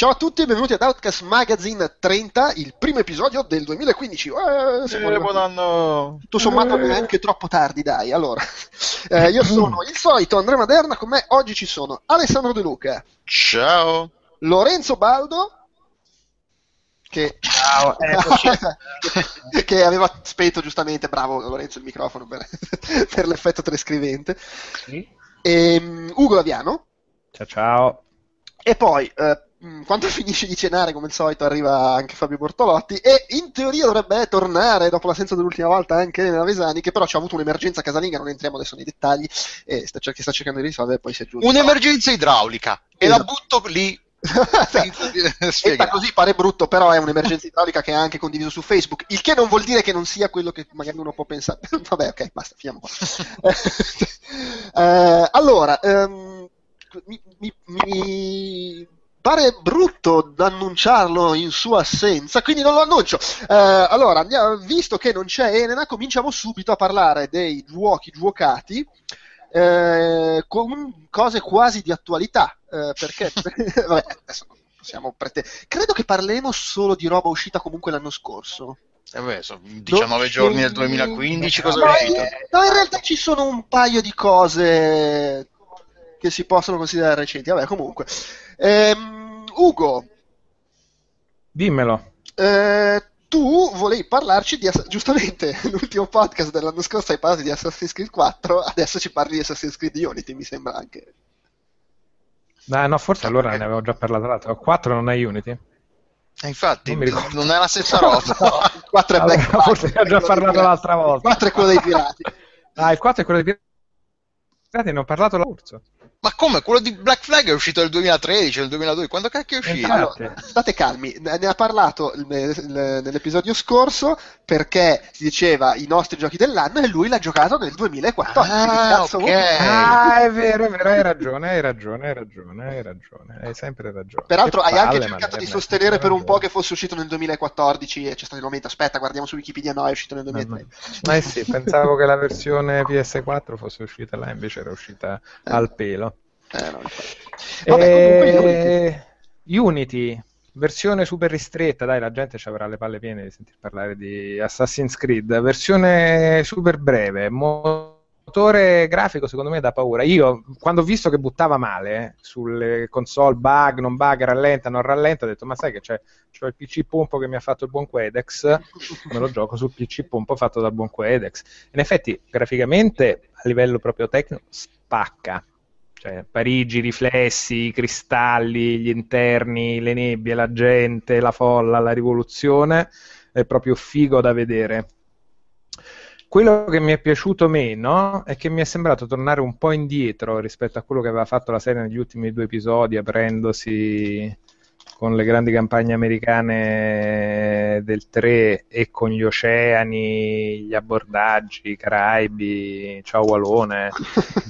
Ciao a tutti e benvenuti ad Outcast Magazine 30, il primo episodio del 2015. Eh, siamo Eh, buon anno! Tutto sommato neanche troppo tardi, dai. Allora, eh, io sono il solito Andrea Maderna, con me oggi ci sono Alessandro De Luca, Ciao! Lorenzo Baldo, che, Ciao! che aveva spento giustamente, bravo Lorenzo, il microfono per, per l'effetto trascrivente, e mm, Ugo Laviano, Ciao ciao. E poi, eh, quando finisce di cenare, come al solito, arriva anche Fabio Bortolotti e in teoria dovrebbe tornare dopo l'assenza dell'ultima volta anche Elena Vesani, che però ci ha avuto un'emergenza casalinga, non entriamo adesso nei dettagli, e sta, che sta cercando di risolvere e poi si aggiunge. Un'emergenza idraulica e Esatto. la butto lì spiegare. così pare brutto, però è un'emergenza idraulica che è anche condiviso su Facebook, il che non vuol dire che non sia quello che magari uno può pensare. Vabbè, ok, basta, finiamo qua. Eh, allora, ehm, mi, mi- mi pare brutto annunciarlo in sua assenza, quindi non lo annuncio. Eh, allora, andiamo- visto che non c'è Elena, cominciamo subito a parlare dei giochi giocati. eh, con cose quasi di attualità eh, perché vabbè, adesso possiamo prete- credo che parleremo solo di roba uscita comunque l'anno scorso Eh beh, sono 19 Non- giorni del 2015, cosa no, è uscito? no, in realtà ci sono un paio di cose che si possono considerare recenti. Vabbè, comunque. Ehm, Ugo, Dimmelo. eh, tu volevi parlarci di giustamente l'ultimo podcast dell'anno scorso hai parlato di Assassin's Creed 4, adesso ci parli di Assassin's Creed Unity, mi sembra anche. Ah, no, forse allora ne avevo già parlato l'altro. 4 non è Unity? Eh, infatti, Non non è la stessa roba. il 4 è Allora, Black Flag, forse ne ho già parlato l'altra volta. Il 4 è quello dei pirati. Ah, il 4 è quello dei pirati, ne ho parlato l'altro. Ma come? Quello di Black Flag è uscito nel 2013, nel 2002, quando cacchio è uscito? Infatti. Allora, state calmi, ne ha parlato nell'episodio scorso perché si diceva i nostri giochi dell'anno e lui l'ha giocato nel 2014. Ah, Che cazzo ok. vuol dire? Ah, è vero, è vero, hai ragione, hai ragione, hai ragione, hai ragione, hai sempre ragione. Peraltro Che hai anche palle, cercato di sostenere per un po' che fosse uscito nel 2014 e c'è stato il momento, aspetta, guardiamo su Wikipedia, no, è uscito nel Ma, ma- 2013. ma eh sì, pensavo che la versione PS4 fosse uscita là, invece era uscita al pelo. Eh, no, infatti. Vabbè, comunque Unity. Eh, Unity, versione super ristretta, dai, la gente ci avrà le palle piene di sentir parlare di Assassin's Creed, versione super breve, motore grafico secondo me da paura. Io, quando ho visto che buttava male eh, sulle console, bug, non bug, rallenta, non rallenta, ho detto, ma sai che c'è, c'ho il PC pompo che mi ha fatto il buon Quedex, me lo gioco sul PC pompo fatto dal buon Quedex. In effetti, graficamente, a livello proprio tecnico, spacca cioè Parigi, riflessi, i cristalli, gli interni, le nebbie, la gente, la folla, la rivoluzione, è proprio figo da vedere. Quello che mi è piaciuto meno è che mi è sembrato tornare un po' indietro rispetto a quello che aveva fatto la serie negli ultimi due episodi, aprendosi con le grandi campagne americane del 3 e con gli oceani, gli abbordaggi, i Caraibi, ciao Walone,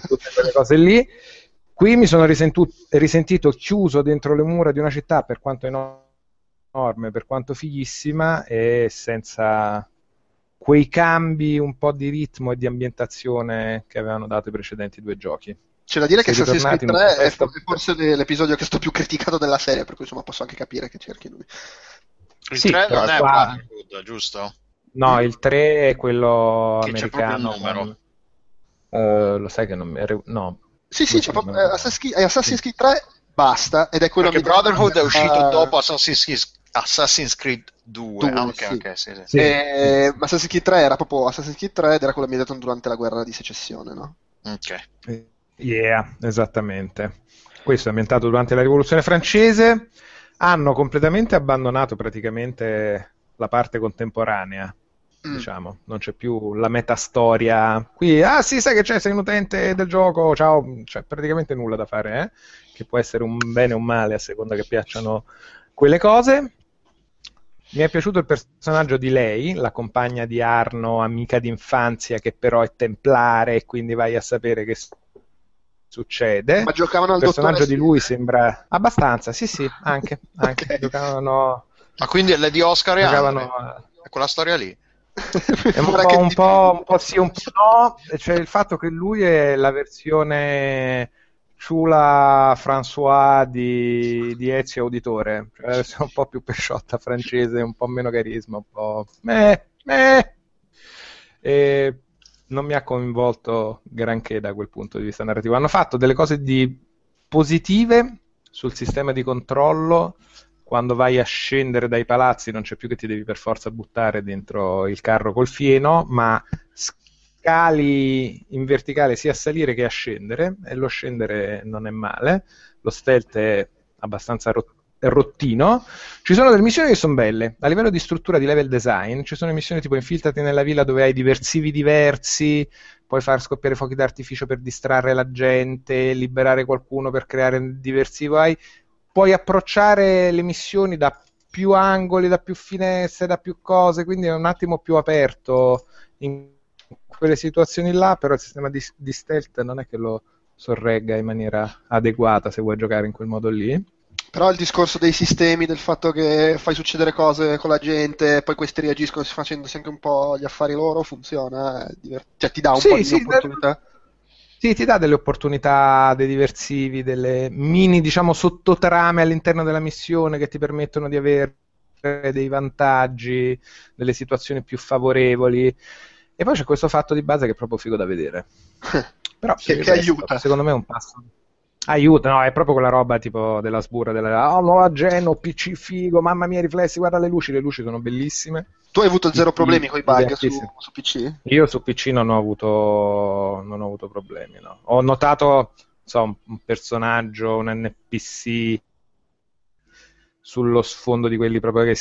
tutte quelle cose lì. Qui mi sono risentu- risentito chiuso dentro le mura di una città, per quanto enorme, per quanto fighissima, e senza quei cambi un po' di ritmo e di ambientazione che avevano dato i precedenti due giochi. C'è da dire che Sei Assassin's Creed ritornati in un 3 è forse l'episodio che sto più criticato della serie, per cui insomma posso anche capire che cerchi lui. Il Sì, 3 però non è qua- Brotherhood, giusto? No, il 3 è quello Che c'è proprio il americano. numero. Eh, lo sai che non mi... No. Sì, sì, c'è proprio, eh, Assassin's Creed, è Assassin's Creed 3 basta, ed è quello Perché che- Brotherhood è uscito Ah, dopo Assassin's Creed, Assassin's Creed 2. Due, Ah, ok, sì. ok, sì, sì. Sì. eh, ma Assassin's Creed 3 era proprio Assassin's Creed 3 ed era quello ambientato durante la guerra di secessione, no? Ok. Yeah, esattamente. Questo è ambientato durante la rivoluzione francese. Hanno completamente abbandonato praticamente la parte contemporanea. Mm. Diciamo, non c'è più la metastoria. Qui, ah sì, sai che c'è, sei un utente del gioco, ciao, c'è praticamente nulla da fare, eh? che può essere un bene o un male a seconda che piacciono quelle cose. Mi è piaciuto il personaggio di lei, la compagna di Arno, amica d'infanzia, che però è templare e quindi vai a sapere che succede. Ma giocavano al Il personaggio di lui sembra abbastanza, sì, sì, anche, anche. Ok. giocavano, Ma quindi è Lady Oscar e giocavano Andre. È quella storia lì. È un po', un, po', un po' sì, un po' no, c'è il fatto che lui è la versione Ciula François di, di Ezio Auditore, cioè la versione un po' più pesciotta francese, un po' meno carisma, un po'... Meh, meh. E non mi ha coinvolto granché da quel punto di vista narrativo. Hanno fatto delle cose di positive sul sistema di controllo. Quando vai a scendere dai palazzi non c'è più che ti devi per forza buttare dentro il carro col fieno, ma scali in verticale sia a salire che a scendere e lo scendere non è male. Lo stealth è abbastanza rot- rottino. Ci sono delle missioni che sono belle. A livello di struttura di level design, ci sono missioni tipo infiltrati nella villa dove hai diversivi diversi, puoi far scoppiare fuochi d'artificio per distrarre la gente, liberare qualcuno per creare diversivo. Hai... Puoi approcciare le missioni da più angoli, da più finestre, da più cose, quindi è un attimo più aperto in quelle situazioni là, però il sistema di, di stealth non è che lo sorregga in maniera adeguata se vuoi giocare in quel modo lì. Però il discorso dei sistemi, del fatto che fai succedere cose con la gente, poi questi reagiscono facendosi anche un po' gli affari loro, funziona, divert- cioè ti dà un Sì, po' di sì, opportunità. Sì, ti dà delle opportunità, dei diversivi, delle mini, diciamo, sottotrame all'interno della missione che ti permettono di avere dei vantaggi, delle situazioni più favorevoli. E poi c'è questo fatto di base che è proprio figo da vedere. Però Che- che aiuta. Secondo me è un passo. Aiuta, no, è proprio quella roba tipo della sburra, della oh, nuova Geno, PC figo, mamma mia, i riflessi, guarda le luci, le luci sono bellissime. Tu hai avuto zero problemi con i bug su, su PC? Io su PC non ho avuto, non ho avuto problemi, no. Ho notato, so, un personaggio, un NPC sullo sfondo di quelli proprio che,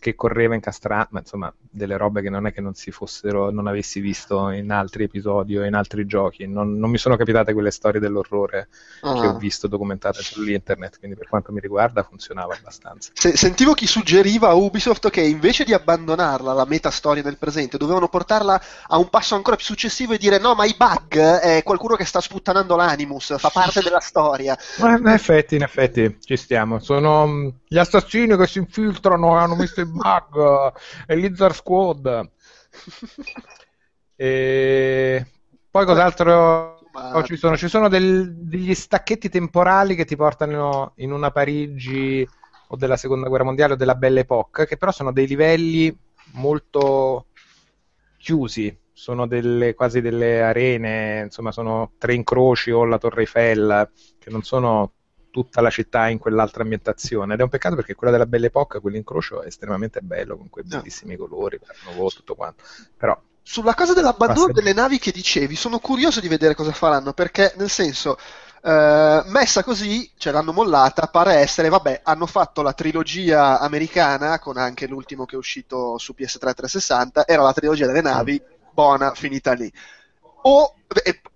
che correva incastrato, ma insomma, delle robe che non è che non si fossero, non avessi visto in altri episodi o in altri giochi. Non, non mi sono capitate quelle storie dell'orrore che ho Ah. visto documentate sull'internet, quindi per quanto mi riguarda funzionava abbastanza. Se- sentivo chi suggeriva a Ubisoft che invece di abbandonarla, la metastoria del presente, dovevano portarla a un passo ancora più successivo e dire no, ma i bug è qualcuno che sta sputtanando l'animus, fa parte della storia. Ma in effetti, in effetti ci stiamo. Sono gli assassini che si infiltrano e hanno messo i bug. E Lizard Squad. E poi cos'altro oh, ci sono? Ci sono del- degli stacchetti temporali che ti portano in una Parigi o della seconda guerra mondiale o della Belle Époque, che però sono dei livelli molto chiusi. Sono delle, quasi delle arene, insomma, sono tre incroci o la Torre Eiffel, che non sono tutta la città in quell'altra ambientazione. Ed è un peccato perché quella della Belle Époque, quell'incrocio è estremamente bello, con quei No. bellissimi colori, nuovo, tutto quanto. Però Sulla cosa dell'abbandono delle navi che dicevi, sono curioso di vedere cosa faranno, perché nel senso, eh, messa così, cioè l'hanno mollata, pare essere, vabbè, hanno fatto la trilogia americana, con anche l'ultimo che è uscito su PS3 360, era la trilogia delle navi, buona, finita lì. O, e, mm,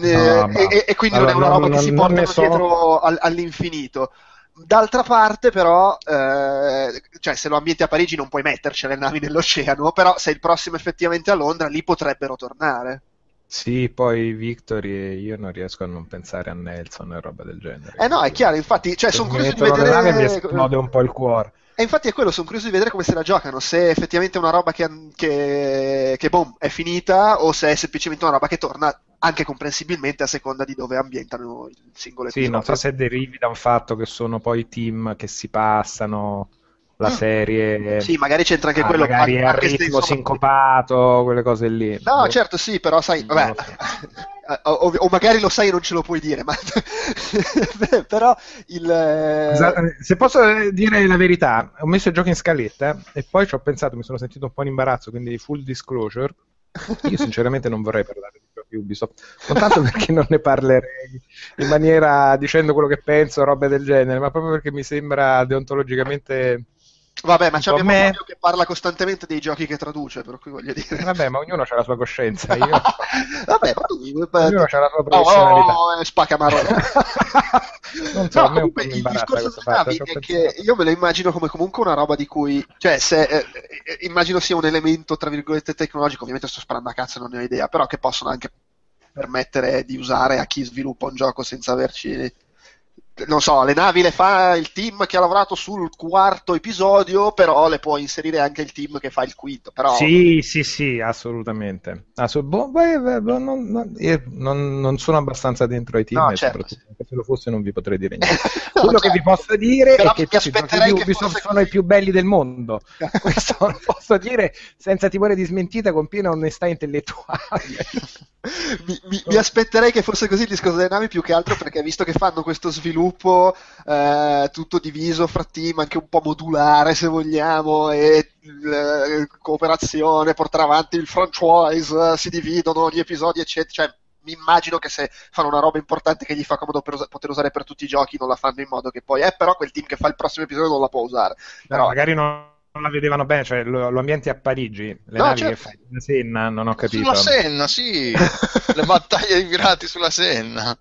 No, ma- e- e quindi allora, non è una non- roba che non- si non portano ne so. dietro al- all'infinito. D'altra parte, però, eh, cioè, se lo ambienti a Parigi non puoi metterci le navi nell'oceano, però se il prossimo effettivamente a Londra, lì potrebbero tornare. sì, poi Victory, io non riesco a non pensare a Nelson e roba del genere. Eh no, è chiaro, infatti, cioè, sono curioso di navi mi vedere... esplode un po' il cuore. E infatti è quello, sono curioso di vedere come se la giocano, se effettivamente è una roba che, che, che, boom, è finita o se è semplicemente una roba che torna anche comprensibilmente a seconda di dove ambientano il singolo Sì, non so episodio. se derivi da un fatto che sono poi team che si passano la Mm. serie, Sì, magari c'entra anche ah, quello. magari anche- anche ritmo insomma, sincopato, quelle cose lì. No, Boh. certo, sì, però sai, vabbè, so. o, o magari lo sai e non ce lo puoi dire, ma però il... eh, Esatto, Se posso eh, dire la verità, ho messo il gioco in scaletta e poi ci ho pensato, mi sono sentito un po' in imbarazzo, quindi full disclosure. Io sinceramente non vorrei parlare di gioco. di Ubisoft. Non tanto perché non ne parlerei in maniera dicendo quello che penso, robe del genere, ma proprio perché mi sembra deontologicamente Vabbè, ma Un po' abbiamo me- Fabio che parla costantemente dei giochi che traduce, per cui voglio dire. Vabbè, ma ognuno ha la sua coscienza. Io... Vabbè, ma tu... Ognuno ha la sua professionalità. oh, oh, spaccamarone. non so, No, un comunque il discorso delle navi è pensato. che io me lo immagino come comunque una roba di cui, cioè, se, eh, eh, immagino sia un elemento tra virgolette tecnologico, ovviamente sto sparando a cazzo, non ne ho idea, però che possono anche permettere di usare a chi sviluppa un gioco senza averci non so, le navi le fa il team che ha lavorato sul quarto episodio, però le può inserire anche il team che fa il quinto. Però... Sì, sì, sì, assolutamente. Assu- boh, beh, beh, non, non- non- non sono abbastanza dentro ai team No, certo. anche se lo fosse non vi potrei dire niente. No, Quello che certo. vi posso dire Però è che tutti i giochi che fosse sono i più belli del mondo. Questo lo posso dire senza timore di smentita, con piena onestà intellettuale. mi, mi- mi aspetterei che fosse così il discorso delle navi più che altro perché visto che fanno questo sviluppo eh, tutto diviso fra team, anche un po' modulare se vogliamo, e eh, cooperazione, portare avanti il franchise, si dividono gli episodi, eccetera. Cioè, mi immagino che se fanno una roba importante che gli fa comodo per usa- poter usare per tutti i giochi, non la fanno in modo che poi, eh, però quel team che fa il prossimo episodio non la può usare. Però magari non non la vedevano bene, cioè lo, lo ambienti a Parigi, le No, navi certo. che fai la Senna, non ho capito. Sulla Senna, sì. Le battaglie dei pirati sulla Senna.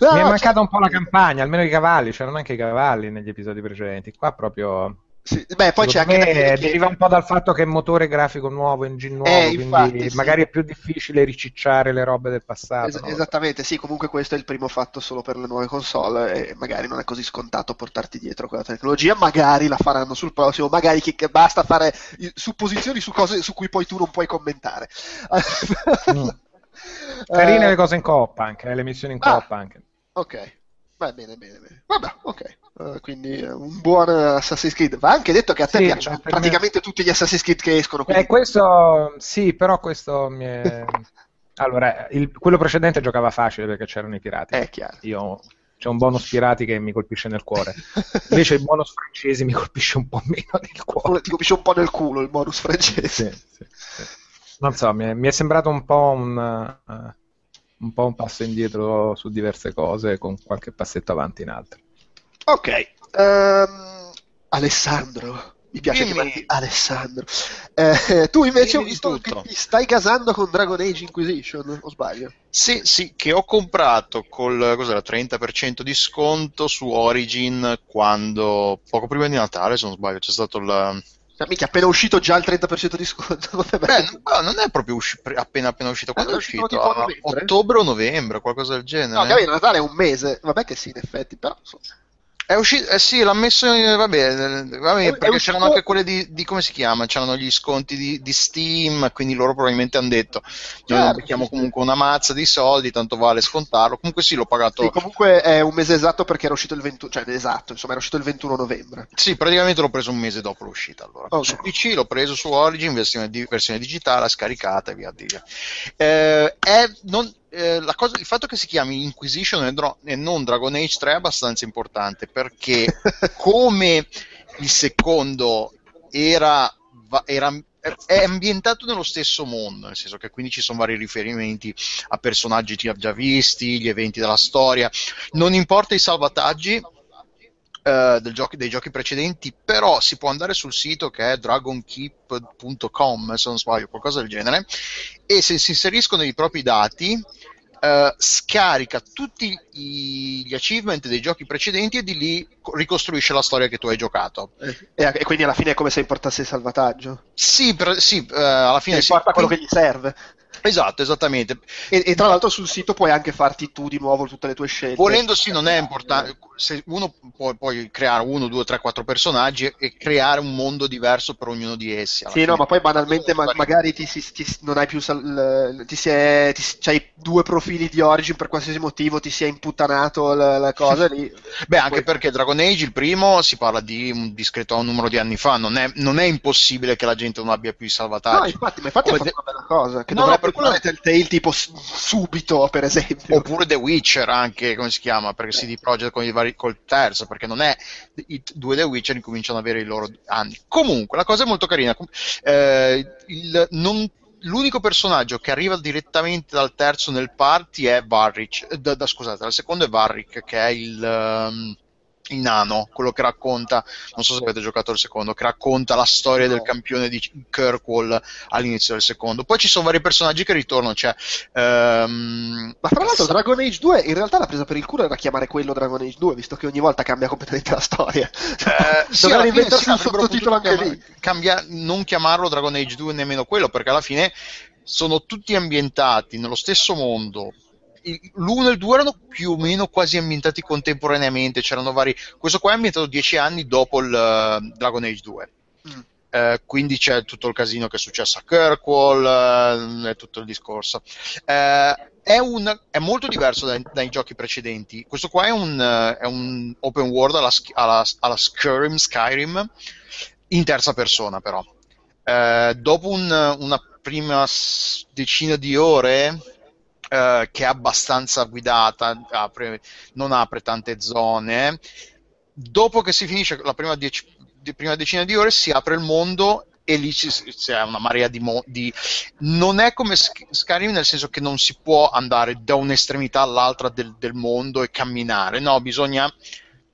No, Mi è mancata un po' la campagna, almeno i cavalli, c'erano anche i cavalli negli episodi precedenti. Qua proprio. Sì, Beh, poi c'è anche che- deriva un po' dal fatto che è motore grafico nuovo, engine nuovo, Eh, quindi infatti, sì. magari è più difficile ricicciare le robe del passato. Es- so. esattamente, sì, comunque questo è il primo fatto solo per le nuove console e magari non è così scontato portarti dietro quella tecnologia, magari la faranno sul prossimo, magari che, che basta fare supposizioni su cose su cui poi tu non puoi commentare. Mm. Carine Eh, le cose in coppa anche, eh, le missioni in Ah. coppa anche. Ok, va bene, bene, bene. Vabbè, ok. Eh, quindi eh, un buon eh, Assassin's Creed. Va anche detto che a te Sì, piacciono per me- praticamente tutti gli Assassin's Creed che escono. Quindi... Eh, questo sì, però questo mi è... Allora, il- quello precedente giocava facile perché c'erano i pirati. È chiaro. Io c'è un bonus pirati che mi colpisce nel cuore. Invece il bonus francesi mi colpisce un po' meno nel cuore. Ti capisce un po' nel culo il bonus francese. Sì, sì, sì. Non so, mi è, mi è sembrato un po' un, eh, un po' un passo indietro su diverse cose, con qualche passetto avanti in altre. Ok, ehm, Alessandro, mi piace Dimmi. chiamarti Alessandro. Eh, tu invece ho visto tutto. che ti stai gasando con Dragon Age Inquisition, o sbaglio? Sì, sì, che ho comprato col cos'era, 30% di sconto su Origin quando, poco prima di Natale, se non sbaglio, c'è stato il... Cioè, mica appena uscito già il 30% di sconto. Beh, no, non è proprio usci- appena appena uscito, quando è è uscito uscito? tipo a A novembre? ottobre o novembre, qualcosa del genere. no, capito, Natale è un mese. Vabbè che sì, in effetti, però... insomma. È uscito, eh sì, l'ha messo, in- vabbè, eh, vabbè, È- è perché uscito- c'erano anche quelle di, di- come si chiama? C'erano gli sconti di, di Steam, quindi loro probabilmente hanno detto, noi Certo, sì. comunque una mazza di soldi, tanto vale scontarlo. Comunque sì, l'ho pagato, Sì, comunque è un mese esatto perché era uscito il 21, cioè esatto, insomma era uscito il 21 novembre. sì, praticamente l'ho preso un mese dopo l'uscita. Allora. Ok. Su PC l'ho preso su Origin, versione, di- versione digitale, scaricata e via via. Eh, è- non- eh, la cosa- il fatto che si chiami Inquisition e, Dro- e non Dragon Age 3 è abbastanza importante perché come il secondo era, era- è ambientato nello stesso mondo, nel senso che quindi ci sono vari riferimenti a personaggi già già visti, gli eventi della storia, non importa i salvataggi eh, del giochi- dei giochi precedenti, però si può andare sul sito che è dragonkeep.com, se non sbaglio, qualcosa del genere, e se si inseriscono i propri dati, eh, scarica tutti i- gli achievement dei giochi precedenti e di lì co- ricostruisce la storia che tu hai giocato. E, e quindi alla fine è come se importasse il salvataggio. Sì, per- sì, eh, alla fine E sì. importa quello che gli serve. Esatto, esattamente. E, e tra l'altro sul sito puoi anche farti tu di nuovo tutte le tue scelte. Volendo sì, non è importante. Se uno può poi creare uno, due, tre, quattro personaggi e creare un mondo diverso per ognuno di essi. Sì, fine. no, ma poi banalmente ma- magari ti, si- ti- non hai più sal- ti si è, ti, c'hai due profili di origin per qualsiasi motivo, ti si è imputtanato la, la cosa lì. Beh, anche Poi- perché Dragon Age, il primo, si parla di un discreto numero di anni fa. Non è, non è impossibile che la gente non abbia più i No, salvataggi. infatti, ma infatti Come è de- una bella cosa. Che No, dovrebbe no, per quello- fare Telltale tipo subito, per esempio. Oppure The Witcher, anche come si chiama? Perché CD Projekt con i vari, col terzo, perché non è i due The Witcher incominciano ad avere i loro anni. Comunque, la cosa è molto carina. Eh, il- non l'unico personaggio che arriva direttamente dal terzo nel party è Varric, da, da, scusate, dal secondo è Varric, che è il... Um, il nano, quello che racconta, non so se avete giocato il secondo, che racconta la storia no. del campione di Kirkwall all'inizio del secondo. Poi ci sono vari personaggi che ritornano, cioè... Um... Ma tra l'altro Dragon Age 2 in realtà la presa per il culo era chiamare quello Dragon Age 2, visto che ogni volta cambia completamente la storia. Eh, sì, inventarsi sì, un sottotitolo anche chiama- lì. Cambia- non chiamarlo Dragon Age 2 nemmeno quello, perché alla fine sono tutti ambientati nello stesso mondo, l'uno e il due erano più o meno quasi ambientati contemporaneamente, c'erano vari... Questo qua è ambientato dieci anni dopo il uh, Dragon Age 2. Mm. Uh, quindi c'è tutto il casino che è successo a Kirkwall uh, e tutto il discorso. È, un, è, molto diverso dai, dai, giochi precedenti. Questo qua è un, è un open world alla, alla, alla Skyrim, Skyrim, in terza persona, però. dopo un, una prima decina di ore, eh, che è abbastanza guidata, apre, non apre tante zone. Dopo che si finisce la prima, dieci, prima decina di ore si apre il mondo e lì c'è una marea di, mo- di, non è come Skyrim nel senso che non si può andare da un'estremità all'altra del, del mondo e camminare no bisogna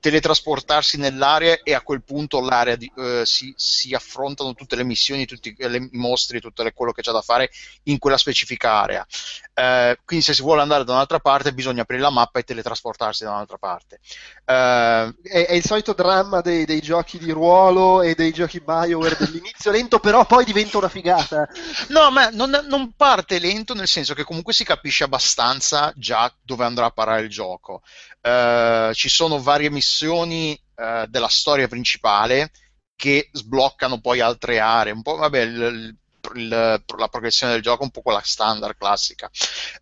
teletrasportarsi nell'area e a quel punto l'area di, uh, si, si, affrontano tutte le missioni, tutti le, i mostri, tutto le, quello che c'è da fare in quella specifica area. Uh, quindi se si vuole andare da un'altra parte bisogna aprire la mappa e teletrasportarsi da un'altra parte. Uh, è, è, il solito dramma dei, dei, giochi di ruolo e dei giochi Bioware dell'inizio lento, però poi diventa una figata. No, ma non, non parte lento nel senso che comunque si capisce abbastanza già dove andrà a parare il gioco. Uh, ci sono varie missioni uh, della storia principale che sbloccano poi altre aree. Un po', vabbè, il, il, la progressione del gioco è un po' quella standard classica.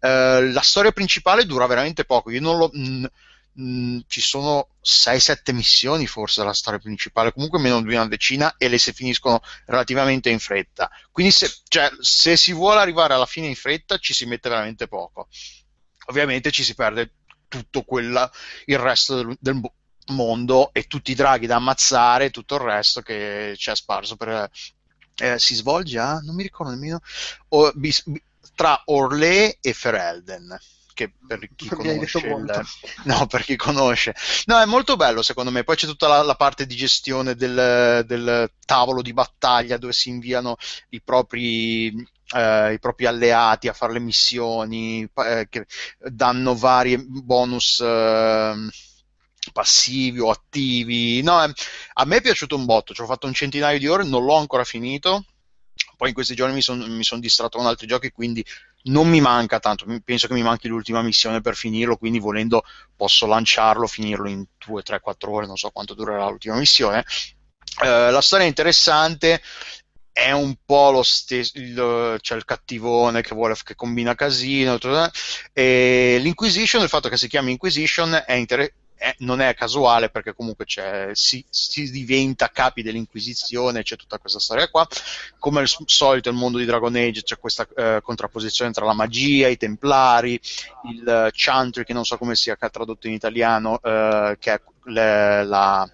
Uh, la storia principale dura veramente poco. Io non lo. Mh, mh, ci sono 6-7 missioni forse della storia principale, comunque meno di una decina e le si finiscono relativamente in fretta. Quindi se, cioè, se si vuole arrivare alla fine in fretta ci si mette veramente poco. Ovviamente ci si perde tutto quella, il resto del, del mondo e tutti i draghi da ammazzare, tutto il resto che c'è sparso per... Eh, si svolge a, non mi ricordo nemmeno, o, bis, tra Orlé e Ferelden che per chi conosce il... no, per chi conosce. No è molto bello secondo me. Poi c'è tutta la, la parte di gestione del, del, tavolo di battaglia dove si inviano i propri eh, i propri alleati a fare le missioni, eh, che danno vari bonus eh, passivi o attivi. No, eh, a me è piaciuto un botto, ci ho fatto un centinaio di ore, non l'ho ancora finito. Poi in questi giorni mi sono son distratto con altri giochi, quindi non mi manca tanto. Penso che mi manchi l'ultima missione per finirlo, quindi volendo posso lanciarlo, finirlo in 2, 3, 4 ore, non so quanto durerà l'ultima missione. Uh, la storia è interessante, è un po' lo stesso, c'è il cattivone che vuole che combina casino, e l'Inquisition, il fatto che si chiami Inquisition è interessante non è casuale perché comunque si, si, diventa capi dell'Inquisizione, c'è tutta questa storia qua. Come al solito nel mondo di Dragon Age c'è questa eh, contrapposizione tra la magia, i templari, il Chantry, che non so come sia tradotto in italiano, eh, che è le, la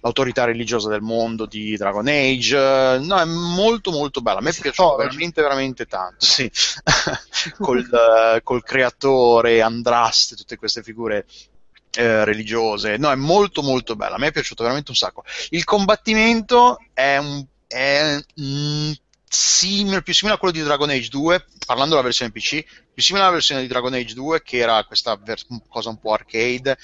l'autorità religiosa del mondo di Dragon Age. No, è molto molto bella. A me è piaciuto veramente veramente tanto. Sì. col, uh, col, creatore, Andraste, tutte queste figure eh, religiose. No, è molto molto bella. A me è piaciuto veramente un sacco. Il combattimento è un è, mm, simile, più simile a quello di Dragon Age 2, parlando della versione PC, più simile alla versione di Dragon Age 2 che era questa ver- cosa un po' arcade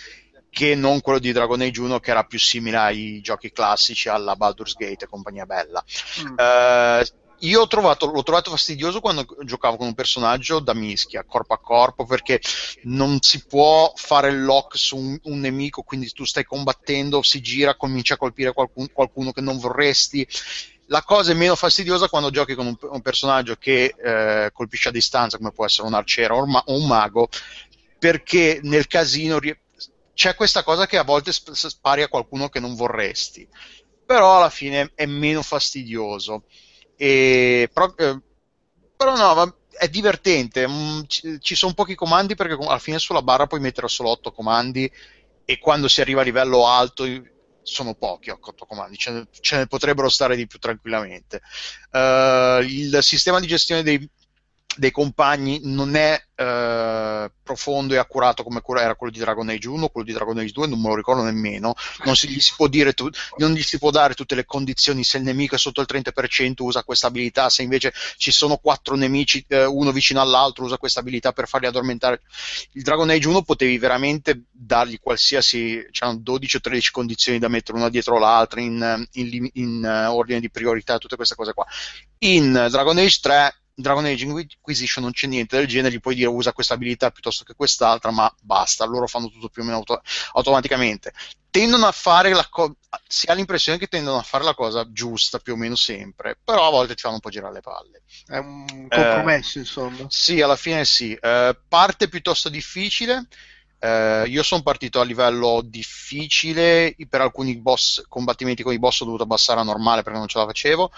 che non quello di Dragon Age 1 che era più simile ai giochi classici alla Baldur's Gate e compagnia bella. Mm. Uh, io ho trovato, l'ho trovato fastidioso quando giocavo con un personaggio da mischia, corpo a corpo, perché non si può fare il lock su un, un nemico, quindi tu stai combattendo, si gira, comincia a colpire qualcun, qualcuno che non vorresti. La cosa è meno fastidiosa quando giochi con un, un personaggio che eh, colpisce a distanza, come può essere un arciere o un, ma- o un mago, perché nel casino c'è questa cosa che a volte sp- spari a qualcuno che non vorresti, però alla fine è meno fastidioso. E, però, eh, però no, è divertente. Mm, ci, sono pochi comandi perché alla fine sulla barra puoi mettere solo 8 comandi e quando si arriva a livello alto sono pochi a quattro comandi, ce ne, ce ne, potrebbero stare di più tranquillamente. Uh, il sistema di gestione dei, dei compagni non è eh, profondo e accurato come era quello di Dragon Age 1, quello di Dragon Age 2 non me lo ricordo nemmeno, non, si, gli si può tu, non gli si può dare tutte le condizioni se il nemico è sotto il 30% usa questa abilità, se invece ci sono quattro nemici, eh, uno vicino all'altro usa questa abilità per farli addormentare. Il Dragon Age 1 potevi veramente dargli qualsiasi, c'erano 12 o 13 condizioni da mettere una dietro l'altra in, in, in uh, ordine di priorità, tutte queste cose qua. In Dragon Age 3 Dragon Age Inquisition non c'è niente del genere, gli puoi dire usa questa abilità piuttosto che quest'altra, ma basta, loro fanno tutto più o meno auto- automaticamente. Tendono a fare la cosa, si ha l'impressione che tendono a fare la cosa giusta più o meno sempre, però a volte ti fanno un po' girare le palle. È un compromesso, eh, insomma. Sì, alla fine sì. Eh, parte piuttosto difficile. Eh, io sono partito a livello difficile, per alcuni boss, combattimenti con i boss ho dovuto abbassare a normale perché non ce la facevo,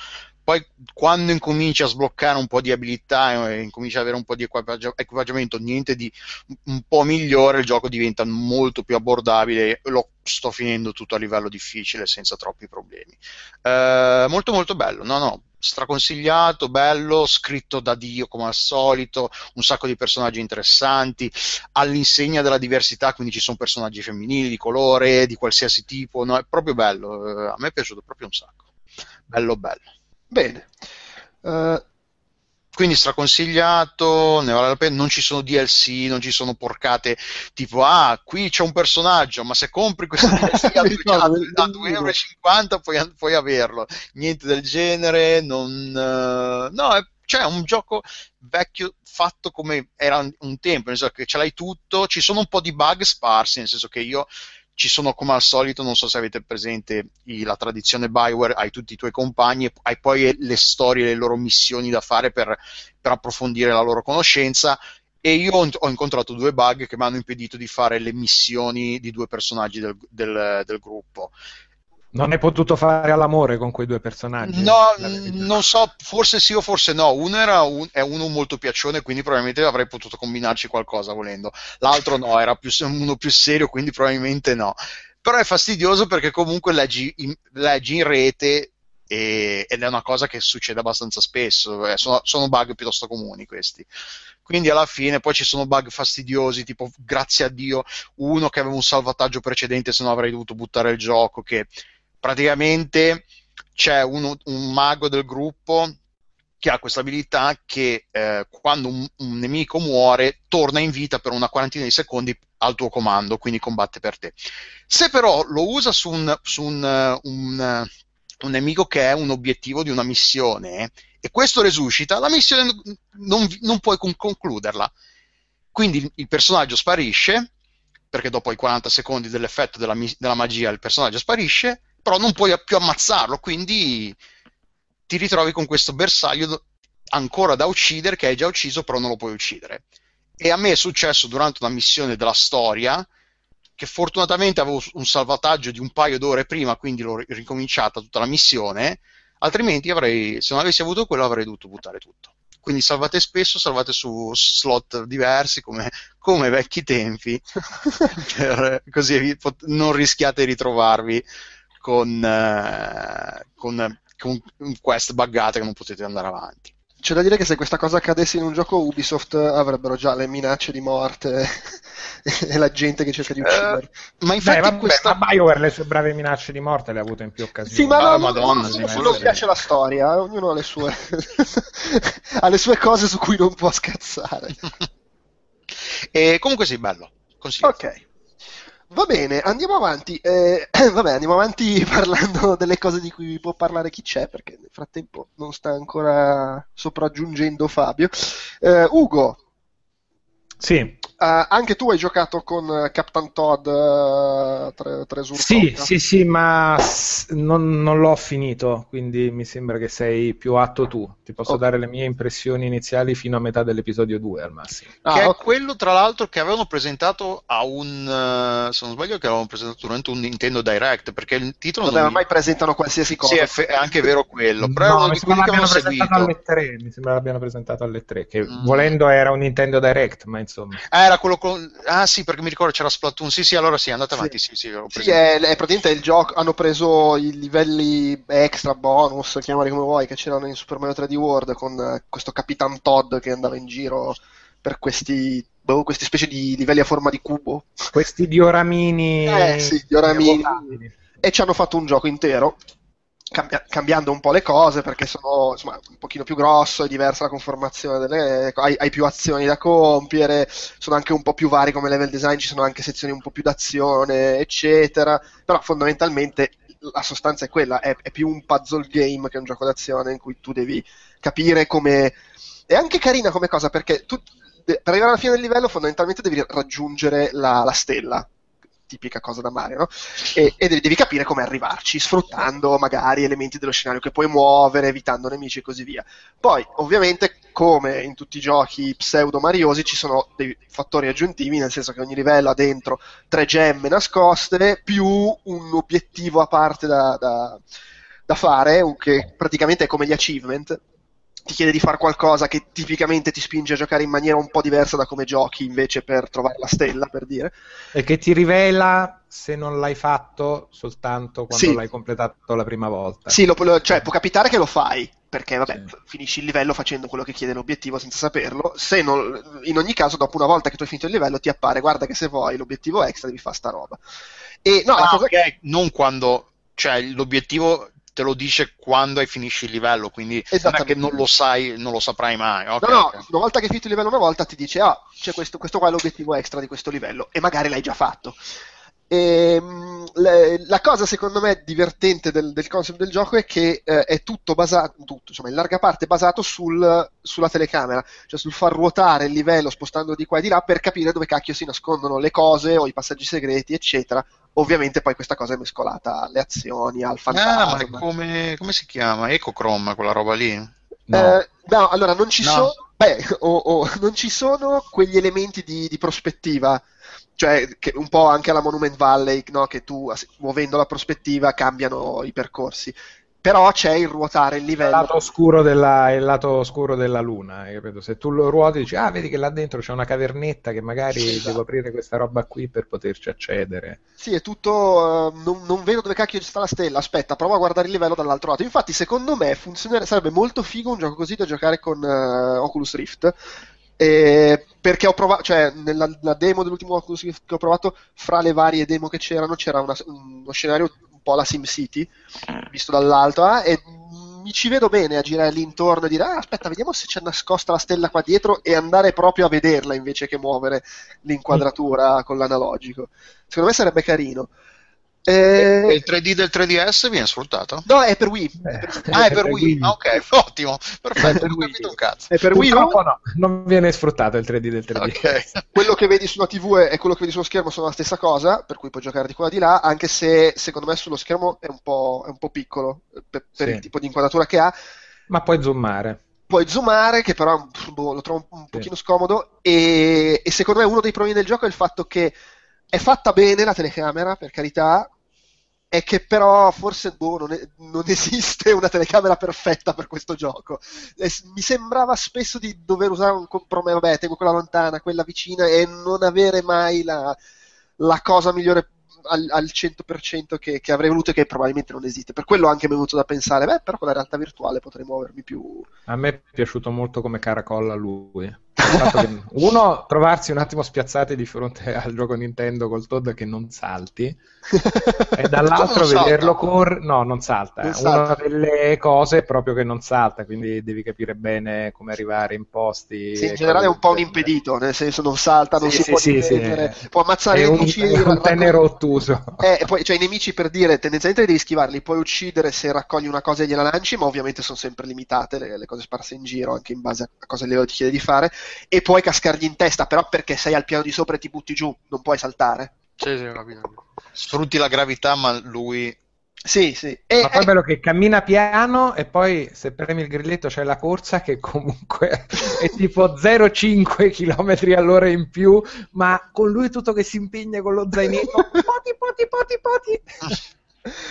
poi quando incominci a sbloccare un po' di abilità e incominci ad avere un po' di equipaggiamento, niente di un po' migliore, il gioco diventa molto più abbordabile lo sto finendo tutto a livello difficile senza troppi problemi. Eh, molto molto bello, no no, straconsigliato, bello, scritto da Dio come al solito, un sacco di personaggi interessanti, all'insegna della diversità, quindi ci sono personaggi femminili, di colore, di qualsiasi tipo, no? è proprio bello, eh, a me è piaciuto proprio un sacco, bello bello. Bene. Uh, quindi straconsigliato, ne vale la pena, non ci sono DLC, non ci sono porcate tipo ah, qui c'è un personaggio, ma se compri questo DLC a 2,50 euro puoi, puoi, averlo. Niente del genere, non... Uh, no, è, cioè è un gioco vecchio fatto come era un tempo, nel senso che ce l'hai tutto, ci sono un po' di bug sparsi, nel senso che io ci sono come al solito, non so se avete presente i, la tradizione Bioware, hai tutti i tuoi compagni, hai poi le storie, le loro missioni da fare per, per approfondire la loro conoscenza e io ho, ho, incontrato due bug che mi hanno impedito di fare le missioni di due personaggi del, del, del gruppo. Non hai potuto fare all'amore con quei due personaggi? No, non so, forse sì o forse no. Uno era un, è uno molto piaccione, quindi probabilmente avrei potuto combinarci qualcosa volendo. L'altro no, era più, uno più serio, quindi probabilmente no. Però è fastidioso perché comunque leggi in, leggi in rete e, ed è una cosa che succede abbastanza spesso. Eh, sono, sono bug piuttosto comuni questi quindi alla fine poi ci sono bug fastidiosi tipo grazie a Dio uno che aveva un salvataggio precedente se no avrei dovuto buttare il gioco che praticamente c'è uno, un mago del gruppo che ha questa abilità che eh, quando un, un, nemico muore torna in vita per una quarantina di secondi al tuo comando, quindi combatte per te. Se però lo usa su un, su un, un, un nemico che è un obiettivo di una missione e questo resuscita, la missione non, non puoi concluderla. Quindi il, il personaggio sparisce, perché dopo i 40 secondi dell'effetto della, della magia il personaggio sparisce, però non puoi più ammazzarlo, quindi ti ritrovi con questo bersaglio ancora da uccidere che hai già ucciso, però non lo puoi uccidere. E a me è successo durante una missione della storia che fortunatamente avevo un salvataggio di un paio d'ore prima, quindi l'ho ricominciata tutta la missione, altrimenti avrei, se non avessi avuto quello avrei dovuto buttare tutto. Quindi salvate spesso, salvate su slot diversi come, come vecchi tempi, per, così non rischiate di ritrovarvi con, eh, con, con quest buggate che non potete andare avanti. C'è da dire che se questa cosa accadesse in un gioco Ubisoft avrebbero già le minacce di morte e la gente che cerca di uccidere. Uh, ma infatti Beh, vabbè, questa... ma BioWare le sue brave minacce di morte le ha avute in più occasioni. Sì, ma ah, no, Madonna, non, sì, non piace la storia, ognuno ha le sue ha le sue cose su cui non può scazzare. e comunque sì, bello. Consiglio. Ok. Va bene, andiamo avanti. Eh, vabbè, andiamo avanti parlando delle cose di cui può parlare chi c'è, perché nel frattempo non sta ancora sopraggiungendo Fabio. Eh, Ugo. Sì. Uh, anche tu hai giocato con eh, Captain Todd uh, tre, Tresurcotta? Sì, sì, sì, ma non, non, l'ho finito, quindi mi sembra che sei più atto tu. Ti posso okay. dare le mie impressioni iniziali fino a metà dell'episodio 2 al massimo. Ah, che okay. è quello, tra l'altro, che avevano presentato a un... Uh, se non sbaglio, che avevano presentato durante un Nintendo Direct, perché il titolo... Vabbè, non mai presentano qualsiasi cosa. Sì, è, fe- è anche vero quello, però no, è uno di quelli che avevano seguito. Alle 3, mi sembra l'abbiano presentato alle 3, che mm. volendo era un Nintendo Direct, ma insomma... Eh, era quello con... Ah sì, perché mi ricordo c'era Splatoon. Sì, sì, allora sì, andate Sì. avanti. Sì, sì, ho Sì, preso. è, è praticamente il gioco. Hanno preso i livelli extra, bonus, chiamali come vuoi, che c'erano in Super Mario 3D World con eh, questo Capitan Todd che andava in giro per questi, boh, queste specie di livelli a forma di cubo. Questi dioramini. Eh, sì, dioramini. E ci hanno fatto un gioco intero. Cambia- cambiando un po' le cose perché sono insomma, un pochino più grosso, è diversa la conformazione delle hai, hai più azioni da compiere, sono anche un po' più vari come level design, ci sono anche sezioni un po' più d'azione, eccetera. Però fondamentalmente la sostanza è quella, è, è più un puzzle game che un gioco d'azione in cui tu devi capire come è anche carina come cosa perché tu per arrivare alla fine del livello fondamentalmente devi raggiungere la, la stella tipica cosa da Mario, no? E, e devi, devi capire come arrivarci, sfruttando magari elementi dello scenario che puoi muovere, evitando nemici e così via. Poi, ovviamente, come in tutti i giochi pseudo mariosi, ci sono dei fattori aggiuntivi, nel senso che ogni livello ha dentro tre gemme nascoste, più un obiettivo a parte da, da, da fare, che praticamente è come gli achievement. Ti chiede di fare qualcosa che tipicamente ti spinge a giocare in maniera un po' diversa da come giochi invece per trovare la stella, per dire. E che ti rivela se non l'hai fatto soltanto quando Sì. l'hai completato la prima volta. Sì, lo- lo- cioè, può capitare che lo fai, perché vabbè, Sì. finisci il livello facendo quello che chiede l'obiettivo senza saperlo. Se non- in ogni caso, dopo una volta che tu hai finito il livello, ti appare, guarda che se vuoi l'obiettivo extra devi fare sta roba. E no, la Ah, cosa ok, non quando, cioè l'obiettivo te lo dice quando hai finisci il livello, quindi non è che non lo sai, non lo saprai mai. ok, No, no, ok. una volta che hai finito il livello una volta ti dice, ah, c'è questo, questo qua è l'obiettivo extra di questo livello, e magari l'hai già fatto. Ehm, le- la cosa secondo me divertente del, del concept del gioco è che eh, è tutto basato, tutto, insomma, in larga parte basato sul- sulla telecamera, cioè sul far ruotare il livello spostandolo di qua e di là per capire dove cacchio si nascondono le cose o i passaggi segreti, eccetera. Ovviamente poi questa cosa è mescolata alle azioni, al Ah, ma fantasma. come, come si chiama? Ecochrome, quella roba lì? No. Eh, no, allora non ci No. sono, beh, o- o- non ci sono quegli elementi di, di prospettiva, cioè che un po' anche alla Monument Valley, no? Che tu muovendo la prospettiva cambiano i percorsi. Però c'è il ruotare il il livello. lato oscuro della, il lato oscuro della luna, capito? Se tu lo ruoti dici, ah, vedi che là dentro c'è una cavernetta che magari Sì, esatto. devo aprire questa roba qui per poterci accedere. Sì, è tutto. eh, non, non vedo dove cacchio sta la stella. Aspetta, provo a guardare il livello dall'altro lato. Infatti, secondo me funzionerebbe, sarebbe molto figo un gioco così da giocare con eh, Oculus Rift. eh, perché ho provato, cioè, nella, nella demo dell'ultimo Oculus Rift che ho provato, fra le varie demo che c'erano, c'era una- uno scenario un po' alla SimCity, visto dall'alto, ah, e mi ci vedo bene a girare lì intorno e dire, ah, aspetta, vediamo se c'è nascosta la stella qua dietro e andare proprio a vederla invece che muovere l'inquadratura con l'analogico. Secondo me sarebbe carino. Eh, E il 3D del 3DS viene sfruttato? no, è per Wii. Eh, Ah, è per per Wii. Wii. Ah, ok, ottimo, perfetto, per non ho capito un cazzo. È per Wii U. No, non viene sfruttato il 3D del 3D. Ok. Quello che vedi sulla TV e quello che vedi sullo schermo sono la stessa cosa, per cui puoi giocare di qua e di là, anche se secondo me sullo schermo è un po', è un po' piccolo eh, per, per Sì. il tipo di inquadratura che ha. Ma puoi zoomare. Puoi zoomare, che però boh, lo trovo un, un Sì. pochino scomodo, e, e secondo me uno dei problemi del gioco è il fatto che è fatta bene la telecamera, per carità, è che però forse boh, non, è- non esiste una telecamera perfetta per questo gioco. E s- mi sembrava spesso di dover usare un compromesso, vabbè, tengo quella lontana, quella vicina e non avere mai la, la cosa migliore al, al 100% che, che avrei voluto e che probabilmente non esiste. Per quello anche mi è venuto da pensare, beh, però con la realtà virtuale potrei muovermi più... A me è piaciuto molto come caracolla lui. Uno, trovarsi un attimo spiazzati di fronte al gioco Nintendo col Todd che non salti, e dall'altro vederlo correre. No, non salta. Non Una salta. delle cose è proprio che non salta, quindi devi capire bene come arrivare in posti. Sì, in generale è un po' un impedito, nel senso non salta, non Sì, si sì, può sì, sì. difendere, può ammazzare È i nemici. è un tenero ottuso. Eh, poi, cioè, i nemici per dire, tendenzialmente devi schivarli, puoi uccidere se raccogli una cosa e gliela lanci, ma ovviamente sono sempre limitate le, le cose sparse in giro, anche in base a cosa il livello ti chiede di fare, e puoi cascargli in testa, però perché sei al piano di sopra e ti butti giù, non puoi saltare. Sì, sì. Sfrutti la gravità, ma lui... Sì, sì. E, Ma poi è eh, bello che cammina piano e poi se premi il grilletto c'è la corsa che comunque è tipo 0,5 km all'ora in più, ma con lui tutto che si impegna con lo zainetto. Poti, poti, poti, poti.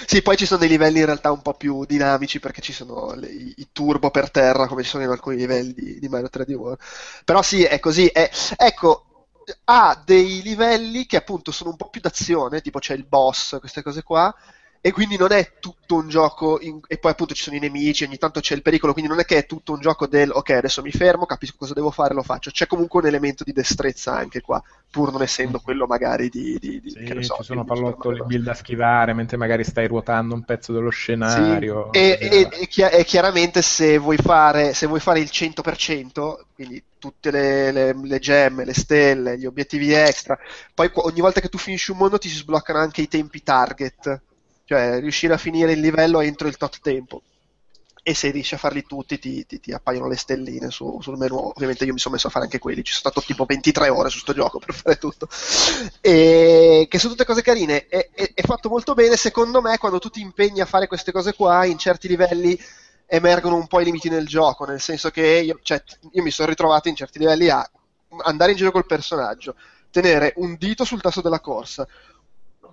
Sì, poi ci sono dei livelli in realtà un po' più dinamici perché ci sono le- i, turbo per terra come ci sono in alcuni livelli di, di Mario 3D World. Però sì, è così. è- ecco, ha dei livelli che appunto sono un po' più d'azione, tipo c'è il boss, queste cose qua, e quindi non è tutto un gioco, in- e poi appunto ci sono i nemici, ogni tanto c'è il pericolo, quindi non è che è tutto un gioco del ok, adesso mi fermo, capisco cosa devo fare, lo faccio. C'è comunque un elemento di destrezza anche qua, pur non essendo quello magari di... di, di Sì, che ne so, ci sono pallottoli, build da schivare, mentre magari stai ruotando un pezzo dello scenario. Sì, e, e- e chi- e chiaramente se vuoi, fare, se vuoi fare il 100%, quindi tutte le, le- le gemme, le stelle, gli obiettivi extra, poi ogni volta che tu finisci un mondo ti si sbloccano anche i tempi target, cioè riuscire a finire il livello entro il tot tempo. E se riesci a farli tutti ti, ti- ti appaiono le stelline su- sul menu. Ovviamente io mi sono messo a fare anche quelli, ci sono stato tipo 23 ore su sto gioco per fare tutto. E che sono tutte cose carine. È, è- è fatto molto bene, secondo me, quando tu ti impegni a fare queste cose qua, in certi livelli emergono un po' i limiti nel gioco, nel senso che io, cioè, io mi sono ritrovato in certi livelli a andare in giro col personaggio, tenere un dito sul tasto della corsa,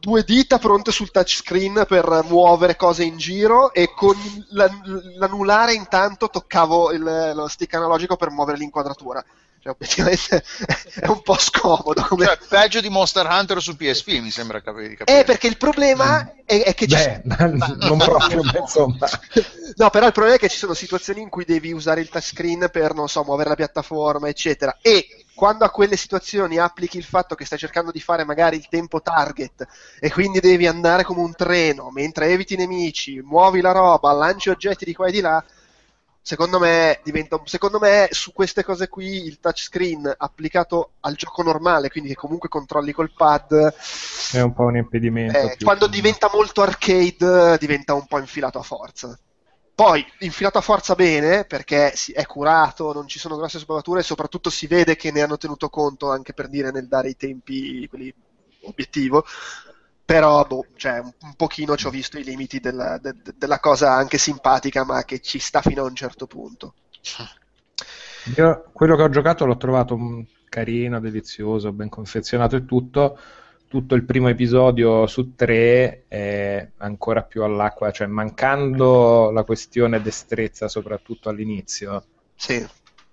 due dita pronte sul touchscreen per muovere cose in giro e con la- l'anulare intanto toccavo il- lo stick analogico per muovere l'inquadratura. Cioè, obiettivamente è un po' scomodo. Come... Cioè, peggio di Monster Hunter su PSP, mi sembra capire. Eh, perché il problema è, è che ci Beh, non proprio, ma insomma. No, però il problema è che ci sono situazioni in cui devi usare il touchscreen per, non so, muovere la piattaforma, eccetera. E quando a quelle situazioni applichi il fatto che stai cercando di fare magari il tempo target e quindi devi andare come un treno mentre eviti i nemici, muovi la roba, lanci oggetti di qua e di là, secondo me diventa secondo me su queste cose qui il touchscreen applicato al gioco normale, quindi che comunque controlli col pad, È un po' un impedimento. eh, quando diventa molto arcade diventa un po' infilato a forza. Poi infilato a forza bene perché è curato, non ci sono grosse sbavature e soprattutto si vede che ne hanno tenuto conto anche per dire nel dare i tempi quelli obiettivo. Però boh, cioè, un, un pochino ci ho visto i limiti della, de- de- della cosa anche simpatica, ma che ci sta fino a un certo punto. Io quello che ho giocato l'ho trovato mm, carino, delizioso, ben confezionato e tutto. Tutto il primo episodio su tre è ancora più all'acqua, cioè mancando la questione destrezza, soprattutto all'inizio, Sì.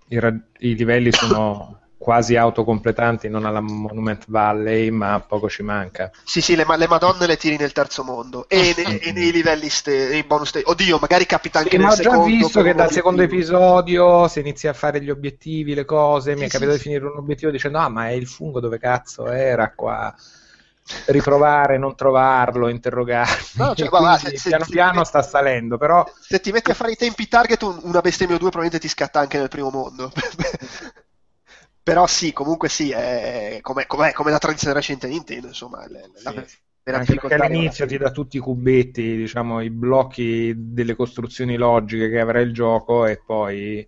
i, ra- i livelli sono quasi autocompletanti, non alla Monument Valley, ma poco ci manca. Sì, sì, le, ma- le madonne le tiri nel terzo mondo e, ne- e nei livelli ste- nei bonus stage. Oddio, magari capita anche Sì, nel ma ho già secondo. visto che dal secondo episodio si inizia a fare gli obiettivi, le cose. Mi Sì, è sì, capitato sì. di finire un obiettivo dicendo: Ah, ma è il fungo dove cazzo era qua? Riprovare, non trovarlo, interrogarmi. No, cioè, quindi se- se- piano se- piano sta salendo, però Se ti metti a fare i tempi target, un- una bestemmia o due probabilmente ti scatta anche nel primo mondo. Però sì, comunque sì, è come, come, come la tradizione recente Nintendo, insomma, la Sì. vera anche perché all'inizio ti dà tutti i cubetti, diciamo, i blocchi delle costruzioni logiche che avrà il gioco e poi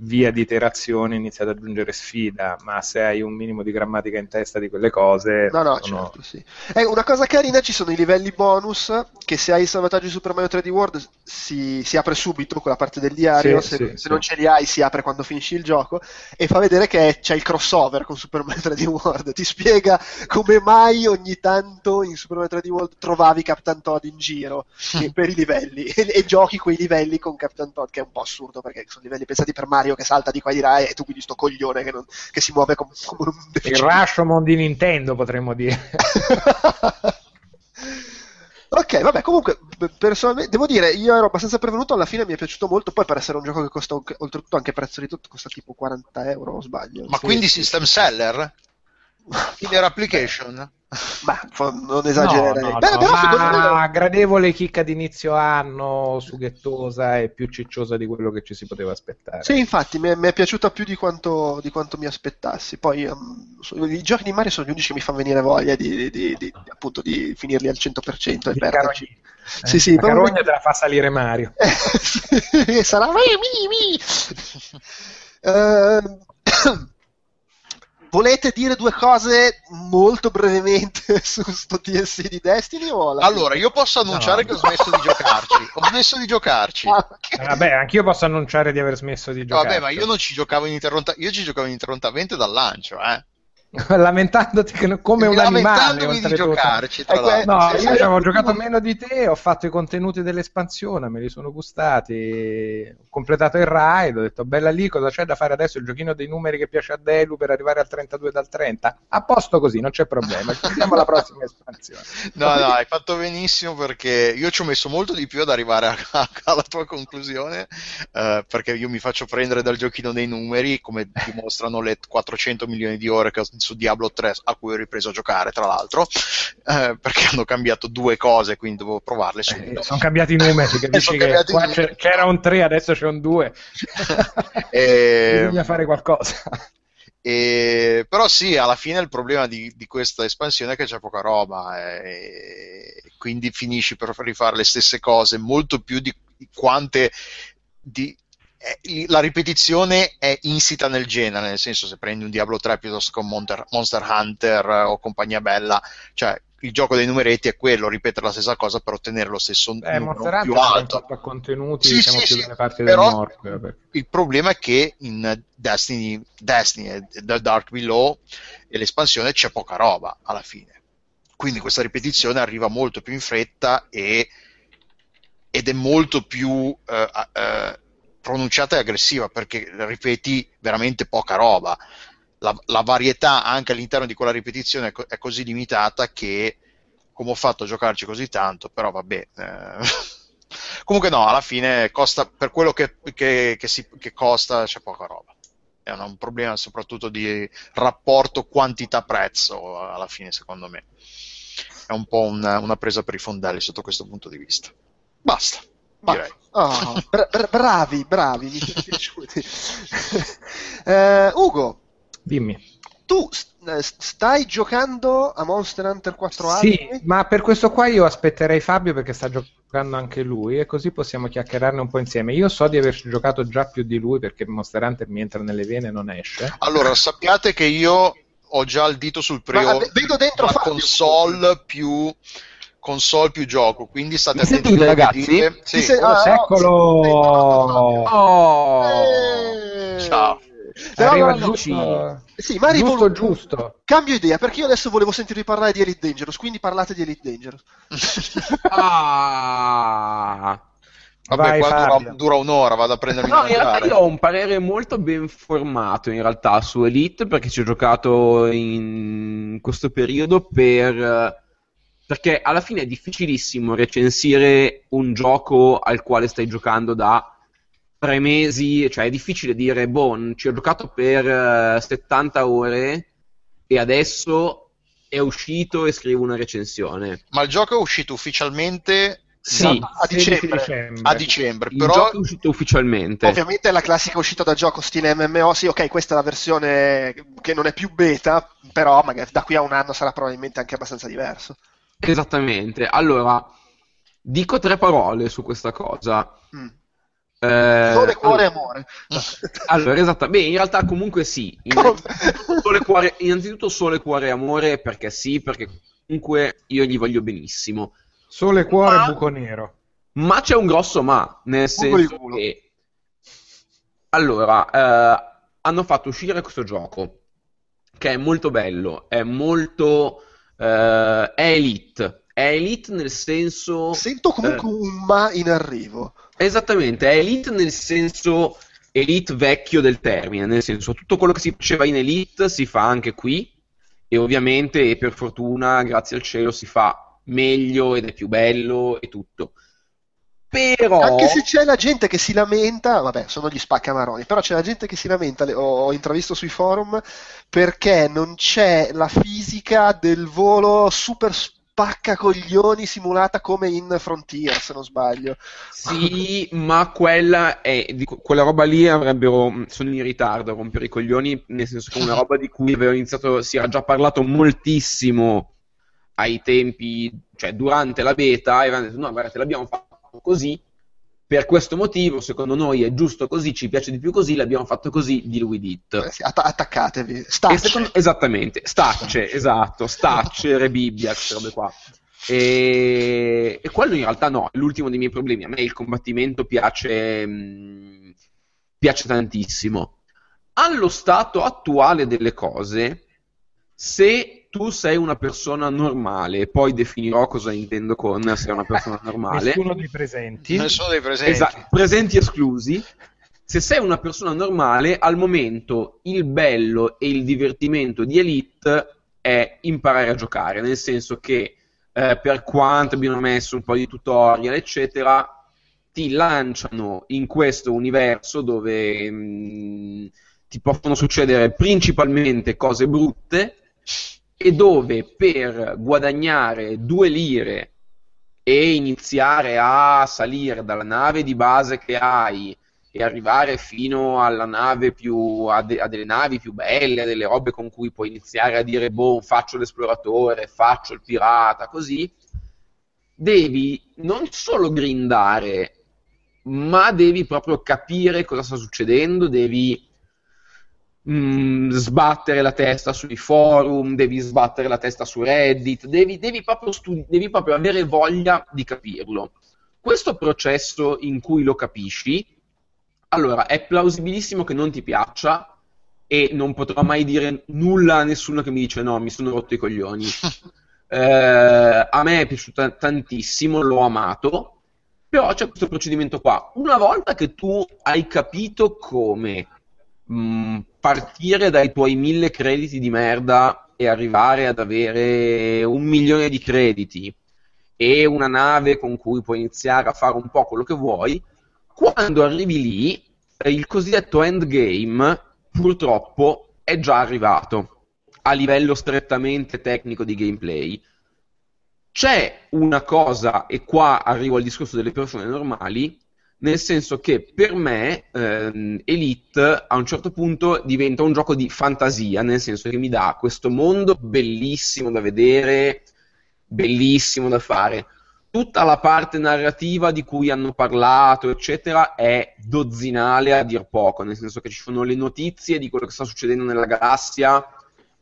via di iterazione inizia ad aggiungere sfida, ma se hai un minimo di grammatica in testa di quelle cose, No, no, sono- certo, sì. Eh, una cosa carina, ci sono i livelli bonus che se hai il salvataggio di Super Mario 3D World si, si apre subito con la parte del diario, Sì, se, sì, se non ce li hai si apre quando finisci il gioco e fa vedere che c'è il crossover con Super Mario 3D World, ti spiega come mai ogni tanto in Super Mario 3D World trovavi Captain Toad in giro per i livelli e, e giochi quei livelli con Captain Toad che è un po' assurdo perché sono livelli pensati per Mario che salta di qua e di là e tu quindi sto coglione che, non- che si muove come, come un il deficiente. Rashomon di Nintendo potremmo dire. ok, vabbè, comunque, personalmente, devo dire, io ero abbastanza prevenuto, alla fine mi è piaciuto molto, poi per essere un gioco che costa, anche- oltretutto anche prezzo di tutto, costa tipo 40 euro, o sbaglio. Ma Sì, quindi sì. system seller? Killer application? Ma non esagererei. No, no, Beh, no, però ma me... gradevole chicca d'inizio anno, sughettosa e più cicciosa di quello che ci si poteva aspettare. Sì, infatti, mi è, mi è piaciuta più di quanto, di quanto mi aspettassi. Poi so- i giochi di Mario sono gli unici che mi fanno venire voglia di, di- di- di- appunto, di finirli al 100% e Di perderci. carogna. Sì, Eh, sì, la proprio- carogna te la fa salire Mario. Eh, sarà mi, mi. Ehm, Volete dire due cose molto brevemente su sto DLC di Destiny? Allora, io posso annunciare No. che ho smesso di giocarci. Ho smesso di giocarci. Ah. Eh, Vabbè, anch'io posso annunciare di aver smesso di giocare. Vabbè, ma io non ci giocavo ininterrotta- io ci giocavo ininterrottamente dal lancio, eh. lamentandoti che- come un animale. Di giocarci, tra Eh. No, io avevo giocato meno di te, ho fatto i contenuti dell'espansione, me li sono gustati, ho completato il raid, ho detto bella lì, cosa c'è da fare adesso? Il giochino dei numeri che piace a Delu per arrivare al 32 dal 30? A posto così, non c'è problema, ci vediamo alla prossima espansione. No, no, hai fatto benissimo perché io ci ho messo molto di più ad arrivare a- alla tua conclusione, eh, perché io mi faccio prendere dal giochino dei numeri, come dimostrano le 400 milioni di ore che ho su Diablo 3 a cui ho ripreso a giocare, tra l'altro, eh, perché hanno cambiato due cose, quindi dovevo provarle subito. Eh, sono cambiati i numeri, capisci che qua c'è- c'era un 3, adesso c'è un 2, E- bisogna fare qualcosa. E- però sì, alla fine il problema di, di questa espansione è che c'è poca roba e quindi finisci per rifare le stesse cose molto più di quante di- eh, la ripetizione è insita nel genere, nel senso se prendi un Diablo 3 piuttosto che un Monster, Hunter eh, o compagnia bella, cioè il gioco dei numeretti è quello, ripetere la stessa cosa per ottenere lo stesso Eh, numero più alto. contenuti, Sì, siamo sì, più sì, parti però- del nord. vabbè. Il problema è che in Destiny, Destiny e The Dark Below e l'espansione c'è poca roba alla fine. Quindi questa ripetizione arriva molto più in fretta e, ed è molto più eh, eh, pronunciata e aggressiva perché ripeti veramente poca roba. La, la varietà anche all'interno di quella ripetizione è, co- è così limitata che come ho fatto a giocarci così tanto, però vabbè. eh, Comunque no, alla fine costa per quello che, che- che si- che costa c'è poca roba. È un, problema soprattutto di rapporto quantità-prezzo alla fine, secondo me. È un po' una, una presa per i fondelli sotto questo punto di vista. Basta, Ma- direi. Oh, bra- bra- bravi, bravi, mi sono piaciuti. Eh, Ugo, Dimmi. tu eh, stai giocando a Monster Hunter 4 Sì, anni? ma per questo qua io aspetterei Fabio perché sta giocando anche lui e così possiamo chiacchierarne un po' insieme. Io so di averci giocato già più di lui perché Monster Hunter mi entra nelle vene e non esce. Allora, sappiate che io ho già il dito sul pre-order vedo dentro la Fabio, console più console più gioco, quindi state Mi attenti sentite, ragazzi? dite. Sì. sei- ah, no, Eccolo! Oh! Eh. Ciao. Però, Arriva no, no, giusto, Sì, ma giusto, rivolu- giusto. Cambio idea, perché io adesso volevo sentirvi parlare di Elite Dangerous, quindi parlate di Elite Dangerous. Ah! Vabbè, Vai, qua dura, dura un'ora, vado a prendermi No, in realtà io ho un parere molto ben formato in realtà su Elite perché ci ho giocato in questo periodo per... perché alla fine è difficilissimo recensire un gioco al quale stai giocando da tre mesi, cioè è difficile dire, boh, ci ho giocato per eh, 70 ore e adesso è uscito e scrivo una recensione. Ma il gioco è uscito ufficialmente Sì, a 16 dicembre. a dicembre, il però gioco è uscito ufficialmente. Ovviamente è la classica uscita da gioco stile MMO, sì, ok, questa è la versione che non è più beta, però magari da qui a un anno sarà probabilmente anche abbastanza diverso. Esattamente. Allora, dico tre parole su questa cosa. Mm. Eh, Sole, cuore e allora, amore. allora, esatto. Beh, in realtà comunque sì. Innanzitutto sole, cuore, innanzitutto sole, cuore e amore perché sì, perché comunque io gli voglio benissimo. Sole, cuore, Ma- buco nero. Ma c'è un grosso ma, nel senso che... Allora, eh, hanno fatto uscire questo gioco, che è molto bello, è molto... eh, è elite. È elite nel senso... Sento comunque un ma in arrivo. Esattamente, è elite nel senso elite vecchio del termine, nel senso tutto quello che si faceva in elite si fa anche qui e ovviamente e per fortuna, grazie al cielo, si fa meglio ed è più bello e tutto. Però Anche se c'è la gente che si lamenta, vabbè, sono gli spaccamaroni, però c'è la gente che si lamenta, ho, ho intravisto sui forum, perché non c'è la fisica del volo super spaccacoglioni simulata come in Frontier, se non sbaglio. Sì, ma quella è quella roba lì avrebbero sono in ritardo a rompere i coglioni, nel senso che è una roba di cui aveva iniziato si era già parlato moltissimo ai tempi, cioè durante la beta, e avevano detto no, guardate, l'abbiamo fatto così per questo motivo, secondo noi è giusto così, ci piace di più così, l'abbiamo fatto così, di lui dit. Eh sì, atta- attaccatevi. Stacce. secondo- esattamente, stacce, esatto, stacce, rebibbia, queste robe qua. E, e quello in realtà no, è l'ultimo dei miei problemi. A me il combattimento piace, mh, piace tantissimo. Allo stato attuale delle cose, se tu sei una persona normale, poi definirò cosa intendo con sei una persona normale. Nessuno dei presenti. Nessuno dei presenti. Esatto, presenti esclusi. Se sei una persona normale, al momento il bello e il divertimento di Elite è imparare a giocare, nel senso che eh, per quanto abbiano messo un po' di tutorial, eccetera, ti lanciano in questo universo dove mh, ti possono succedere principalmente cose brutte e dove per guadagnare due lire e iniziare a salire dalla nave di base che hai e arrivare fino alla nave più, a, de, a, delle navi più belle, a delle robe con cui puoi iniziare a dire, boh, faccio l'esploratore, faccio il pirata, così, devi non solo grindare, ma devi proprio capire cosa sta succedendo, devi mh, mm, sbattere la testa sui forum, devi sbattere la testa su Reddit, devi, devi, proprio studi- devi proprio avere voglia di capirlo. Questo processo in cui lo capisci allora, è plausibilissimo che non ti piaccia e non potrò mai dire nulla a nessuno che mi dice no, mi sono rotto i coglioni. eh, a me è piaciuto tantissimo, l'ho amato, però c'è questo procedimento qua. Una volta che tu hai capito come mh, mm, partire dai tuoi mille crediti di merda e arrivare ad avere un milione di crediti e una nave con cui puoi iniziare a fare un po' quello che vuoi, quando arrivi lì, il cosiddetto endgame purtroppo è già arrivato a livello strettamente tecnico di gameplay. C'è una cosa, e qua arrivo al discorso delle persone normali, nel senso che per me ehm, Elite a un certo punto diventa un gioco di fantasia, nel senso che mi dà questo mondo bellissimo da vedere, bellissimo da fare, tutta la parte narrativa di cui hanno parlato, eccetera, è dozzinale a dir poco, nel senso che ci sono le notizie di quello che sta succedendo nella galassia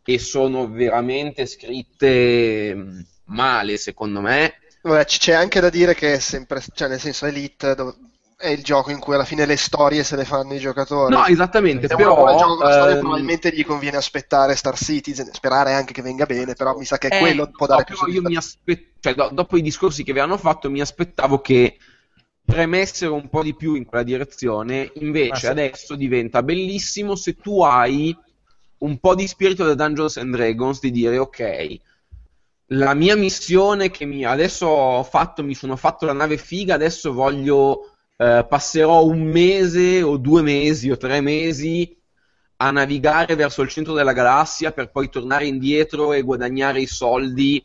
e sono veramente scritte mm, male, secondo me. Vabbè, c'è anche da dire che è sempre, cioè nel senso Elite dove è il gioco in cui alla fine le storie se le fanno i giocatori. No, esattamente, Se però... uno vuole giocare con la storia ehm, probabilmente gli conviene aspettare Star Citizen, sperare anche che venga bene, però mi sa che Eh, quello può dare no, più però io mi soddisfazione. aspe- cioè, do- dopo i discorsi che avevano fatto, mi aspettavo che premessero un po' di più in quella direzione. Invece, Ma sì. adesso diventa bellissimo se tu hai un po' di spirito da Dungeons and Dragons di dire, ok. La mia missione che mi adesso ho fatto, mi sono fatto la nave figa, adesso voglio eh, passerò un mese o due mesi o tre mesi a navigare verso il centro della galassia per poi tornare indietro e guadagnare i soldi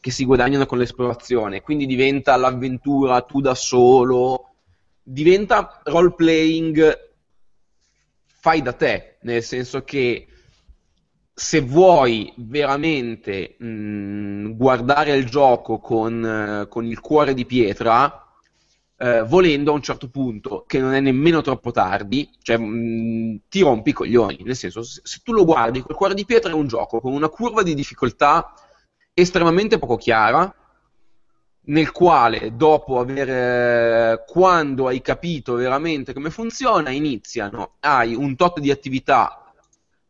che si guadagnano con l'esplorazione. Quindi diventa l'avventura tu da solo, diventa role playing fai da te, nel senso che se vuoi veramente mh, guardare il gioco con, eh, con il cuore di pietra, eh, volendo a un certo punto, che non è nemmeno troppo tardi, cioè mh, ti rompi i coglioni, nel senso se, se tu lo guardi, quel cuore di pietra è un gioco con una curva di difficoltà estremamente poco chiara, nel quale dopo aver eh, quando hai capito veramente come funziona, iniziano, hai un tot di attività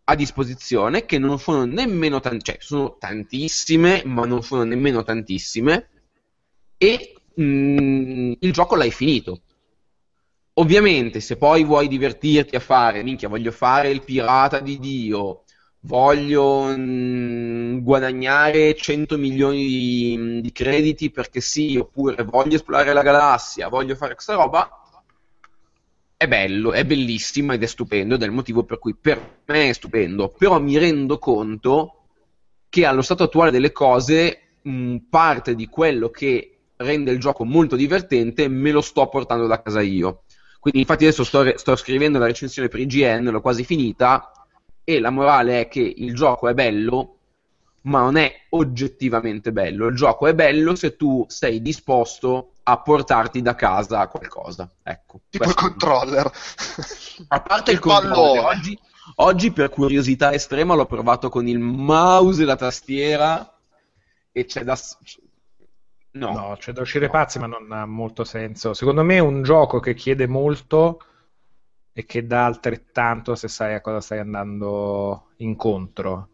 a disposizione che non sono nemmeno tan- cioè sono tantissime, ma non sono nemmeno tantissime e mm, il gioco l'hai finito. Ovviamente, se poi vuoi divertirti a fare, minchia, voglio fare il pirata di Dio, voglio mm, guadagnare 100 milioni di, di crediti perché sì, oppure voglio esplorare la galassia, voglio fare questa roba, è bello, è bellissimo ed è stupendo ed è il motivo per cui per me è stupendo, però mi rendo conto che allo stato attuale delle cose mh, parte di quello che rende il gioco molto divertente me lo sto portando da casa io. Quindi infatti adesso sto, sto scrivendo la recensione per IGN, l'ho quasi finita e la morale è che il gioco è bello, ma non è oggettivamente bello. Il gioco è bello se tu sei disposto a portarti da casa qualcosa. Ecco, Tipo il questo- controller. a parte il, Il controller, oggi, oggi per curiosità estrema l'ho provato con il mouse e la tastiera e c'è da... No, No, c'è da uscire pazzi, ma non ha molto senso. Secondo me è un gioco che chiede molto e che dà altrettanto se sai a cosa stai andando incontro.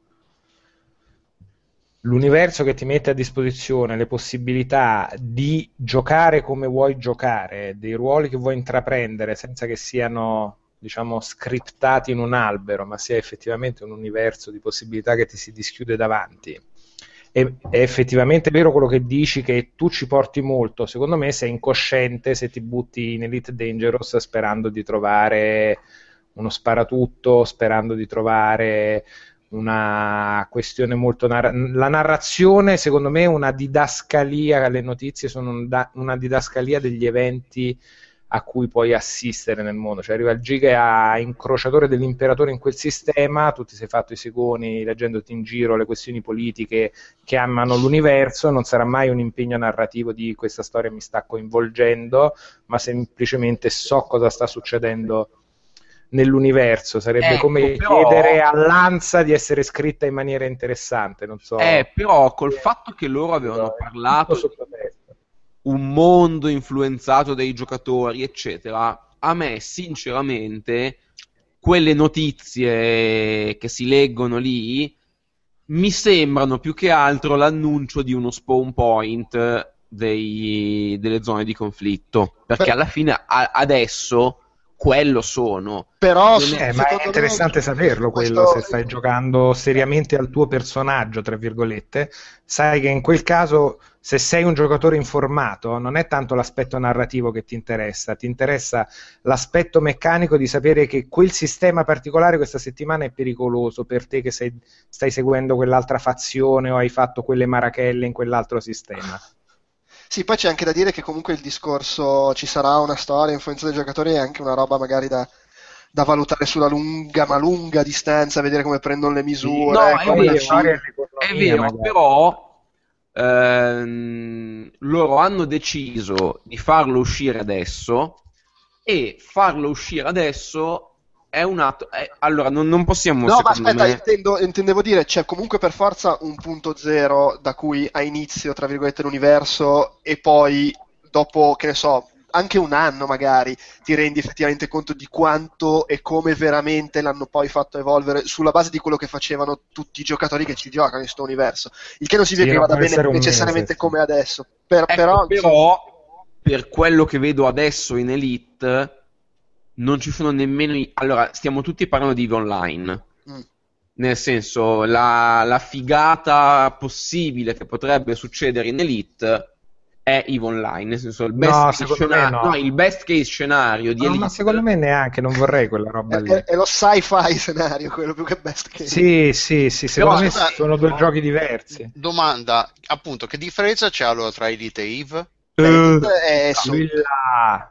l'universo che ti mette a disposizione, le possibilità di giocare come vuoi giocare, dei ruoli che vuoi intraprendere senza che siano diciamo scriptati in un albero, ma sia effettivamente un universo di possibilità che ti si dischiude davanti. E, è effettivamente vero quello che dici che tu ci porti molto, secondo me sei incosciente se ti butti in Elite Dangerous sperando di trovare uno sparatutto, sperando di trovare una questione molto narra- la narrazione secondo me è una didascalia. Le notizie sono una didascalia degli eventi a cui puoi assistere nel mondo. Cioè arriva il giga incrociatore dell'imperatore in quel sistema tu ti sei fatto i segoni leggendoti in giro le questioni politiche che amano l'universo non sarà mai un impegno narrativo di questa storia mi sta coinvolgendo ma semplicemente so cosa sta succedendo nell'universo, sarebbe ecco, come però... chiedere all'Anza di essere scritta in maniera interessante, non so. Eh, però col fatto che loro avevano parlato di un mondo influenzato dai giocatori, eccetera, a me sinceramente quelle notizie che si leggono lì mi sembrano più che altro l'annuncio di uno spawn point dei, delle zone di conflitto, perché alla fine a, adesso quello sono. Però, eh, ma è interessante me, saperlo quello questo... se stai giocando seriamente al tuo personaggio, tra virgolette, sai che in quel caso se sei un giocatore informato non è tanto l'aspetto narrativo che ti interessa, ti interessa l'aspetto meccanico di sapere che quel sistema particolare questa settimana è pericoloso per te che sei, stai seguendo quell'altra fazione o hai fatto quelle marachelle in quell'altro sistema. Sì, poi c'è anche da dire che comunque il discorso ci sarà una storia, influenza dei giocatori è anche una roba magari da, da valutare sulla lunga ma lunga distanza, vedere come prendono le misure. No, è vero, è vero però ehm, loro hanno deciso di farlo uscire adesso e farlo uscire adesso è un atto. È, allora, non, non, possiamo. No, ma aspetta, me... intendo, intendevo dire, c'è comunque per forza un punto zero da cui ha inizio, tra virgolette, l'universo, e poi dopo, che ne so, anche un anno magari ti rendi effettivamente conto di quanto e come veramente l'hanno poi fatto evolvere sulla base di quello che facevano tutti i giocatori che ci giocano in questo universo. Il che non significa sì, che vada bene necessariamente mese, come adesso. Per, ecco, però, però, per quello che vedo adesso in Elite non ci sono nemmeno. I... Allora, stiamo tutti parlando di EVE Online. Mm. Nel senso, la, la, figata possibile che potrebbe succedere in Elite è EVE Online. Nel senso, il best, no, case, scenario, no. No, il best case scenario di no, Elite. Ma secondo me neanche, non vorrei quella roba lì. È, è, lo sci-fi scenario, quello più che best case. Sì, sì, sì. Secondo Però, me scusa, sono due giochi diversi. Domanda, appunto, che differenza c'è allora tra Elite e EVE? Uh, è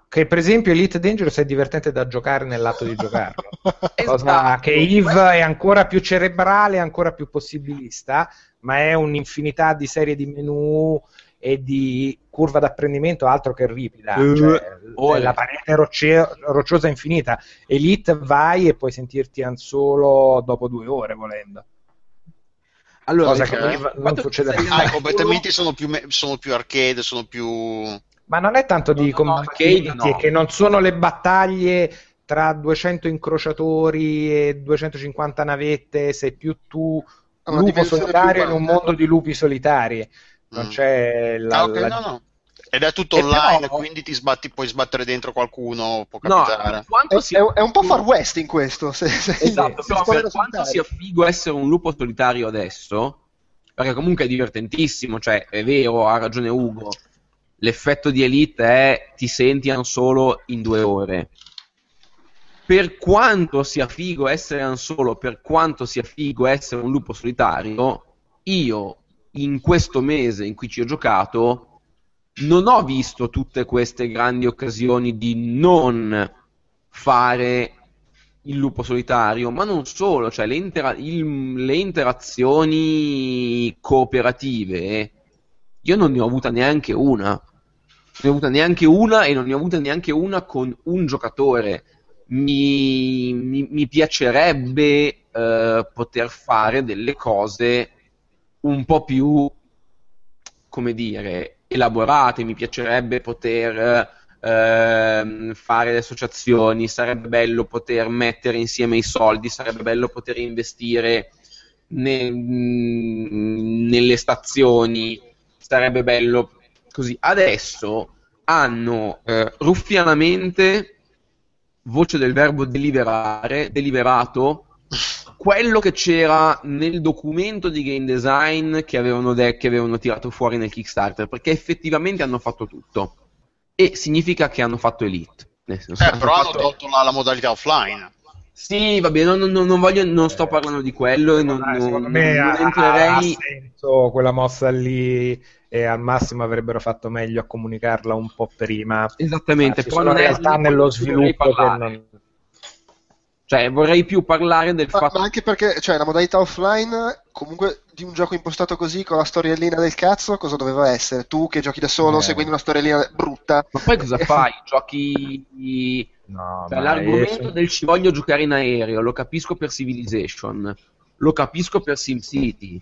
che per esempio Elite Dangerous è divertente da giocare nell'atto di giocarlo. Cosa esatto. che Eve è ancora più cerebrale ancora più possibilista ma è un'infinità di serie di menu e di curva d'apprendimento altro che ripida uh, cioè, oh, la parete rocce- rocciosa infinita. Elite vai e puoi sentirti solo dopo due ore volendo allora, cosa che non, non succede ah, i combattimenti sono più, sono più arcade, sono più... Ma non è tanto di no, combattimenti, no, no. che non sono le battaglie tra 200 incrociatori e 250 navette, sei più tu lupo solitario in un mondo di lupi solitari. Non mm. c'è la, ah, okay, la... no, no. Ed è tutto e online, però... quindi ti sbatti, puoi sbattere dentro qualcuno, può capitare. No, si... è, è, un po' far west in questo. Se, se esatto, però per quanto sia figo essere un lupo solitario adesso, perché comunque è divertentissimo, cioè è vero, ha ragione Ugo, l'effetto di Elite è ti senti solo in due ore. Per quanto sia figo essere solo, per quanto sia figo essere un lupo solitario, io in questo mese in cui ci ho giocato non ho visto tutte queste grandi occasioni di non fare il lupo solitario, ma non solo, cioè le, intera- il, le interazioni cooperative, io non ne ho avuta neanche una. Non ne ho avuta neanche una e non ne ho avuta neanche una con un giocatore. Mi, mi, mi piacerebbe eh, poter fare delle cose un po' più, come dire, elaborate, mi piacerebbe poter eh, fare le associazioni, sarebbe bello poter mettere insieme i soldi, sarebbe bello poter investire ne- mh, nelle stazioni, sarebbe bello così. Adesso hanno eh, ruffianamente, voce del verbo deliberare, deliberato quello che c'era nel documento di game design che avevano, de- che avevano tirato fuori nel Kickstarter, perché effettivamente hanno fatto tutto. E significa che hanno fatto Elite. Nel senso, Eh, hanno però hanno fatto- tolto la, la modalità offline. Sì, va bene, non, non- non voglio, non sto parlando di quello e non, Dai, non- secondo me non ha, ha entrerei. senso quella mossa lì e al massimo avrebbero fatto meglio a comunicarla un po' prima. Esattamente, però non è realtà nello sviluppo che non... Cioè, vorrei più parlare del Ma, fatto ma anche perché, cioè, la modalità offline, comunque, di un gioco impostato così, con la storiellina del cazzo, cosa doveva essere? Tu che giochi da solo, Eh. seguendo una storiellina brutta. Ma poi cosa fai? Giochi. No, Cioè, ma l'argomento è- del ci voglio giocare in aereo, lo capisco per Civilization, lo capisco per SimCity.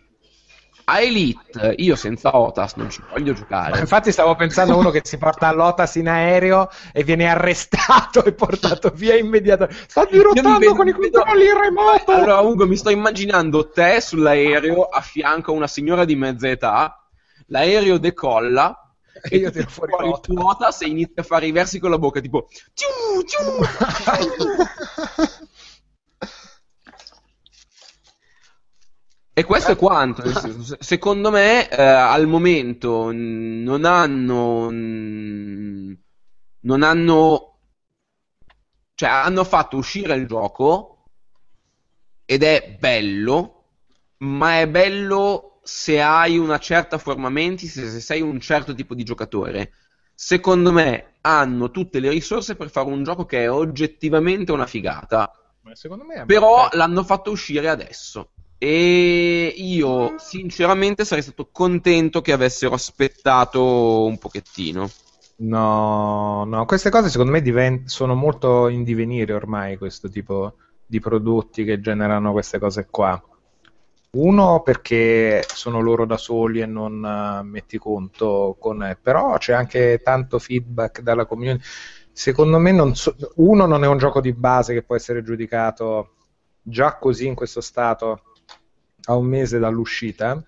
A Elite, io senza OTAS non ci voglio giocare. Infatti stavo pensando a uno che si porta all'Otas in aereo e viene arrestato e portato via immediatamente. Sta dirottando vedo- con i vedo- controlli in remoto! Allora, Ugo, mi sto immaginando te sull'aereo a fianco a una signora di mezza età. L'aereo decolla E io tiro fuori il l'OTAS. OTAS e inizia a fare i versi con la bocca, tipo. "Tiu, tiu". E questo è quanto. se- Secondo me, eh, al momento non hanno. mh, Non hanno. Cioè, hanno fatto uscire il gioco ed è bello, ma è bello se hai una certa forma mentis, se se sei un certo tipo di giocatore. Secondo me hanno tutte le risorse per fare un gioco che è oggettivamente una figata. Ma secondo me è Però l'hanno fatto uscire adesso. E io, sinceramente, sarei stato contento che avessero aspettato un pochettino. No, no, queste cose secondo me diven- sono molto in divenire ormai, questo tipo di prodotti che generano queste cose qua. Uno perché sono loro da soli e non eh, metti conto con... però c'è anche tanto feedback dalla community. Secondo me non so- uno non è un gioco di base che può essere giudicato già così in questo stato a un mese dall'uscita.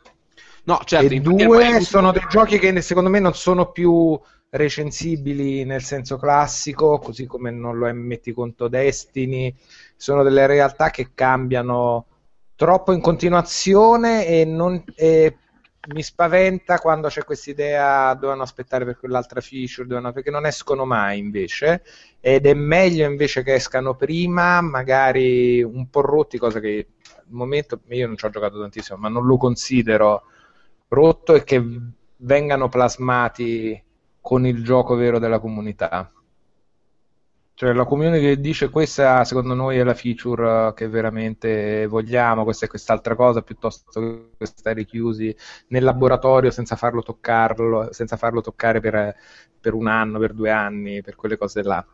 No, certo, e due sono dei giochi che secondo me non sono più recensibili nel senso classico, così come non lo è metti conto Destiny, sono delle realtà che cambiano troppo in continuazione e, non- e mi spaventa quando c'è questa idea dovevano aspettare per quell'altra feature, dovevano- perché non escono mai invece ed è meglio invece che escano prima, magari un po' rotti, cosa che momento io non ci ho giocato tantissimo, ma non lo considero rotto e che vengano plasmati con il gioco vero della comunità. Cioè la community che dice questa secondo noi è la feature che veramente vogliamo, questa è quest'altra cosa, piuttosto che stare chiusi nel laboratorio senza farlo toccarlo, senza farlo toccare per, per un anno, per due anni, per quelle cose là.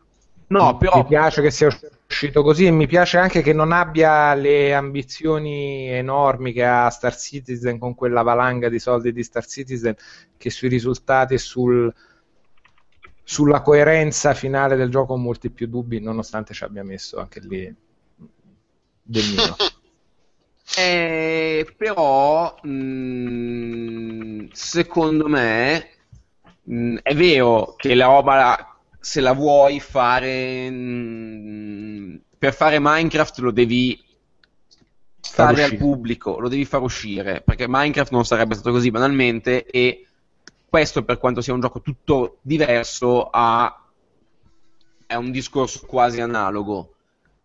No, però Mi piace che sia uscito così e mi piace anche che non abbia le ambizioni enormi che ha Star Citizen con quella valanga di soldi di Star Citizen che sui risultati e sul, sulla coerenza finale del gioco ho molti più dubbi nonostante ci abbia messo anche lì del mio. Eh, però, mh, secondo me, mh, è vero che la roba, se la vuoi fare mh, per fare Minecraft, lo devi Far fare al pubblico, lo devi far uscire, perché Minecraft non sarebbe stato così banalmente e questo per quanto sia un gioco tutto diverso ha, è un discorso quasi analogo.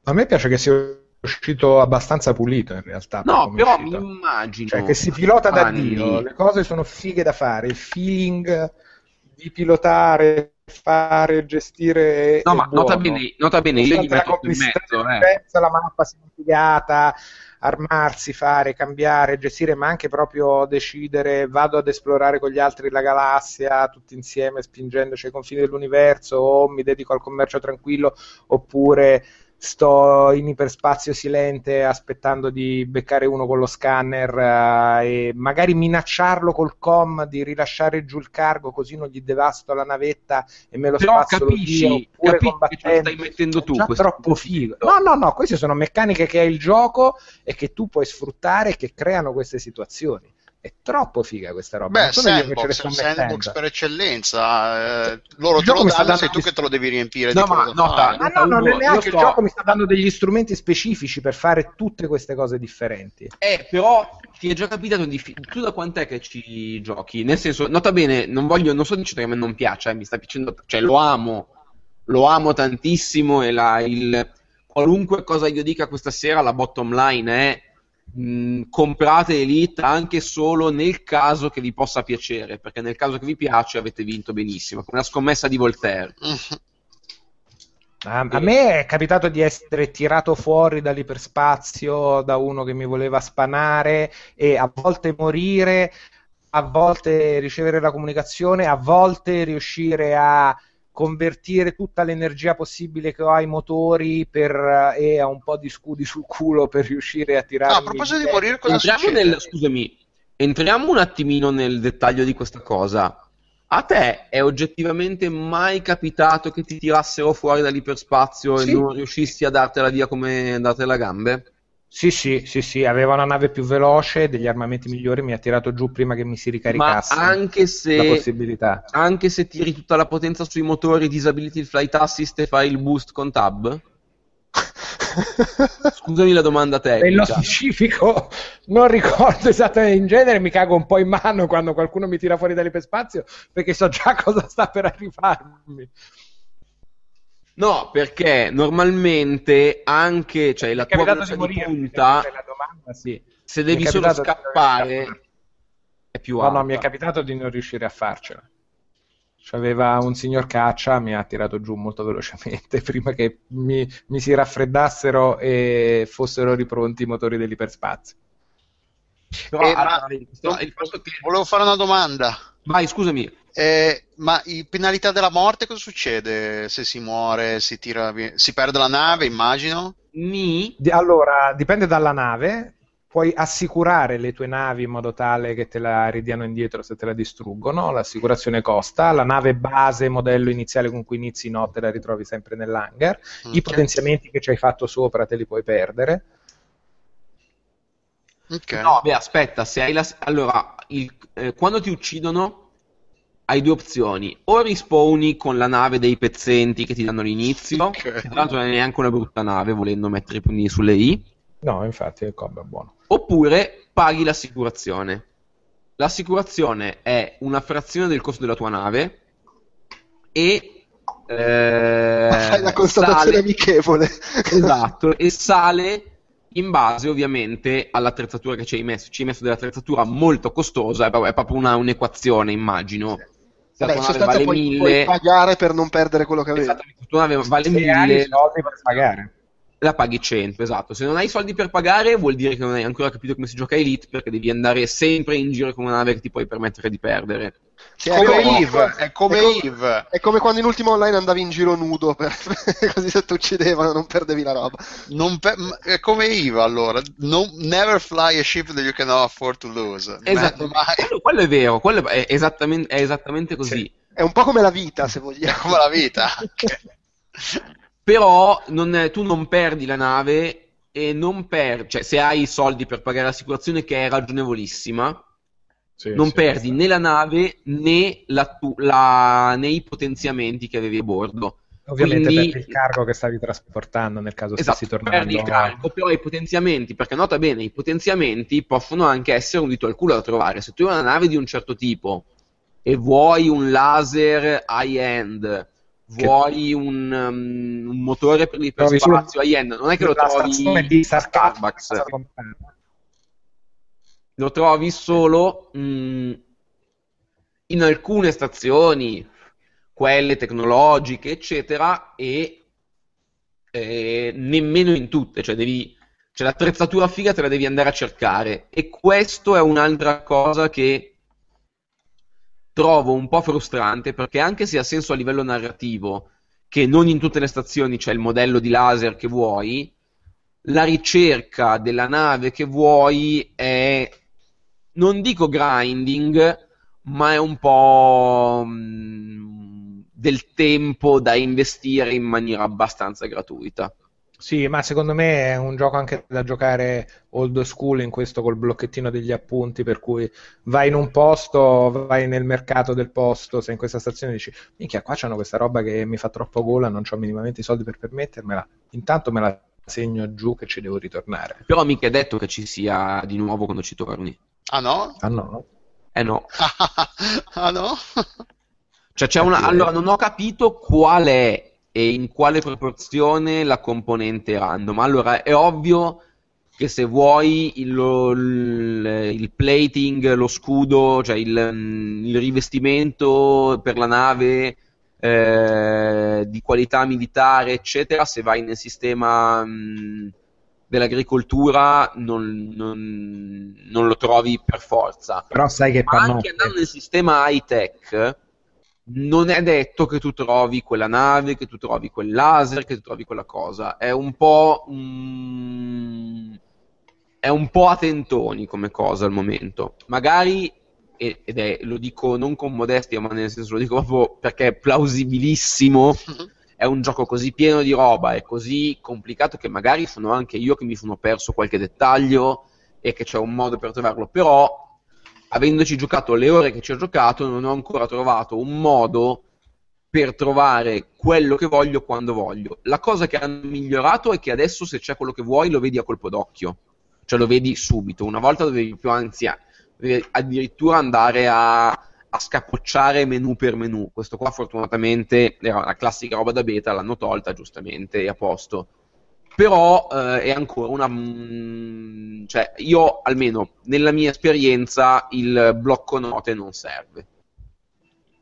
A me piace che sia uscito abbastanza pulito in realtà. No, però mi immagino Cioè, che si pilota da anni- Dio, le cose sono fighe da fare, il feeling di pilotare, fare, gestire. No, ma nota bene, nota bene, io gli Nonostante la metto in mezzo, eh. la mappa sia figata, armarsi, fare, cambiare, gestire, ma anche proprio decidere vado ad esplorare con gli altri la galassia tutti insieme spingendoci ai confini dell'universo o mi dedico al commercio tranquillo oppure sto in iperspazio silente aspettando di beccare uno con lo scanner eh, e magari minacciarlo col com di rilasciare giù il cargo così non gli devasto la navetta e me lo Però spazzolo capisci, via, oppure capisci che stai mettendo tu. Questo troppo figo. No, no, no, queste sono meccaniche che ha il gioco e che tu puoi sfruttare e che creano queste situazioni. È troppo figa questa roba. Beh, non sono io che ce le sandbox, sandbox per eccellenza. eh, loro Il te lo danno, dando sei tu che te lo devi riempire No, di ma nota. Ah, no, no, neanche sto- il gioco mi sta dando degli strumenti specifici per fare tutte queste cose differenti. Eh, però ti è già capitato di... Tu da quant'è che ci giochi? Nel senso, nota bene, non voglio, non sto dicendo che a me non piace, eh, mi sta piacendo, cioè lo amo, lo amo tantissimo e la, il, qualunque cosa io dica questa sera, la bottom line è mh, comprate Elite anche solo nel caso che vi possa piacere, perché nel caso che vi piace avete vinto benissimo, come la scommessa di Voltaire. A, a me è capitato di essere tirato fuori dall'iperspazio da uno che mi voleva spanare e a volte morire, a volte ricevere la comunicazione, a volte riuscire a convertire tutta l'energia possibile che ho ai motori per, e a un po' di scudi sul culo per riuscire a tirare. Ah, a proposito di morire, cosa Entriamo succede? nel, scusami, entriamo un attimino nel dettaglio di questa cosa. A te è oggettivamente mai capitato che ti tirassero fuori dall'iperspazio Sì. e non riuscissi a dartela via come dartela gambe? Sì, sì, sì, sì, aveva una nave più veloce, degli armamenti migliori, mi ha tirato giù prima che mi si Ma ricaricasse anche la se, possibilità. anche se tiri tutta la potenza sui motori, disabiliti il flight assist e fai il boost con tab? Scusami la domanda Nello tecnica. specifico non ricordo esattamente, in genere mi cago un po' in mano quando qualcuno mi tira fuori dall'iperspazio perché so già cosa sta per arrivarmi. No, perché normalmente anche, cioè la tua velocità di morire, punta, domanda, sì. se devi solo scappare, è più No, alta. no, mi è capitato di non riuscire a farcela. C'aveva un signor caccia, mi ha tirato giù molto velocemente prima che mi, mi si raffreddassero e fossero ripronti i motori dell'iperspazio. Però, Eh, allora, ma- che... Volevo fare una domanda. Vai, scusami. Eh, ma in penalità della morte cosa succede se si muore, si tira via- si perde la nave, immagino? Ni Allora, dipende dalla nave. Puoi assicurare le tue navi in modo tale che te la ridiano indietro se te la distruggono. L'assicurazione costa. La nave base, modello iniziale con cui inizi no, te la ritrovi sempre nell'hangar. I Ok. potenziamenti che ci hai fatto sopra te li puoi perdere. Ok. No, beh, aspetta, se hai la... Allora, il- eh, quando ti uccidono hai due opzioni. O rispawni con la nave dei pezzenti che ti danno l'inizio, Ok. che tra l'altro non è neanche una brutta nave, volendo mettere i puntini sulle i, No, infatti il cob è buono. oppure paghi l'assicurazione. L'assicurazione è una frazione del costo della tua nave e... eh, Fai la constatazione sale- amichevole. Esatto, e sale in base ovviamente all'attrezzatura che ci hai messo. Ci hai messo dell'attrezzatura molto costosa, è proprio, è proprio una- un'equazione, immagino. Vabbè, in sostanza vale puoi, puoi 1000, pagare per non perdere quello che avevi. nave vale Se hai 1000, i soldi per pagare. La paghi 100, esatto. Se non hai soldi per pagare, vuol dire che non hai ancora capito come si gioca Elite, perché devi andare sempre in giro con una nave che ti puoi permettere di perdere. Sì, Come come- Eve, è come è come- Eve. È come quando in ultimo online andavi in giro nudo, per- così se ti uccidevano non perdevi la roba. Non pe- è come Eve allora. No- never fly a ship that you cannot afford to lose. Esatto, quello, quello è vero, quello è esattamente, è esattamente così. Sì. È un po' come la vita, se vogliamo. come la vita. Però non è- tu non perdi la nave e non perdi, cioè se hai i soldi per pagare l'assicurazione che è ragionevolissima, non perdi né la nave né, la tu- la- né i potenziamenti che avevi a bordo. Ovviamente Quindi- per il cargo che stavi trasportando nel caso Esatto, stessi tornando. perdi il carico, però i potenziamenti, perché nota bene, i potenziamenti possono anche essere un dito al culo da trovare. Se tu hai una nave di un certo tipo e vuoi un laser high-end, vuoi un, um, un motore per l'iperspazio high-end, non è che lo trovi di a Starbucks. Starbucks. lo trovi solo mh, in alcune stazioni, quelle tecnologiche, eccetera, e eh, nemmeno in tutte, cioè devi, cioè l'attrezzatura figa te la devi andare a cercare. E questo è un'altra cosa che trovo un po' frustrante, perché anche se ha senso a livello narrativo che non in tutte le stazioni c'è il modello di laser che vuoi, la ricerca della nave che vuoi è, non dico grinding, ma è un po' mh, del tempo da investire in maniera abbastanza gratuita. Sì, ma secondo me è un gioco anche da giocare old school in questo col blocchettino degli appunti, per cui vai in un posto, vai nel mercato del posto, sei in questa stazione e dici, minchia, qua c'hanno questa roba che mi fa troppo gola, non ho minimamente i soldi per permettermela, intanto me la segno giù che ci devo ritornare. Però mica è detto che ci sia di nuovo quando ci torni. Ah no? Ah no? Eh no. ah no? Cioè c'è una... Allora non ho capito qual è e in quale proporzione la componente random. Allora è ovvio che se vuoi il, lo- il- plating, lo scudo, cioè il, il rivestimento per la nave eh, di qualità militare, eccetera, se vai nel sistema mh, dell'agricoltura non, non- non lo trovi per forza. Però sai che Ma anche andando nel sistema high tech, non è detto che tu trovi quella nave, che tu trovi quel laser, che tu trovi quella cosa. È un po'. mm, è un po' a tentoni come cosa al momento. Magari, ed è, lo dico non con modestia, ma nel senso lo dico proprio perché è plausibilissimo. È un gioco così pieno di roba e così complicato che magari sono anche io che mi sono perso qualche dettaglio e che c'è un modo per trovarlo. Però avendoci giocato le ore che ci ho giocato, non ho ancora trovato un modo per trovare quello che voglio quando voglio. La cosa che hanno migliorato è che adesso se c'è quello che vuoi lo vedi a colpo d'occhio, cioè lo vedi subito. Una volta dovevi più dovevi addirittura andare a, a scapocciare menu per menu. Questo qua fortunatamente era la classica roba da beta, l'hanno tolta giustamente e a posto però eh, è ancora una mm, cioè io almeno nella mia esperienza il blocco note non serve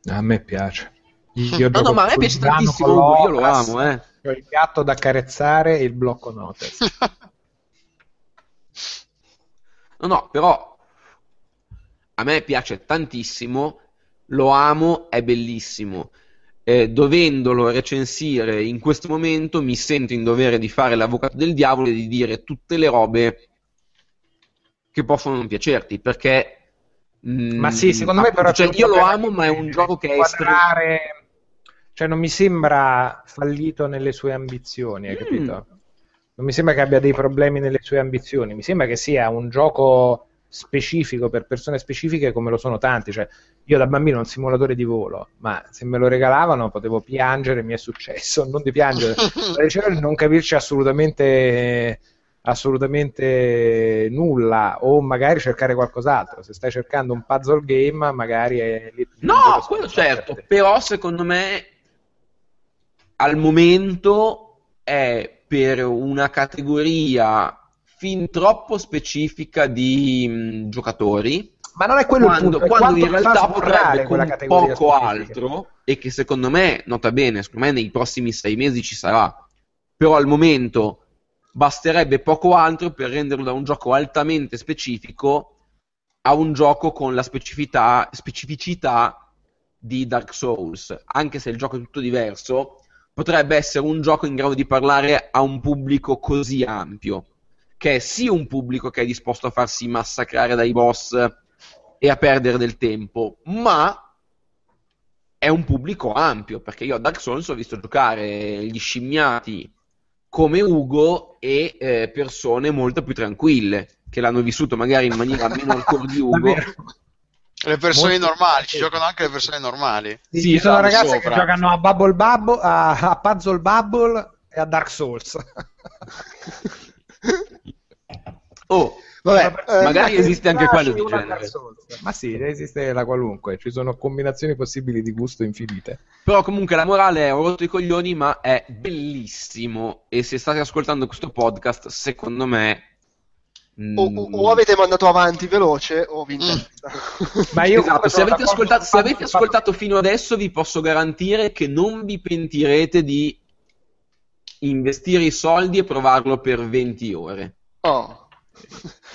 A me piace. Io no no ma a me piace tantissimo io lo amo eh C'ho il gatto da carezzare e il blocco notes. no no però a me piace tantissimo lo amo è bellissimo Eh, dovendolo recensire in questo momento mi sento in dovere di fare l'avvocato del diavolo e di dire tutte le robe che possono non piacerti perché mm, Ma sì, secondo me però cioè, io lo amo ma è un gioco che è estremamente inquadrare... Cioè non mi sembra fallito nelle sue ambizioni, hai Mm. capito? Non mi sembra che abbia dei problemi nelle sue ambizioni, mi sembra che sia un gioco specifico per persone specifiche come lo sono tanti, cioè io da bambino ho un simulatore di volo, ma se me lo regalavano potevo piangere, mi è successo, non di piangere, non capirci assolutamente assolutamente nulla o magari cercare qualcos'altro. Se stai cercando un puzzle game magari è lì No, quello certo, però secondo me al momento è per una categoria fin troppo specifica di mh, giocatori. Ma non è quello quando, il punto quando in realtà potrebbe con poco altro e che secondo me, nota bene, secondo me nei prossimi sei mesi ci sarà però al momento basterebbe poco altro per renderlo da un gioco altamente specifico a un gioco con la specificità, specificità di Dark Souls. Anche se il gioco è tutto diverso, potrebbe essere un gioco in grado di parlare a un pubblico così ampio, che è sì un pubblico che è disposto a farsi massacrare dai boss e a perdere del tempo, ma è un pubblico ampio, perché io a Dark Souls ho visto giocare gli scimmiati come Ugo e eh, persone molto più tranquille, che l'hanno vissuto magari in maniera meno hardcore di Ugo. Le persone Molto- normali, ci giocano anche le persone normali. Sì, Sì, ci sono stanno ragazze sopra. che giocano a Bubble Bubble, a, a Puzzle Bubble e a Dark Souls. Oh, Vabbè, eh, magari esiste anche quello di genere. Ma sì, esiste la qualunque, ci sono combinazioni possibili di gusto infinite. Però comunque la morale è ho rotto i coglioni, ma è bellissimo. E se state ascoltando questo podcast, secondo me... mm, o, o- o avete mandato avanti veloce o vi interessa. Ma io esatto, se avete, ascoltato, se avete ascoltato fino adesso, vi posso garantire che non vi pentirete di investire i soldi e provarlo per 20 ore. Oh.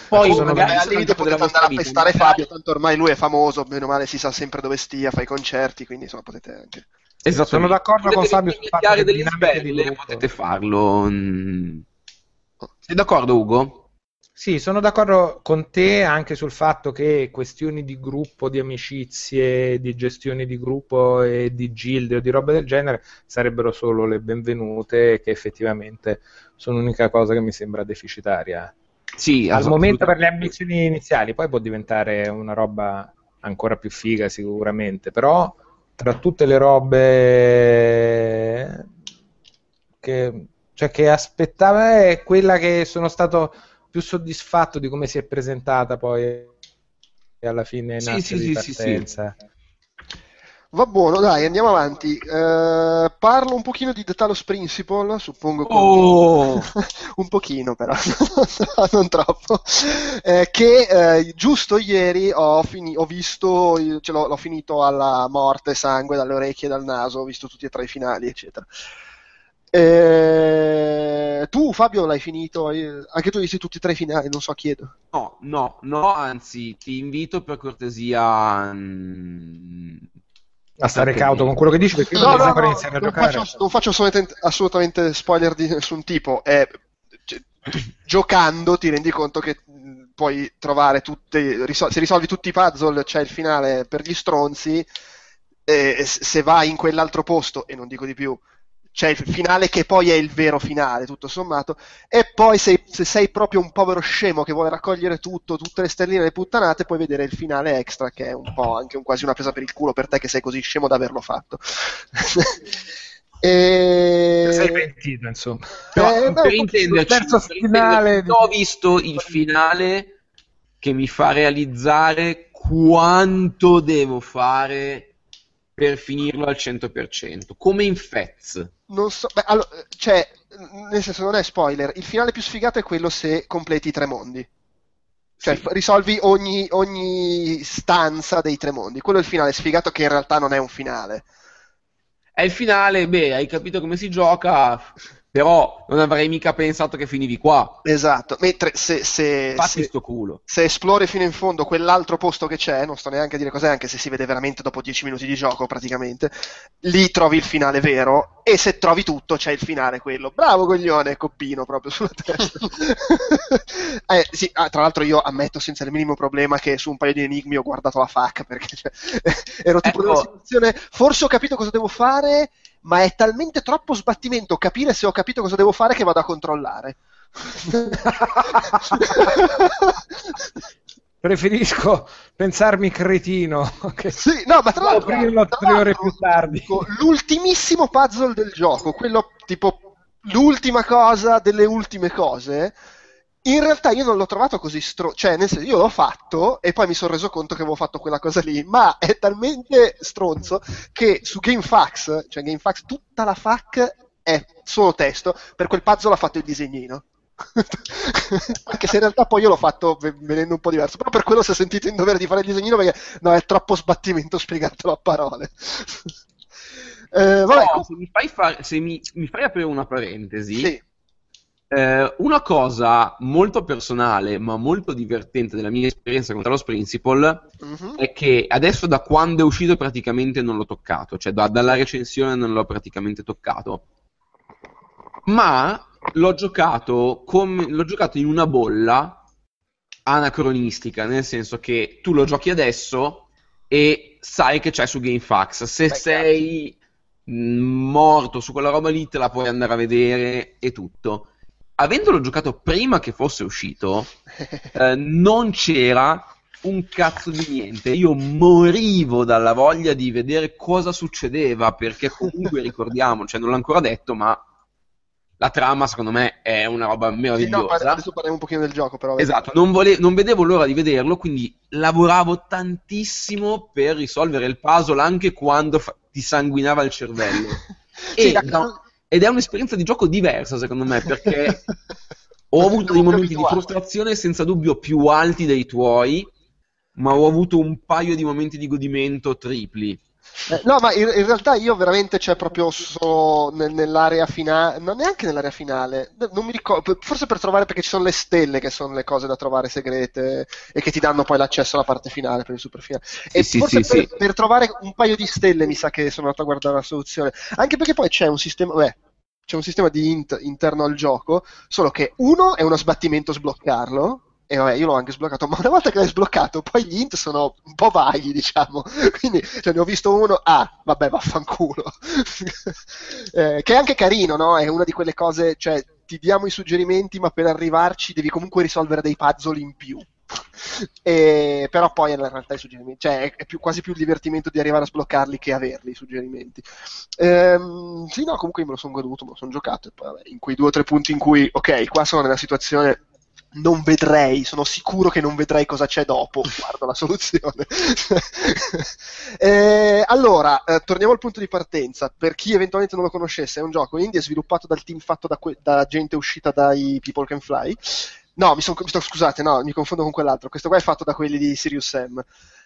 Poi Sono magari al limite potete andare a vita, pestare magari- Fabio, tanto ormai lui è famoso, bene o male si sa sempre dove stia, fa i concerti, quindi insomma potete anche... Esattamente. Sono d'accordo con Volete Fabio sul fatto iniziare che delle sbelle, potete farlo. mm. Sei d'accordo, Ugo? Sì, sono d'accordo con te anche sul fatto che questioni di gruppo, di amicizie, di gestione di gruppo e di gilde o di robe del genere sarebbero solo le benvenute, che effettivamente sono l'unica cosa che mi sembra deficitaria. Sì, Al momento per le ambizioni iniziali, poi può diventare una roba ancora più figa sicuramente, però tra tutte le robe che, cioè, che aspettava è quella che sono stato più soddisfatto di come si è presentata poi alla fine Sì, nasce sì, di sì, sì, sì. partenza. Va buono, dai, andiamo avanti. Eh, parlo un pochino di The Talos Principle, suppongo che... Oh! un pochino però, non troppo. Eh, che eh, giusto ieri ho, fini- ho visto, ce l'ho, l'ho finito alla morte, sangue dalle orecchie e dal naso, ho visto tutti e tre i finali, eccetera. Eh, tu, Fabio, l'hai finito? Eh, Anche tu hai visto tutti e tre i finali, non so, chiedo. No, no, no, anzi, ti invito per cortesia. mm, A stare cauto con quello che dici perché No, non no, no, iniziare a non giocare. faccio, non faccio assolutamente, assolutamente spoiler di nessun tipo. È, cioè, giocando ti rendi conto che mh, puoi trovare tutte, risol- se risolvi tutti i puzzle c'è il finale per gli stronzi. E se vai in quell'altro posto, e non dico di più, c'è il finale che poi è il vero finale, tutto sommato. E poi se, se sei proprio un povero scemo che vuole raccogliere tutto, tutte le stelline e le puttanate, puoi vedere il finale extra, che è un po' anche un- quasi una presa per il culo per te che sei così scemo da averlo fatto. e... Sei pentito, insomma. Però, Eh, beh, per intenderci, terzo per finale intenderci, ho visto il finale che mi fa realizzare quanto devo fare per finirlo al 100%, come in Fez. Non so, beh, allora, cioè, nel senso non è spoiler, il finale più sfigato è quello se completi i tre mondi. Cioè, Sì. risolvi ogni, ogni stanza dei tre mondi. Quello è il finale sfigato che in realtà non è un finale. È il finale, beh, hai capito come si gioca, però non avrei mica pensato che finivi qua. Esatto. Mentre se, se, se- se esplori fino in fondo quell'altro posto che c'è, non sto neanche a dire cos'è, anche se si vede veramente dopo 10 minuti di gioco praticamente, lì trovi il finale vero e se trovi tutto c'è il finale quello. Bravo coglione, coppino proprio sulla testa. Eh, sì, ah, tra l'altro io ammetto senza il minimo problema che su un paio di enigmi ho guardato la FAC perché cioè, ero tipo Ecco. nella situazione, forse ho capito cosa devo fare, ma è talmente troppo sbattimento capire se ho capito cosa devo fare che vado a controllare. Preferisco pensarmi cretino che Sì, no, ma tra l'altro, Scoprirlo tra tre ore l'altro, più tardi. l'ultimissimo puzzle del gioco, quello tipo l'ultima cosa delle ultime cose, in realtà io non l'ho trovato così stro... cioè nel senso io l'ho fatto e poi mi sono reso conto che avevo fatto quella cosa lì, ma è talmente stronzo che su GameFAQs, cioè GameFAQs, tutta la FAQ è solo testo, per quel puzzle ha fatto il disegnino. Anche se in realtà poi io l'ho fatto ve- venendo un po' diverso, però per quello si è sentito in dovere di fare il disegnino perché no, è troppo sbattimento spiegartelo a parole. Eh, vabbè, Però, se mi fai, fare- se mi, mi fai aprire una parentesi, sì, eh, una cosa molto personale ma molto divertente della mia esperienza con Talos Principle mhm. è che adesso da quando è uscito praticamente non l'ho toccato, cioè da- dalla recensione non l'ho praticamente toccato. Ma l'ho giocato, come, l'ho giocato in una bolla anacronistica, nel senso che tu lo giochi adesso e sai che c'è su GameFAQs. Se Beh, sei mh, morto su quella roba lì, te la puoi andare a vedere e tutto. Avendolo giocato prima che fosse uscito, eh, non c'era un cazzo di niente. Io morivo dalla voglia di vedere cosa succedeva, perché comunque ricordiamo, cioè non l'ho ancora detto, ma la trama secondo me è una roba Sì, no, meravigliosa. adesso parliamo un pochino del gioco, però. Esatto, non, vole- non vedevo l'ora di vederlo, quindi lavoravo tantissimo per risolvere il puzzle anche quando fa- ti sanguinava il cervello. Sì, E da- da- ed è un'esperienza di gioco diversa secondo me, perché ho avuto dei momenti di frustrazione senza dubbio più alti dei tuoi, ma ho avuto un paio di momenti di godimento tripli. Eh, no, ma in, in realtà io veramente c'è proprio solo nel- nell'area finale, non neanche nell'area finale, non mi ricordo, forse per trovare perché ci sono le stelle che sono le cose da trovare segrete e che ti danno poi l'accesso alla parte finale per il super finale. e sì, forse sì, per, sì. per trovare un paio di stelle mi sa che sono andato a guardare la soluzione, anche perché poi c'è un sistema, beh, c'è un sistema di int interno al gioco, solo che uno è uno sbattimento sbloccarlo, e vabbè, io l'ho anche sbloccato, ma una volta che l'hai sbloccato, poi gli int sono un po' vaghi, diciamo. Quindi cioè, ne ho visto uno, ah, vabbè, vaffanculo. eh, che è anche carino, no? È una di quelle cose, cioè, ti diamo i suggerimenti, ma per arrivarci devi comunque risolvere dei puzzle in più. E, però poi in realtà i suggerimenti, cioè è, più, quasi più il divertimento di arrivare a sbloccarli che averli i suggerimenti. Ehm, sì, no, comunque me lo sono goduto, me lo sono giocato e poi vabbè, in quei due o tre punti in cui, ok, qua sono nella situazione non vedrei, sono sicuro che non vedrei cosa c'è dopo, guardo la soluzione. Eh, allora, eh, torniamo al punto di partenza. Per chi eventualmente non lo conoscesse, è un gioco indie sviluppato dal team fatto da, que- da gente uscita dai People Can Fly. No, mi, son- mi sto- scusate, no, mi confondo con quell'altro. Questo qua è fatto da quelli di Sirius Sam.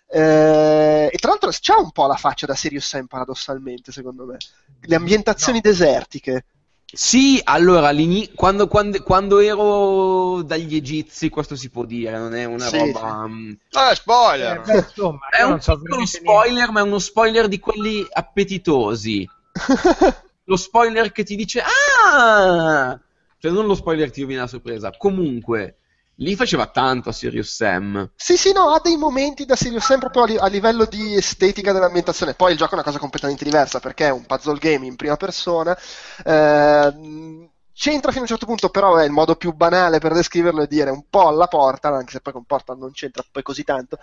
Eh, e tra l'altro c'ha un po' la faccia da Sirius Sam, paradossalmente, secondo me. Le ambientazioni desertiche. Sì, allora, quando, quando- quando ero dagli egizi, questo si può dire, non è una Sì, roba... mm, Eh, spoiler! Eh, beh, insomma, È un non so piccolo spoiler, ma è uno spoiler di quelli appetitosi. Lo spoiler che ti dice, ah! Cioè, non lo spoiler che ti rovina la sorpresa. Comunque, lì faceva tanto a Sirius Sam. Sì, sì, no, ha dei momenti da Sirius Sam proprio a, li- a livello di estetica dell'ambientazione. Poi il gioco è una cosa completamente diversa perché è un puzzle game in prima persona. Ehm, c'entra fino a un certo punto, però è il modo più banale per descriverlo è dire un po' alla porta, anche se poi con porta non c'entra poi così tanto.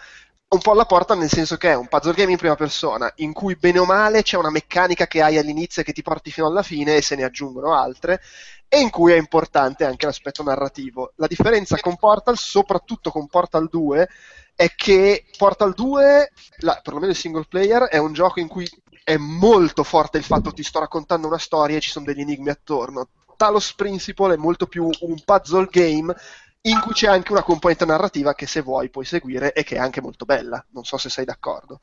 Un po' alla porta nel senso che è un puzzle game in prima persona in cui bene o male c'è una meccanica che hai all'inizio e che ti porti fino alla fine e se ne aggiungono altre e in cui è importante anche l'aspetto narrativo. La differenza con Portal, soprattutto con Portal 2, è che Portal 2, la- perlomeno il single player, è un gioco in cui è molto forte il fatto che ti sto raccontando una storia e ci sono degli enigmi attorno. Talos Principle è molto più un puzzle game in cui c'è anche una componente narrativa che se vuoi puoi seguire e che è anche molto bella. Non so se sei d'accordo.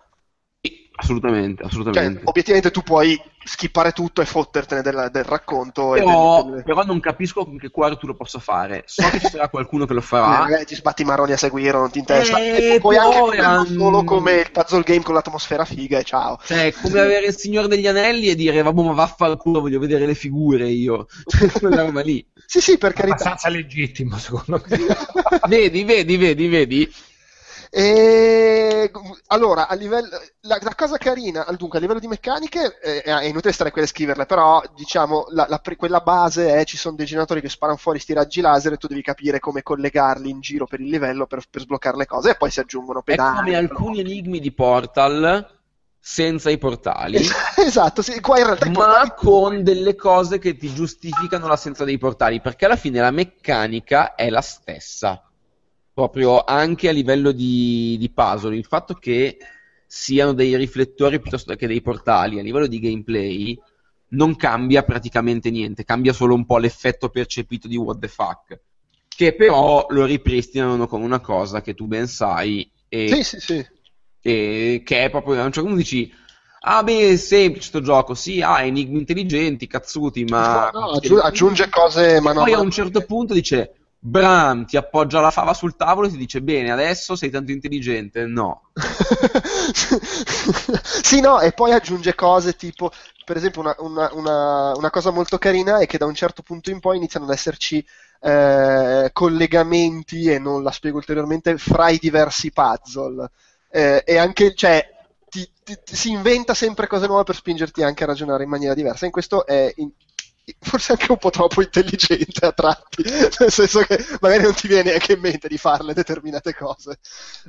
Sì, assolutamente, Cioè, assolutamente. obiettivamente tu puoi skippare tutto e fottertene del, del racconto. e Però, del- però non capisco con che cuore tu lo possa fare. So che ci sarà qualcuno che lo farà. Eh, ti sbatti i marroni a seguire, non ti interessa. Eh, E puoi però anche ehm, solo come il puzzle game con l'atmosfera figa e ciao. Cioè, come avere il Signore degli Anelli e dire, vabbè, ma vaffanculo, voglio vedere le figure io. Quella roba lì. Sì, sì, per carità. abbastanza legittimo, secondo me. Vedi, vedi, vedi, vedi. E, allora, a livello, la, la cosa carina, dunque, a livello di meccaniche, eh, è inutile stare qui a descriverle, però diciamo, la- la quella base è ci sono dei generatori che sparano fuori sti raggi laser e tu devi capire come collegarli in giro per il livello per, per sbloccare le cose e poi si aggiungono È pedali. come alcuni enigmi di Portal senza i portali, Esatto, sì, qua in realtà ma con delle cose che ti giustificano l'assenza dei portali, perché alla fine la meccanica è la stessa, proprio anche a livello di, di puzzle. Il fatto che siano dei riflettori piuttosto che dei portali a livello di gameplay non cambia praticamente niente, cambia solo un po' l'effetto percepito di what the fuck, che però lo ripristinano con una cosa che tu ben sai e Sì, sì, sì. e che è proprio a un certo punto dici ah beh è semplice sto gioco sì ha enigmi intelligenti cazzuti ma No, aggiu- aggiunge cose, ma no, poi a un certo punto dice Bram ti appoggia la fava sul tavolo e ti dice bene adesso sei tanto intelligente no sì, no, e poi aggiunge cose tipo, per esempio, una, una- una- una cosa molto carina è che da un certo punto in poi iniziano ad esserci eh, collegamenti, e non la spiego ulteriormente, fra i diversi puzzle. Eh, e anche, cioè, ti- ti- ti- si inventa sempre cose nuove per spingerti anche a ragionare in maniera diversa. In questo è in- forse anche un po' troppo intelligente a tratti, nel senso che magari non ti viene neanche in mente di farle determinate cose.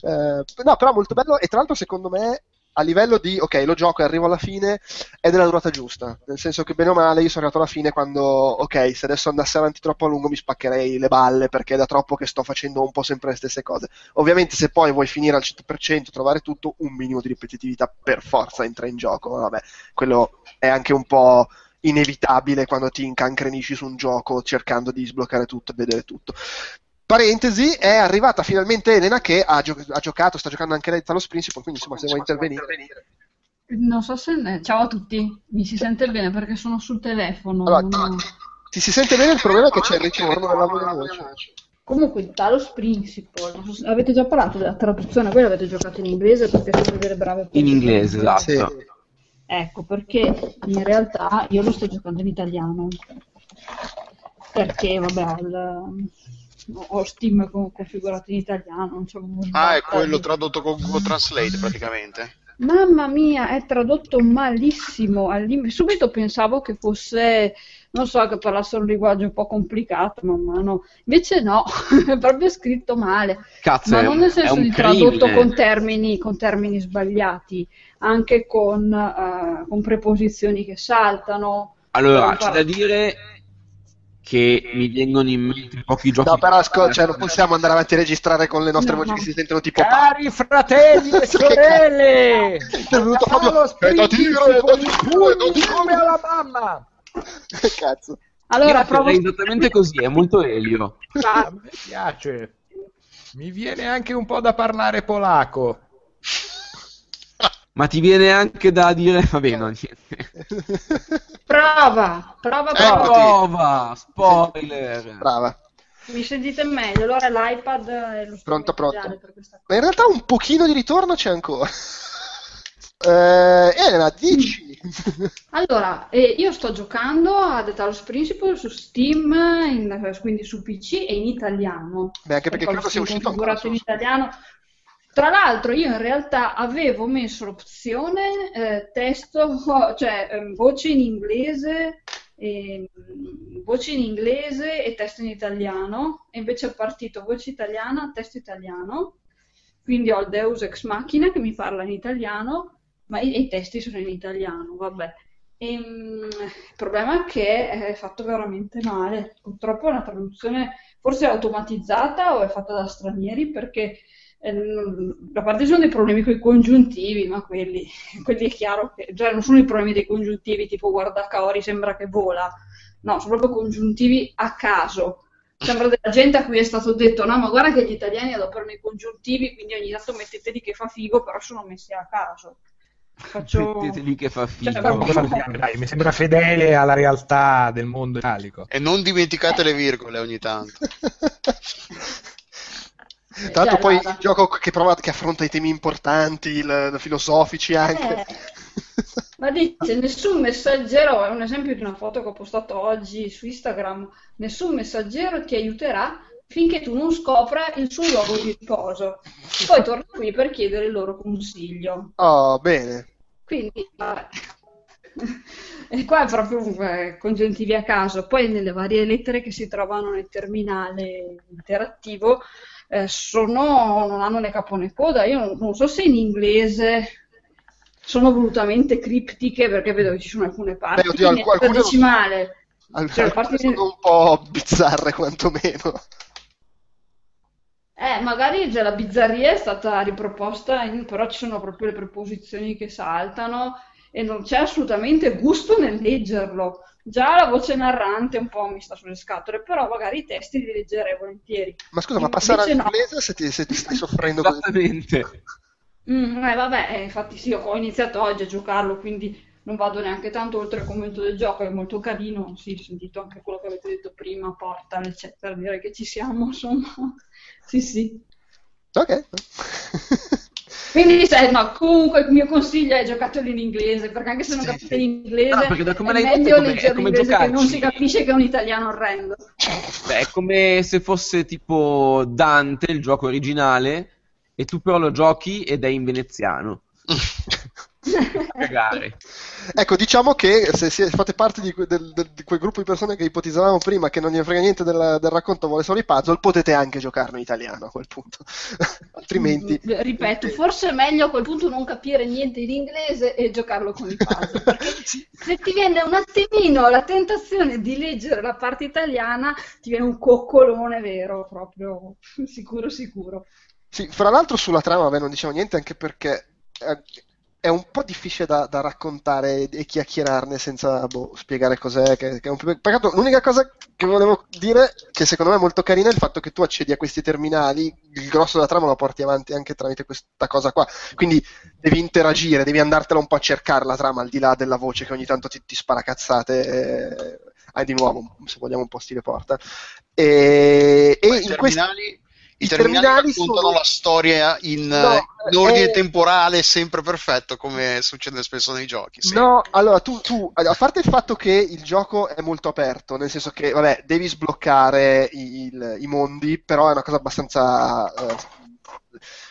Eh, no, però molto bello e tra l'altro secondo me a livello di ok, lo gioco e arrivo alla fine è della durata giusta, nel senso che bene o male io sono arrivato alla fine quando ok, se adesso andasse avanti troppo a lungo mi spaccherei le balle perché è da troppo che sto facendo un po' sempre le stesse cose. Ovviamente se poi vuoi finire al 100%, trovare tutto, un minimo di ripetitività per forza entra in gioco, vabbè, quello è anche un po' inevitabile quando ti incancrenisci su un gioco cercando di sbloccare tutto e vedere tutto. Parentesi, è arrivata finalmente Elena che ha, gio- ha giocato, sta giocando anche lei Talos Principle, quindi insomma se vuoi intervenire. Non so se... ne- Ciao a tutti, mi si sente bene perché sono sul telefono. Allora, non ti, ti si sente bene il problema è che c'è il ritorno della mia voce. Comunque, Talos Principle, avete già parlato della traduzione, voi l'avete giocato in inglese perché siete delle brave In inglese, esatto. Sì. Ecco, perché in realtà io lo sto giocando in italiano. Perché, vabbè, ho, il- ho Steam con- configurato in italiano, non c'è un Ah, è quello tradotto con Google Translate praticamente. Mamma mia, è tradotto malissimo. Subito pensavo che fosse, non so, che parlasse un linguaggio un po' complicato, ma no. Invece no, è proprio scritto male. Cazzo, Ma non nel senso di tradotto con termini, con termini sbagliati, anche con, eh, con preposizioni che saltano. Allora, c'è da dire che mi vengono in mente pochi giochi. No, però ascol- cioè, non possiamo andare avanti a registrare con le nostre No, voci no. che si sentono tipo Cari fratelli e sorelle! È venuto proprio- È da dire, è da dire, da dire. come alla mamma! Cazzo. Allora, provo esattamente così, è molto Elio. A me piace. Mi viene anche un po' da parlare polacco. Ma ti viene anche da dire, vabbè, no, niente. prova, prova, Eccoti. prova. Prova, spoiler. Brava. Mi sentite meglio? Allora l'iPad è lo Pronto, pronto. Ma in realtà un pochino di ritorno c'è ancora. Eh, Elena, dici. Allora, eh, io sto giocando a The Talos Principle su Steam, in- quindi su PC e in italiano. Beh, anche perché credo sia uscito ancora. in italiano. Tra l'altro, io in realtà avevo messo l'opzione eh, testo, cioè ehm, voce in inglese, e, mm, voce in inglese e testo in italiano, e invece è partito voce italiana, testo italiano. Quindi ho il Deus Ex Machina che mi parla in italiano, ma i, i testi sono in italiano, vabbè. E, mm, il problema è che è fatto veramente male. Purtroppo è una traduzione forse automatizzata o è fatta da stranieri perché eh, parte ci sono dei problemi con i congiuntivi, ma quelli, quelli è chiaro che già non sono i problemi dei congiuntivi, tipo guarda Kaori sembra che vola. No, sono proprio congiuntivi a caso. Sembra della gente a cui è stato detto, no, ma guarda che gli italiani adoperano i congiuntivi, quindi ogni tanto metteteli che fa figo, però sono messi a caso. Faccio... Lì che fa figo. Cioè, Però, dai, mi sembra fedele alla realtà del mondo italico. E non dimenticate le virgole ogni tanto. Tra l'altro Cioè, poi il gioco che, prova, che affronta i temi importanti, il- filosofici anche. Eh, ma dice, nessun messaggero, è un esempio di una foto che ho postato oggi su Instagram, nessun messaggero ti aiuterà finché tu non scopra il suo luogo di riposo. Poi torna qui per chiedere il loro consiglio. Oh, bene. Quindi, vabbè. E qua è proprio eh, congiuntivi a caso. Poi nelle varie lettere che si trovano nel terminale interattivo eh, sono, non hanno né capo né coda. Io non, non so se in inglese sono volutamente criptiche perché vedo che ci sono alcune parti Beh, oddio, alc- alcune- decimale. Al- Cioè, alcune parti- sono un po' bizzarre quantomeno. Eh, magari già la bizzarria è stata riproposta, in- però ci sono proprio le preposizioni che saltano e non c'è assolutamente gusto nel leggerlo. Già la voce narrante un po' mi sta sulle scatole, però magari i testi li leggerei volentieri. Ma scusa, ma Invece passare no. all'inglese se ti, se ti stai soffrendo così? Esattamente. Mm, eh, vabbè, eh, infatti sì, ho iniziato oggi a giocarlo, quindi non vado neanche tanto oltre il commento del gioco, è molto carino, sì, ho sentito anche quello che avete detto prima, Portal, eccetera, direi che ci siamo, insomma. Sì, sì. Ok. Quindi, sai, no, comunque il mio consiglio è giocatelo in inglese, perché anche se non capite l'inglese, No, perché da come è l'hai detto come- è come inglese che non giocarci. si capisce che è un italiano orrendo. Beh, è come se fosse tipo Dante, il gioco originale, e tu però lo giochi ed è in veneziano. Cagare. Ecco, diciamo che se fate parte di, del- del- di quel gruppo di persone che ipotizzavamo prima che non gliene frega niente del, del racconto, vuole solo i puzzle, potete anche giocarlo in italiano a quel punto. Altrimenti... Ripeto, forse è meglio a quel punto non capire niente in inglese e giocarlo con i puzzle, perché se ti viene un attimino la tentazione di leggere la parte italiana, ti viene un coccolone vero, proprio sicuro sicuro. Sì, fra l'altro sulla trama, vabbè, non diciamo niente anche perché eh, è un po' difficile da, da raccontare e chiacchierarne senza boh, spiegare cos'è. Che, che è un peccato. L'unica cosa che volevo dire, che secondo me è molto carina, è il fatto che tu accedi a questi terminali, il grosso della trama lo porti avanti anche tramite questa cosa qua. Quindi devi interagire, devi andartela un po' a cercare la trama, al di là della voce che ogni tanto ti, ti spara cazzate. Eh, hai di nuovo, se vogliamo, un po' stile porta. E, e in questi i, terminali, terminali raccontano sono... la storia in, no, in ordine è... temporale sempre perfetto, come succede spesso nei giochi. Sì. No, allora tu, tu, a parte il fatto che il gioco è molto aperto, nel senso che, vabbè, devi sbloccare i, il, i mondi, però è una cosa abbastanza. Eh,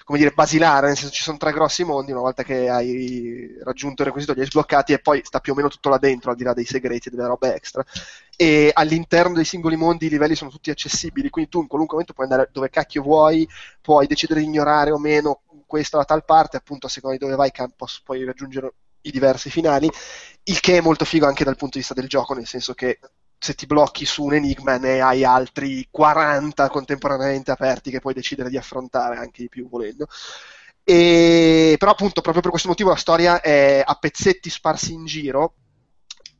come dire, basilare, nel senso ci sono tre grossi mondi, una volta che hai raggiunto il requisito li hai sbloccati e poi sta più o meno tutto là dentro, al di là dei segreti e delle robe extra. E all'interno dei singoli mondi i livelli sono tutti accessibili, quindi tu in qualunque momento puoi andare dove cacchio vuoi, puoi decidere di ignorare o meno questa o la tal parte, appunto a seconda di dove vai puoi raggiungere i diversi finali, il che è molto figo anche dal punto di vista del gioco, nel senso che se ti blocchi su un enigma ne hai altri 40 contemporaneamente aperti che puoi decidere di affrontare, anche di più volendo. E, però appunto proprio per questo motivo la storia è a pezzetti sparsi in giro,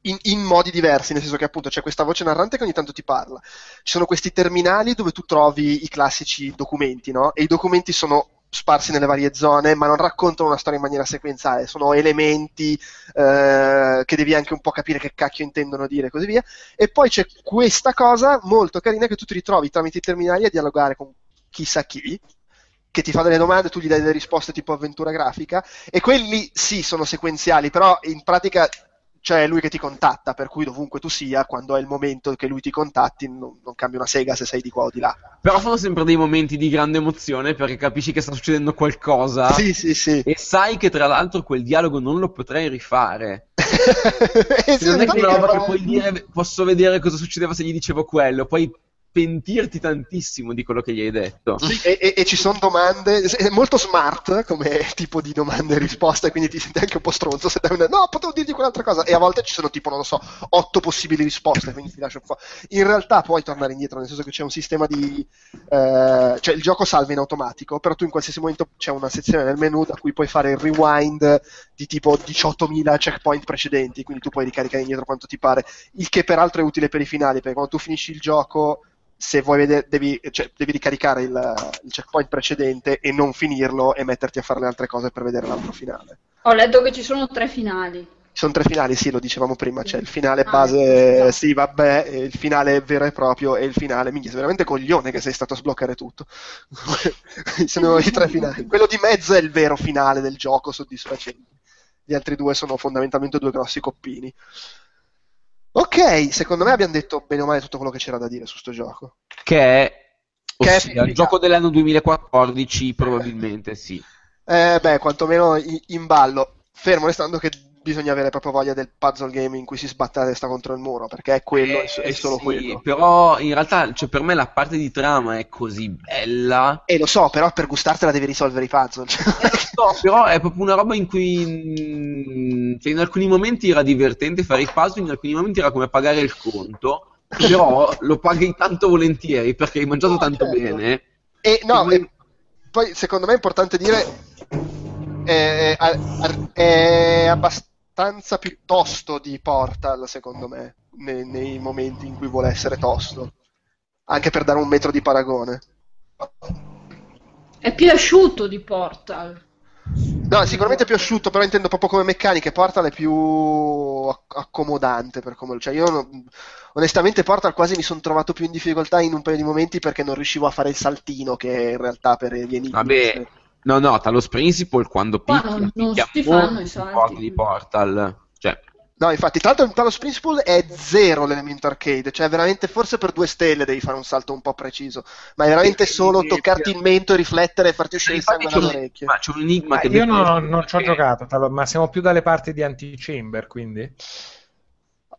in, in, modi diversi, nel senso che appunto c'è questa voce narrante che ogni tanto ti parla. Ci sono questi terminali dove tu trovi i classici documenti, no? E i documenti sono sparsi nelle varie zone, ma non raccontano una storia in maniera sequenziale, sono elementi eh, che devi anche un po' capire che cacchio intendono dire e così via. E poi c'è questa cosa molto carina che tu ti ritrovi tramite i terminali a dialogare con chissà chi, che ti fa delle domande, tu gli dai delle risposte tipo avventura grafica, e quelli sì sono sequenziali, però in pratica cioè è lui che ti contatta, per cui dovunque tu sia, quando è il momento che lui ti contatti, non, non cambia una sega se sei di qua o di là. Però sono sempre dei momenti di grande emozione perché capisci che sta succedendo qualcosa. Sì, sì, sì. E sai che tra l'altro quel dialogo non lo potrei rifare. non è che roba che puoi dire, posso vedere cosa succedeva se gli dicevo quello, poi pentirti tantissimo di quello che gli hai detto. Sì, e, e, e, ci sono domande, è molto smart come tipo di domande e risposte, quindi ti senti anche un po' stronzo se dai una... No, potevo dirti quell'altra cosa. E a volte ci sono tipo, non lo so, otto possibili risposte, quindi ti lascio po'. In realtà puoi tornare indietro, nel senso che c'è un sistema di... Eh, cioè il gioco salva in automatico, però tu in qualsiasi momento c'è una sezione nel menu da cui puoi fare il rewind di tipo 18.000 checkpoint precedenti, quindi tu puoi ricaricare indietro quanto ti pare, il che peraltro è utile per i finali, perché quando tu finisci il gioco se vuoi vedere, devi, cioè, devi ricaricare il, il, checkpoint precedente e non finirlo e metterti a fare le altre cose per vedere l'altro finale. Ho letto che ci sono tre finali. Ci sono tre finali, sì, lo dicevamo prima, c'è il finale ah, base, ecco, sì, vabbè, il finale vero e proprio e il finale, minchia, sei veramente coglione che sei stato a sbloccare tutto. sono i tre finali. Quello di mezzo è il vero finale del gioco, soddisfacente. Gli altri due sono fondamentalmente due grossi coppini. Ok, secondo me abbiamo detto bene o male tutto quello che c'era da dire su sto gioco. Che è, che ossia, è il gioco dell'anno 2014, probabilmente sì. Eh, beh, quantomeno in ballo. Fermo restando che bisogna avere proprio voglia del puzzle game in cui si sbatte la testa contro il muro, perché è quello, eh, è solo sì, quello. Però in realtà, cioè, per me la parte di trama è così bella. E lo so, però per gustartela devi risolvere i puzzle. Cioè. no, però è proprio una roba in cui mm, cioè, in alcuni momenti era divertente fare i puzzle, in alcuni momenti era come pagare il conto. Però lo paghi tanto volentieri perché hai mangiato no, tanto certo. bene. E no, e poi secondo me è importante dire è, è, è abbastanza abbastanza più tosto di Portal, secondo me, nei, nei momenti in cui vuole essere tosto. Anche per dare un metro di paragone. È più asciutto di Portal. No, sicuramente è più asciutto, però intendo proprio come meccaniche. Portal è più accomodante per come cioè io non... onestamente Portal quasi mi sono trovato più in difficoltà in un paio di momenti perché non riuscivo a fare il saltino che in realtà per gli enigmi Vabbè, No, no, Talos Principle quando picchia, non, non picchia si fanno i salti. di Portal. Cioè, No, infatti, tra l'altro in Talos Principle è zero l'elemento arcade, cioè veramente forse per due stelle devi fare un salto un po' preciso, ma è veramente solo toccarti il mento, riflettere e farti uscire il sangue dall'orecchio. Ma c'è un enigma ma che... Io non, non ci ho giocato, ma siamo più dalle parti di Antichamber, quindi?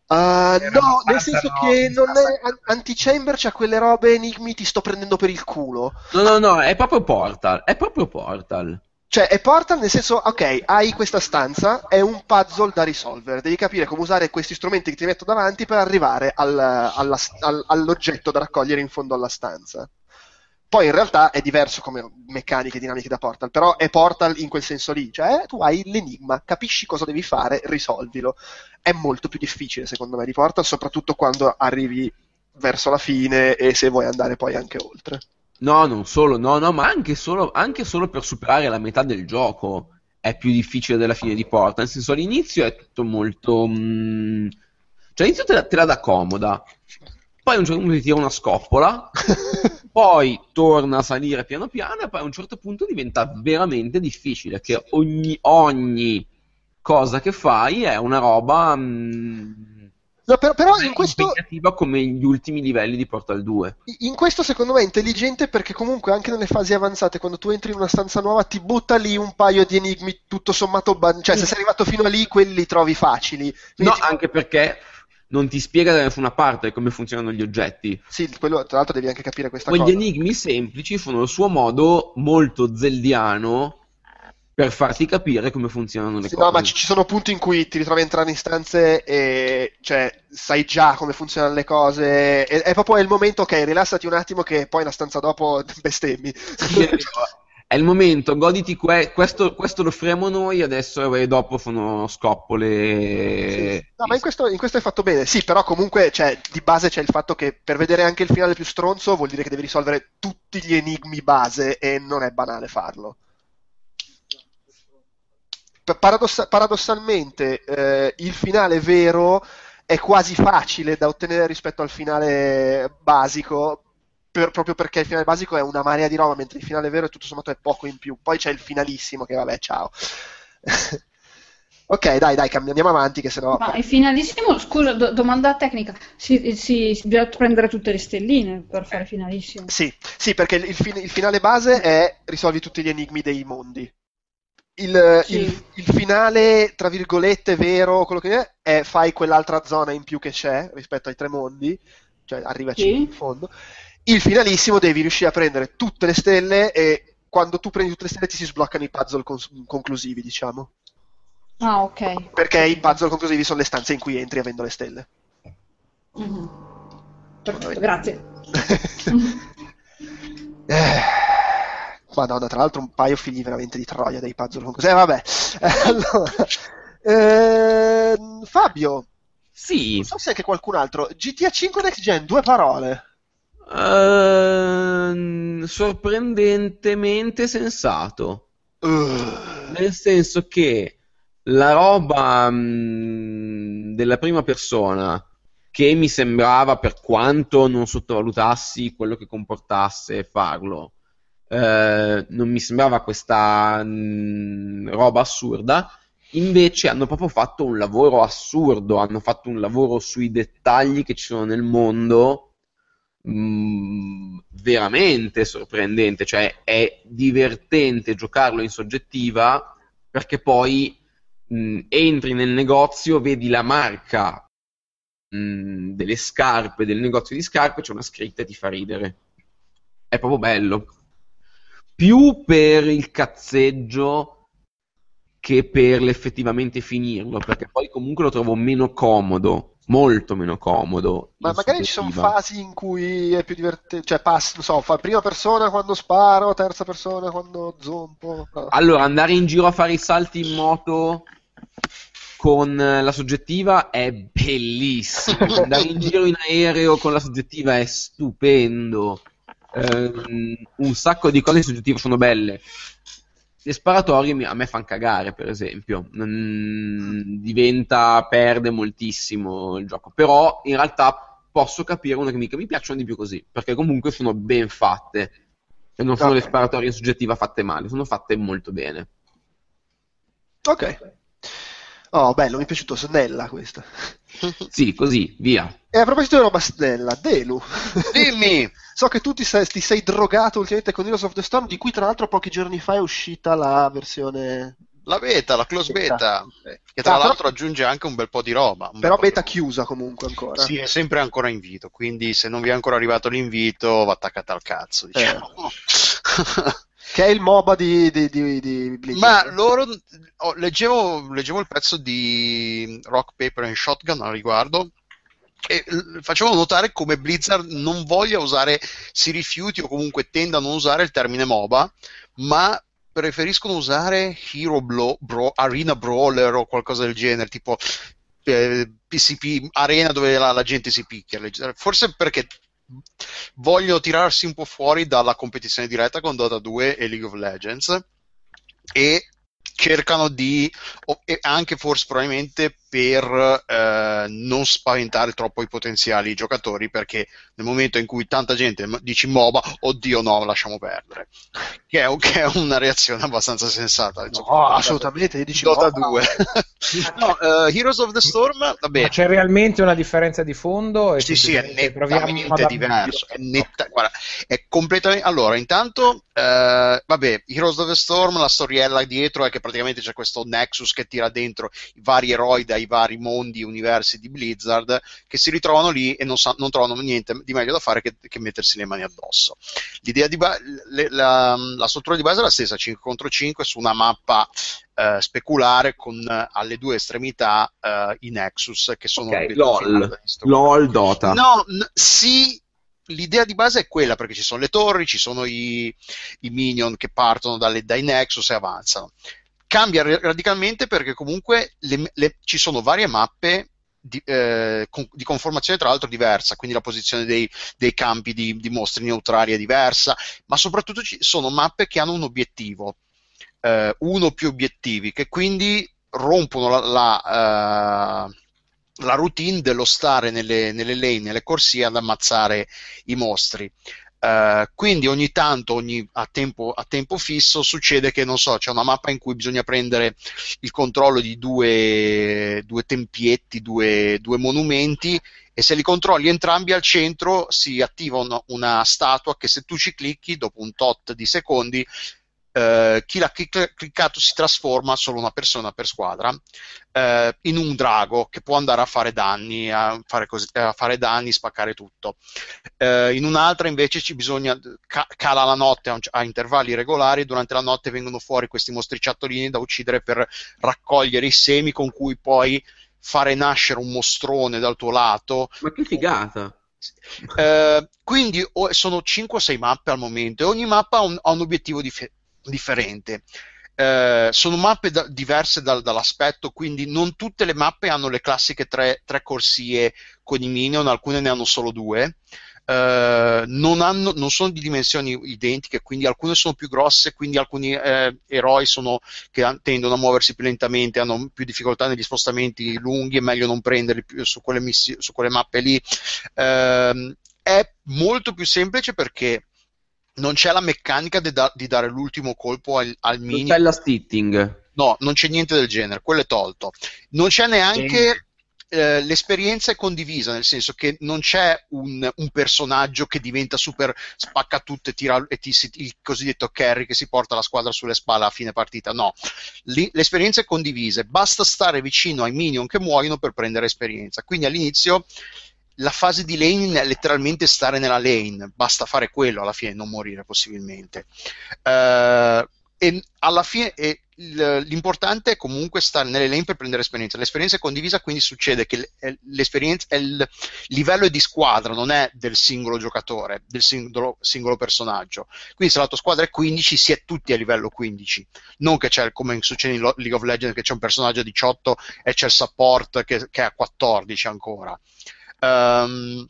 Uh, no, nel senso no, che non è Antichamber c'ha quelle robe enigmi ti sto prendendo per il culo. No, no, no, è proprio Portal, è proprio Portal. Cioè, è Portal nel senso, ok, hai questa stanza, è un puzzle da risolvere, devi capire come usare questi strumenti che ti metto davanti per arrivare al, alla, al, all'oggetto da raccogliere in fondo alla stanza. Poi in realtà è diverso come meccaniche dinamiche da Portal, però è Portal in quel senso lì, cioè tu hai l'enigma, capisci cosa devi fare, risolvilo. È molto più difficile secondo me di Portal, soprattutto quando arrivi verso la fine e se vuoi andare poi anche oltre. No, non solo, no, no, ma anche solo, anche solo per superare la metà del gioco è più difficile della fine di Portal. Nel senso, all'inizio è tutto molto. mm, Cioè, all'inizio te la, te la dà comoda, poi a un certo punto ti tira una scoppola, poi torna a salire piano piano, e poi a un certo punto diventa veramente difficile. Che ogni, ogni cosa che fai è una roba. mm, No, però, però in questo, impegnativa come gli ultimi livelli di Portal 2. in questo secondo me è intelligente perché comunque anche nelle fasi avanzate, quando tu entri in una stanza nuova, ti butta lì un paio di enigmi tutto sommato, ban- cioè se sei arrivato fino a lì, quelli li trovi facili. No, Quindi ti- anche perché non ti spiega da nessuna parte come funzionano gli oggetti. Sì, quello tra l'altro devi anche capire questa Quegli cosa. enigmi semplici sono il suo modo molto zeldiano per farti capire come funzionano le Sì, cose. no, ma ci, ci sono punti in cui ti ritrovi a entrare in stanze e cioè, sai già come funzionano le cose. E- è proprio il momento, ok, rilassati un attimo che poi la stanza dopo bestemmi. Sì, è il momento, goditi que- questo, questo lo faremo noi, adesso e dopo sono scoppole. No, ma in questo, in questo è fatto bene. Sì, però comunque cioè, di base c'è il fatto che per vedere anche il finale più stronzo vuol dire che devi risolvere tutti gli enigmi base e non è banale farlo. Pa- paradossa- paradossalmente, eh, il finale vero è quasi facile da ottenere rispetto al finale basico, per- proprio perché il finale basico è una marea di roba, mentre il finale vero è tutto sommato è poco in più. Poi c'è il finalissimo che vabbè, ciao. ok, dai, dai, andiamo avanti che sennò... Ma il finalissimo, scusa, do- domanda tecnica, si, si, si- bisogna prendere tutte le stelline per fare il finalissimo. Sì, sì, perché il, fin- il finale base è risolvi tutti gli enigmi dei mondi. Il, Sì. il- il finale, tra virgolette, vero, quello che è, è fai quell'altra zona in più che c'è rispetto ai tre mondi, cioè arrivaci Sì. in fondo. Il finalissimo devi riuscire a prendere tutte le stelle e quando tu prendi tutte le stelle ti si sbloccano i puzzle cons- conclusivi, diciamo. Ah, ok. Perché i puzzle conclusivi sono le stanze in cui entri avendo le stelle. Mhm. Perfetto, grazie. Eh, Madonna, tra l'altro un paio figli veramente di troia dei puzzle con cos'è, vabbè. Eh, allora, ehm, Fabio, Sì, non so se anche qualcun altro, GTA 5 Next Gen, due parole. Ehm, sorprendentemente sensato. Uh, Nel senso che la roba mh, della prima persona, che mi sembrava, per quanto non sottovalutassi quello che comportasse farlo, eh, non mi sembrava questa mh, roba assurda. Invece hanno proprio fatto un lavoro assurdo, hanno fatto un lavoro sui dettagli che ci sono nel mondo mh, veramente sorprendente, cioè è divertente giocarlo in soggettiva perché poi mh, entri nel negozio, vedi la marca mh, delle scarpe, del negozio di scarpe, c'è una scritta e ti fa ridere. È proprio bello. Più per il cazzeggio che per l'effettivamente finirlo, perché poi comunque lo trovo meno comodo, molto meno comodo. ma magari ci sono fasi in cui è più divertente, cioè passi, non so, fa prima persona quando sparo, terza persona quando zompo. Allora, andare in giro a fare i salti in moto con la soggettiva è bellissimo. Andare in giro in aereo con la soggettiva è stupendo. Ehm, un sacco di cose in soggettiva sono belle. Le sparatorie mi- a me fanno cagare, per esempio. Non- diventa, perde moltissimo il gioco. Però in realtà posso capire una che mica mi piacciono di più così, perché comunque sono ben fatte. E non sono Ok. le sparatorie in soggettiva fatte male, sono fatte molto bene. Ok. Oh, bello, mi è piaciuto snella questa. Sì, così, via. E a proposito di roba snella, Delu. Dimmi! So che tu ti sei, ti sei drogato ultimamente con Heroes of the Storm, di cui tra l'altro pochi giorni fa è uscita la versione... La beta, la close beta, Ok. che tra Ah, però- l'altro aggiunge anche un bel po' di roba. Però di beta roba. chiusa comunque ancora. Sì, è sempre ancora invito, quindi se non vi è ancora arrivato l'invito, va attaccata al cazzo, diciamo. Che è il MOBA di, di, di, di. Ma loro, oh, leggevo, leggevo il pezzo di Rock, Paper and Shotgun al riguardo, e facevano notare come Blizzard non voglia usare, si rifiuti o comunque tenda a non usare il termine MOBA, ma preferiscono usare Hero Blo- Bro- Arena Brawler o qualcosa del genere, tipo eh, PCP Arena dove la, la gente si picchia. Forse perché vogliono tirarsi un po' fuori dalla competizione diretta con Dota 2 e League of Legends e cercano di, anche forse probabilmente per eh, non spaventare troppo i potenziali giocatori, perché nel momento in cui tanta gente dici MOBA, oddio no, lasciamo perdere. Che è, che è una reazione abbastanza sensata. insomma. No, assolutamente, dici Dota MOBA. 2. no, eh, Heroes of the Storm, vabbè, Ma c'è realmente una differenza di fondo? E sì, sì, è nettamente diverso. È, netta, guarda, è completamente. Allora, intanto, eh, vabbè, Heroes of the Storm, la storiella dietro è che praticamente c'è questo Nexus che tira dentro i vari eroi dai vari mondi, universi di Blizzard che si ritrovano lì e non, sa- non trovano niente di meglio da fare che, che mettersi le mani addosso. L'idea di ba- le- la, la struttura di base è la stessa, 5 contro 5 su una mappa eh, speculare con eh, alle due estremità eh, i Nexus che sono Ok, l'obiettivo finale LOL. LOL Dota. No, n- sì, l'idea di base è quella perché ci sono le torri, ci sono i, i minion che partono dalle- dai Nexus e avanzano. Cambia ra- radicalmente perché comunque le- le- ci sono varie mappe di, eh, con- di conformazione tra l'altro diversa, quindi la posizione dei, dei campi di, di mostri neutrali è diversa, ma soprattutto ci sono mappe che hanno un obiettivo, eh, uno o più obiettivi, che quindi rompono la, la, eh, la routine dello stare nelle, nelle lane, nelle corsie ad ammazzare i mostri. Eh, quindi ogni tanto, ogni, a, tempo, a tempo fisso, succede che, non so, c'è una mappa in cui bisogna prendere il controllo di due, due tempietti, due, due monumenti, e se li controlli entrambi al centro si attiva una, una statua che se tu ci clicchi, dopo un tot di secondi, eh, chi l'ha clic- cliccato si trasforma, solo una persona per squadra, eh, in un drago che può andare a fare danni, a fare, così- a fare danni, spaccare tutto. Eh, in un'altra invece ci bisogna, ca- cala la notte a, un- a intervalli regolari, durante la notte vengono fuori questi mostriciattolini da uccidere per raccogliere i semi con cui poi fare nascere un mostrone dal tuo lato. Ma che figata. Eh, quindi sono 5 o 6 mappe al momento e ogni mappa ha un, ha un obiettivo dif- differente. Eh, sono mappe da- diverse dal- dall'aspetto, quindi non tutte le mappe hanno le classiche tre, tre corsie con i minion, alcune ne hanno solo due. Eh, non, hanno- non sono di dimensioni identiche, quindi alcune sono più grosse, quindi alcuni eh, eroi sono, che tendono a muoversi più lentamente, hanno più difficoltà negli spostamenti lunghi, è meglio non prenderli su quelle, missi- su quelle mappe lì. Ehm, è molto più semplice perché non c'è la meccanica di, da- di dare l'ultimo colpo al, al Non minion. c'è la stitting. No, non c'è niente del genere, quello è tolto. Non c'è neanche eh, l'esperienza è condivisa, nel senso che non c'è un, un personaggio che diventa super spaccatutto e tira e ti, il cosiddetto carry che si porta la squadra sulle spalle a fine partita. No, Lì- l'esperienza è condivisa, basta stare vicino ai minion che muoiono per prendere esperienza. Quindi all'inizio la fase di lane è letteralmente stare nella lane, basta fare quello alla fine, non morire possibilmente. Eh, e alla fine e l'importante è comunque stare nelle lane per prendere esperienza. L'esperienza è condivisa, quindi succede che l'esperienza è il livello è di squadra, non è del singolo giocatore, del singolo, singolo personaggio. Quindi se la tua squadra è 15, si è tutti a livello 15. Non che c'è, come succede in League of Legends, che c'è un personaggio a 18 e c'è il support che, che è a 14 ancora. Ehm,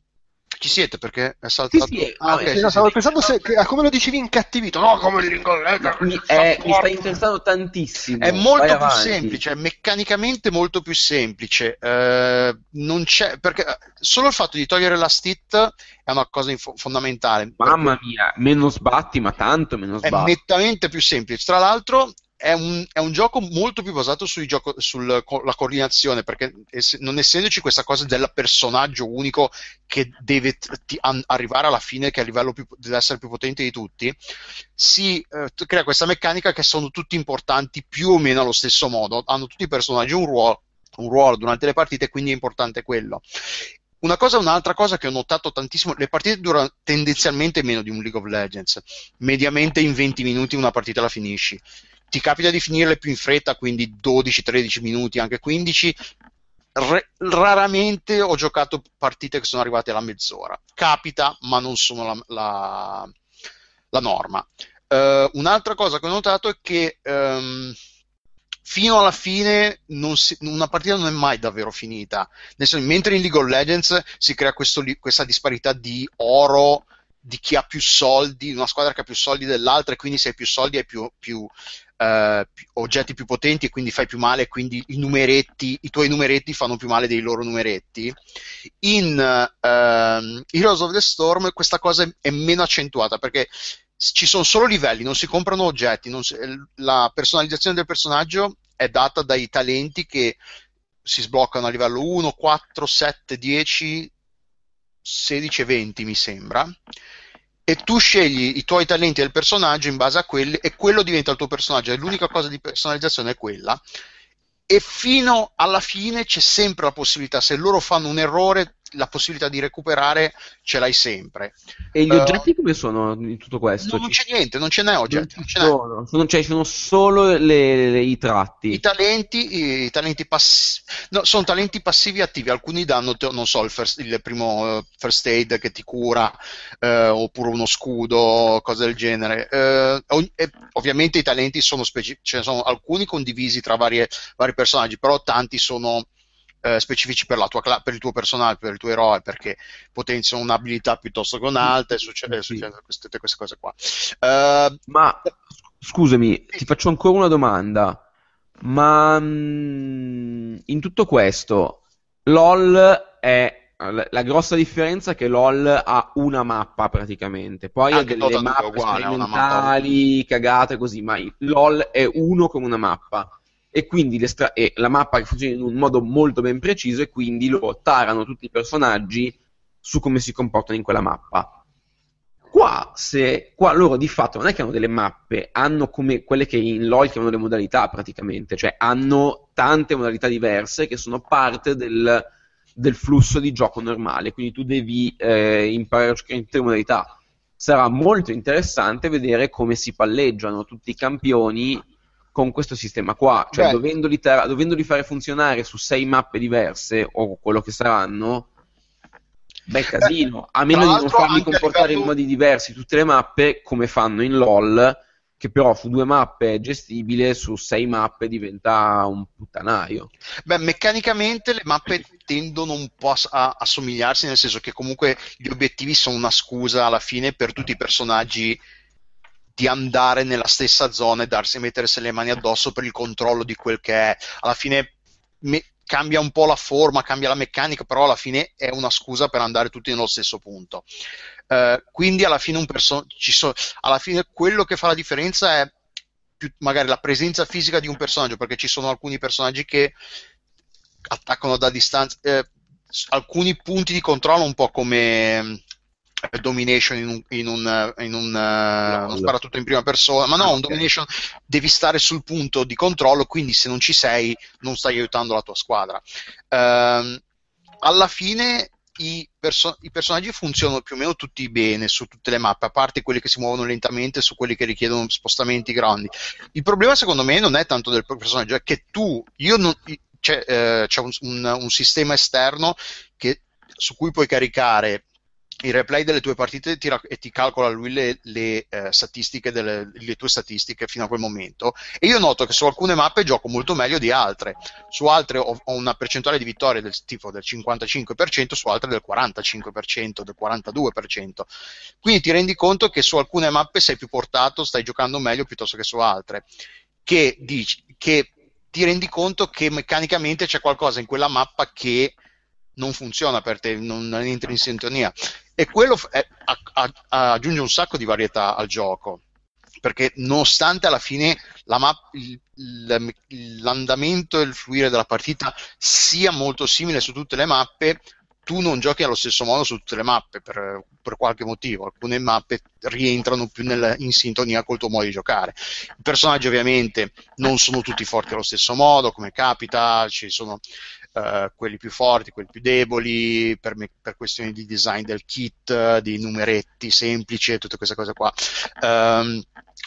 ci siete perché è saltato? Sì, sì, Ah, no, ok, eh, sì, Sì, no, sì. stavo pensando se, che- a come lo dicevi incattivito, no, come of Legends, Mi, è- mi support. sta interessando tantissimo. È molto Vai più avanti. semplice, è meccanicamente molto più semplice. eh, non c'è, perché eh, solo il fatto di togliere la stit è una cosa info- fondamentale. Mamma mia, meno sbatti, ma tanto meno è sbatti. nettamente più semplice. Tra l'altro, è un, è un gioco molto più basato sulla coordinazione, perché non essendoci questa cosa del personaggio unico che deve t- an- arrivare alla fine, che più, deve essere più potente di tutti, si eh, crea questa meccanica che sono tutti importanti più o meno allo stesso modo. Hanno tutti i personaggi un ruolo, un ruolo durante le partite, quindi è importante quello. Una cosa, un'altra cosa che ho notato tantissimo, le partite durano tendenzialmente meno di un League of Legends, mediamente in 20 minuti una partita la finisci. Ti capita di finirle più in fretta, quindi 12-13 minuti, anche 15, re- raramente ho giocato partite che sono arrivate alla mezz'ora. Capita, ma non sono la, la, la norma. Uh, un'altra cosa che ho notato è che um, fino alla fine si, una partita non è mai davvero finita. Senso, mentre in League of Legends si crea questo, questa disparità di oro di chi ha più soldi, una squadra che ha più soldi dell'altra, e quindi se hai più soldi hai più, più Uh, oggetti più potenti e quindi fai più male, quindi i numeretti, i tuoi numeretti fanno più male dei loro numeretti. In uh, Heroes of the Storm questa cosa è, meno accentuata perché ci sono solo livelli, non si comprano oggetti, si, la personalizzazione del personaggio è data dai talenti che si sbloccano a livello 1, 4, 7, 10, 16 e 20 mi sembra e tu scegli i tuoi talenti del personaggio in base a quelli e quello diventa il tuo personaggio l'unica cosa di personalizzazione è quella. E fino alla fine c'è sempre la possibilità se loro fanno un errore la possibilità di recuperare ce l'hai sempre. E gli uh, oggetti come sono in tutto questo? No, non c'è niente, non ce n'è oggetti. Non ce sono, sono, cioè, sono solo le, le, i tratti. I talenti, i, talenti passivi, no, sono talenti passivi e attivi. Alcuni danno, non so, il, first, il primo uh, first aid che ti cura, uh, oppure uno scudo, cose del genere. Uh, e, ovviamente i talenti sono specifici, ce ne sono alcuni condivisi tra varie, vari personaggi, però tanti sono eh, specifici per, cla- per, il tuo personaggio, per il tuo eroe, perché potenziano un'abilità piuttosto che un'altra e succede, sì. succedono queste, queste, cose qua. Uh, Ma scusami, sì. ti faccio ancora una domanda. Ma mh, mm, in tutto questo, LOL è la grossa differenza è che LOL ha una mappa praticamente, poi Anche ha delle mappe uguale, sperimentali, cagate così, ma LOL è uno con una mappa e quindi stra- e la mappa funziona in un modo molto ben preciso e quindi lo tarano tutti i personaggi su come si comportano in quella mappa. Qua, se, qua loro di fatto non è che hanno delle mappe, hanno come quelle che in LoL chiamano le modalità praticamente, cioè hanno tante modalità diverse che sono parte del, del flusso di gioco normale, quindi tu devi eh, imparare a giocare in tre modalità. Sarà molto interessante vedere come si palleggiano tutti i campioni con questo sistema qua, cioè dovendoli, ter- dovendoli, fare funzionare su sei mappe diverse o quello che saranno, beh casino, a meno di non farli comportare in modi diversi tutte le mappe come fanno in LOL, che però su due mappe è gestibile, su sei mappe diventa un puttanaio. Beh, meccanicamente le mappe tendono un po' a, a somigliarsi, nel senso che comunque gli obiettivi sono una scusa alla fine per tutti i personaggi di andare nella stessa zona e darsi mettersi le mani addosso per il controllo di quel che è. Alla fine me- cambia un po' la forma, cambia la meccanica, però alla fine è una scusa per andare tutti nello stesso punto. Uh, quindi alla fine, perso- so- alla fine quello che fa la differenza è più, magari la presenza fisica di un personaggio, perché ci sono alcuni personaggi che attaccano da distanza, eh, alcuni punti di controllo un po' come domination in un, in un, in un no, uh, sparatutto in prima persona, ma no, ah, un domination devi stare sul punto di controllo, quindi se non ci sei non stai aiutando la tua squadra. Uh, alla fine i, perso- i, personaggi funzionano più o meno tutti bene su tutte le mappe, a parte quelli che si muovono lentamente su quelli che richiedono spostamenti grandi. Il problema secondo me non è tanto del personaggio, è che tu, io non, c'è, eh, c'è un, un, un sistema esterno che, su cui puoi caricare il replay delle tue partite ti, e ti calcola lui le, le eh, delle le tue statistiche fino a quel momento. E io noto che su alcune mappe gioco molto meglio di altre. Su altre ho, ho una percentuale di vittorie del tipo del 55% su altre del 45% del 42% quindi ti rendi conto che su alcune mappe sei più portato stai giocando meglio piuttosto che su altre. Che, dici, che ti rendi conto che meccanicamente c'è qualcosa in quella mappa che non funziona per te, non entri in sintonia. E quello è, a, a, aggiunge un sacco di varietà al gioco, perché nonostante alla fine la map, il, l'andamento e il fluire della partita sia molto simile su tutte le mappe, tu non giochi allo stesso modo su tutte le mappe per, per qualche motivo. Alcune mappe rientrano più nel, in sintonia col tuo modo di giocare. I personaggi ovviamente non sono tutti forti allo stesso modo, come capita, ci sono eh, quelli più forti, quelli più deboli, per, me- per questioni di design del kit, di numeretti semplici, tutte queste cose qua. Um,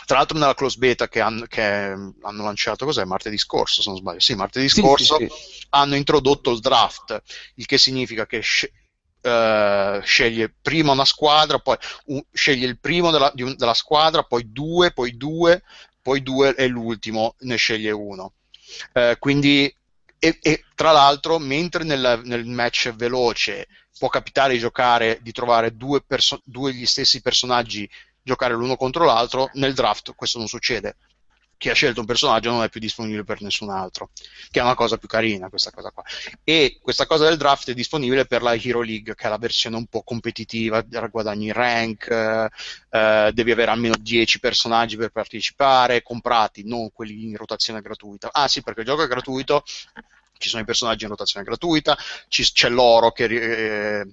tra l'altro nella close beta che hanno, che hanno, lanciato, cos'è? Martedì scorso, se non sbaglio. Sì, martedì Sì, scorso sì, sì. hanno introdotto il draft, il che significa che sce- eh, sceglie prima una squadra, poi un- sceglie il primo della, un- della squadra, poi due, poi due, poi due e l'ultimo ne sceglie uno. Eh, quindi, e, e tra l'altro, mentre nel, nel match veloce può capitare di giocare, di trovare due, perso- due gli stessi personaggi giocare l'uno contro l'altro, nel draft questo non succede. Chi ha scelto un personaggio non è più disponibile per nessun altro, che è una cosa più carina questa cosa qua. E questa cosa del draft è disponibile per la Hero League, che è la versione un po' competitiva, guadagni rank, eh, eh, devi avere almeno 10 personaggi per partecipare, comprati, non quelli in rotazione gratuita. Ah sì, perché il gioco è gratuito, ci sono i personaggi in rotazione gratuita, ci- c'è l'oro che, eh,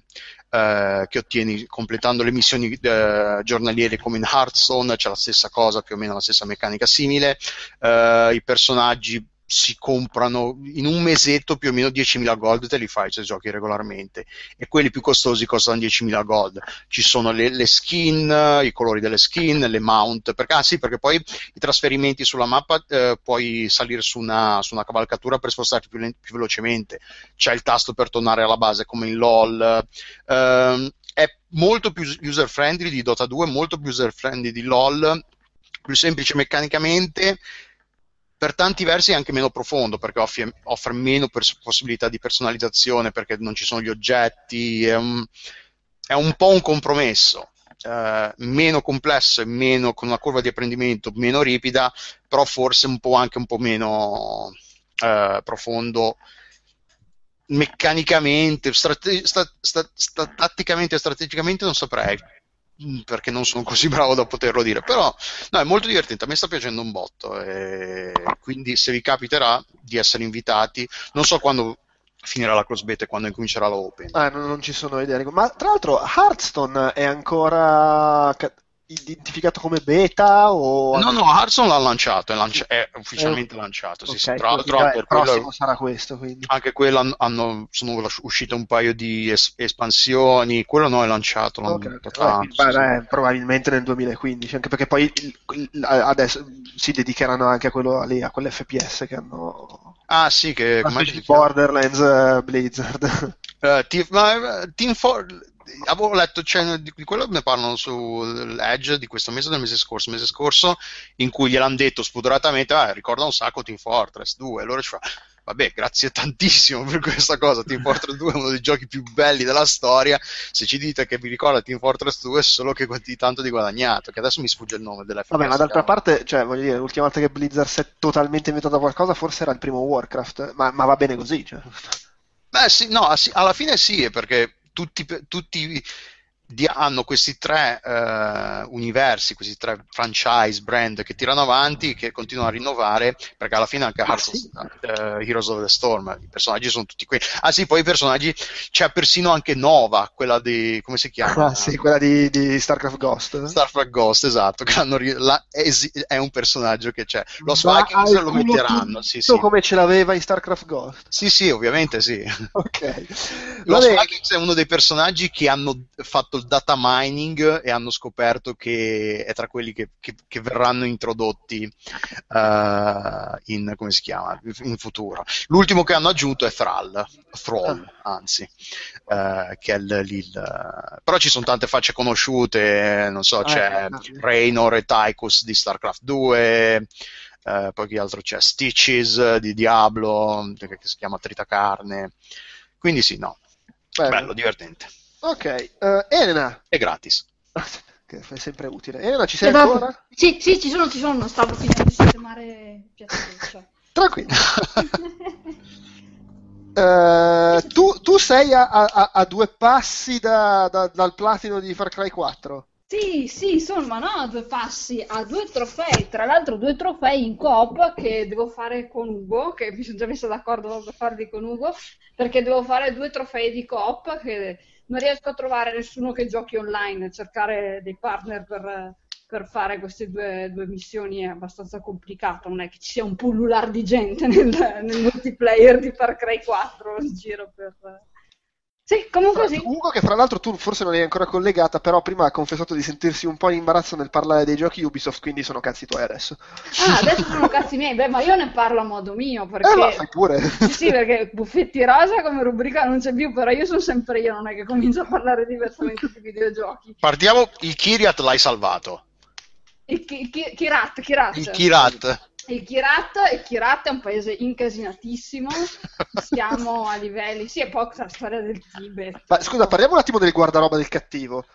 eh, che ottieni completando le missioni eh, giornaliere come in Hearthstone, c'è la stessa cosa, più o meno la stessa meccanica simile, Eh, i personaggi si comprano in un mesetto più o meno 10.000 gold te li fai se giochi regolarmente. E quelli più costosi costano 10.000 gold. Ci sono le, le skin i colori delle skin le mount perché, ah sì perché poi i trasferimenti sulla mappa eh, puoi salire su una, su una cavalcatura per spostarti più, più velocemente. C'è il tasto per tornare alla base come in LOL. Ehm, è molto più user friendly di Dota 2 molto più user friendly di LOL. Più semplice meccanicamente per tanti versi è anche meno profondo perché offre, offre meno pers- possibilità di personalizzazione perché non ci sono gli oggetti, è un, è un po' un compromesso. eh, meno complesso e meno con una curva di apprendimento meno ripida, però forse un po' anche un po' meno eh, profondo meccanicamente, strate- sta- sta- sta- tatticamente e strategicamente non saprei perché non sono così bravo da poterlo dire, però no, è molto divertente, a me sta piacendo un botto, e quindi se vi capiterà di essere invitati, non so quando finirà la cross beta e quando incomincerà la open. Ah, non, non ci sono idee. Ma tra l'altro Hearthstone è ancora identificato come beta o... No, no, Hearthstone l'ha lanciato, è, lanci- è ufficialmente lanciato, sì, Ok, sì. Tra l'altro il prossimo quello- sarà questo, quindi. anche quello hanno, sono uscite un paio di es- espansioni, quello no è lanciato, l'hanno Ok, ok. detto Vabbè, tanto, beh, sì. beh, probabilmente nel 2015, anche perché poi il- adesso si dedicheranno anche a quello lì, a quell'FPS che hanno Ah sì, che? Borderlands eh, Blizzard. Eh, Team, eh, Team For- avevo letto, cioè, di quello ne parlano su Edge di questo mese del mese scorso, mese scorso, in cui gliel'hanno detto spudoratamente, ah, ricorda un sacco Team Fortress 2, e loro ci fa, vabbè, grazie tantissimo per questa cosa, Team Fortress 2 è uno dei giochi più belli della storia, se ci dite che vi ricorda Team Fortress 2 è solo che di tanto di guadagnato, che adesso mi sfugge il nome dell'FPS. Vabbè, ma d'altra che parte, cioè, voglio dire, l'ultima volta che Blizzard si è totalmente inventato qualcosa forse era il primo Warcraft, ma, ma va bene così, cioè. Beh, sì, no, alla fine sì, perché tutti, tutti di- hanno questi tre eh, universi, questi tre franchise brand che tirano avanti, che continuano a rinnovare, perché alla fine anche Ah, Hearthstone, eh, Heroes of the Storm, i personaggi sono tutti quelli. Ah sì, poi i personaggi, c'è persino anche Nova, quella di, come si chiama? Ah, sì, quella di, di StarCraft Ghost. Starfrag Ghost, esatto, che hanno ri- la- è un personaggio che c'è. Lo al lo metteranno, sì, sì. come ce l'aveva in StarCraft Ghost. Sì, sì, ovviamente sì. Ok. Vabbè, Vikings è uno dei personaggi che hanno fatto il data mining e hanno scoperto che è tra quelli che, che- che verranno introdotti eh, in, come si chiama, in futuro. L'ultimo che hanno aggiunto è Thrall, Thrall anzi, eh, che è il, il- però ci sono tante facce conosciute, non so, Ah, c'è eh, no. Raynor e Tychus di StarCraft 2, eh, poi chi altro c'è? Stitches di Diablo, che si chiama Tritacarne. Quindi sì, no, bello. bello, divertente. Ok, eh, Elena, È gratis. che è sempre utile. Elena, ci sei Esatto. ancora? Sì, sì, ci sono, ci sono, stavo finendo di sistemare Piazza Doccia. Tranquillo. Eh, tu, tu sei a, a- a due passi da- da- dal platino di Far Cry 4. Sì, sì, sono, ma no, a due passi, a due trofei, tra l'altro due trofei in coop che devo fare con Ugo, che mi sono già messa d'accordo per farli con Ugo, perché devo fare due trofei di coop che non riesco a trovare nessuno che giochi online, cercare dei partner per, per fare queste due, due missioni è abbastanza complicato, non è che ci sia un pullular di gente nel, nel multiplayer di Far Cry 4 in giro per... Sì, comunque sì. Ugo, che fra l'altro tu forse non eri ancora collegata, però prima ha confessato di sentirsi un po' in imbarazzo nel parlare dei giochi Ubisoft, quindi sono cazzi tuoi adesso. Ah, adesso sono cazzi miei, beh, ma io ne parlo a modo mio, perché... Eh, ma fai pure. Sì, perché Buffetti Rosa come rubrica non c'è più, però io sono sempre io, non è che comincio a parlare diversamente di videogiochi. Partiamo, il Kiriat l'hai salvato. Il Ki- Ki- Kirat, Kirat. Il Kirat. Il Kirat, il Kirat è un paese incasinatissimo, siamo a livelli... Sì, è poi la storia del Tibet. Ma scusa, parliamo un attimo del guardaroba del cattivo.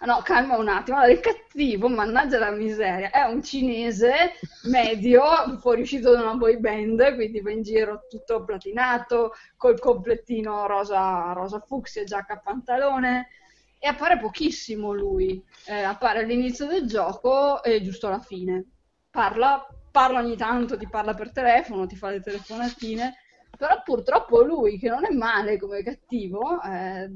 No, calma un attimo. Allora, il cattivo, mannaggia la miseria, è un cinese medio, fuoriuscito da una boy band, quindi va in giro tutto platinato, col completino rosa, rosa fucsia, giacca pantalone, e appare pochissimo lui. Eh, appare all'inizio del gioco e giusto alla fine. Parla, parla ogni tanto, ti parla per telefono, ti fa le telefonatine, però purtroppo lui, che non è male come cattivo, eh,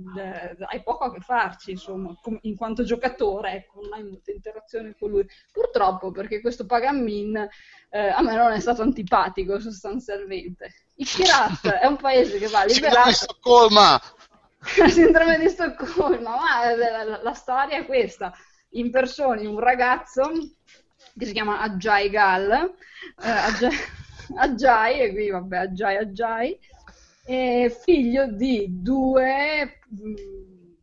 hai poco a che farci, insomma, com- in quanto giocatore, ecco, non hai molte interazioni con lui. Purtroppo, perché questo Pagamin eh, a me non è stato antipatico sostanzialmente. Il Kirat è un paese che va liberato... di Stoccolma! la sindrome di Stoccolma, ma la, la- la storia è questa. Impersoni un ragazzo che si chiama Ajay Gal, eh, Ajay, Ajay, e qui vabbè, Ajay Ajay, è figlio di due, mh,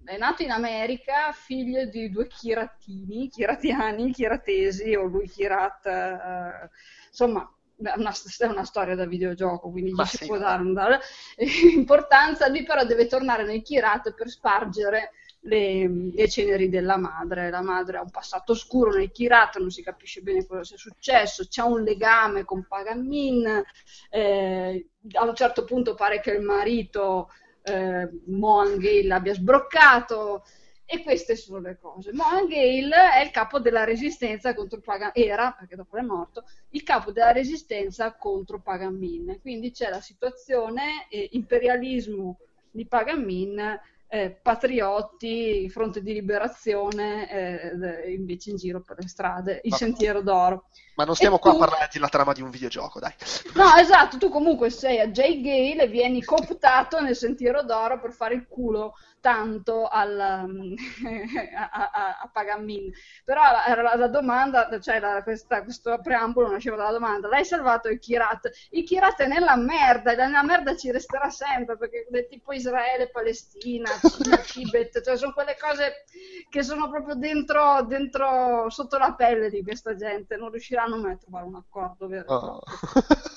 è nato in America, figlio di due chiratini, chiratiani, chiratesi, o lui chirat, eh, insomma, è una, è una storia da videogioco, quindi Ma gli si sì, può ma- dare una importanza, lui però deve tornare nel Kirat per spargere le, le ceneri della madre. La madre ha un passato oscuro nel Kirat, non si capisce bene cosa sia successo, c'è un legame con Pagamin, eh, a un certo punto pare che il marito eh, Mohan Gale l'abbia sbroccato. E queste sono le cose. Mohan Gale è il capo della resistenza contro Pagan era, perché dopo è morto, il capo della resistenza contro Pagamin. Quindi c'è la situazione eh, imperialismo di Pagamin, eh, patriotti, fronte di liberazione, eh, invece in giro per le strade, il sentiero d'oro. Ma non stiamo E qua tu? a parlare della trama di un videogioco, dai. No, esatto, tu comunque sei a Jay Gale e vieni cooptato nel sentiero d'oro per fare il culo tanto al, um, a, a, a Pagamin. Però la, la, la domanda, cioè la, questa, questo preambolo nasceva dalla domanda, l'hai salvato il Kirat? Il Kirat è nella merda, e nella merda ci resterà sempre, perché è tipo Israele, Palestina, Cina, Tibet, cioè sono quelle cose che sono proprio dentro, dentro sotto la pelle di questa gente, non riusciranno mai a trovare un accordo vero e Oh.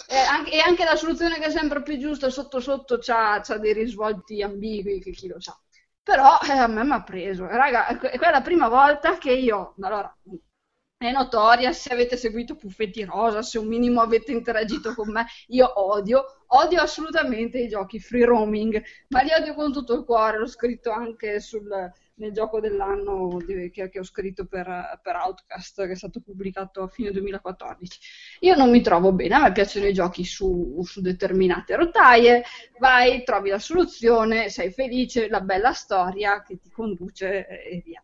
E anche, e anche la soluzione che è sempre più giusta sotto sotto c'ha, c'ha dei risvolti ambigui che chi lo sa. Però eh, a me mi ha preso. Raga, è que- è quella la prima volta che io, allora, è notoria, se avete seguito Puffetti Rosa, se un minimo avete interagito con me, io odio, odio assolutamente i giochi free roaming, ma li odio con tutto il cuore, l'ho scritto anche sul, nel gioco dell'anno di- che, che ho scritto per, per Outcast, che è stato pubblicato a fine 2014. Io non mi trovo bene, a me piacciono i giochi su, su determinate rotaie, vai, trovi la soluzione, sei felice, la bella storia che ti conduce e via.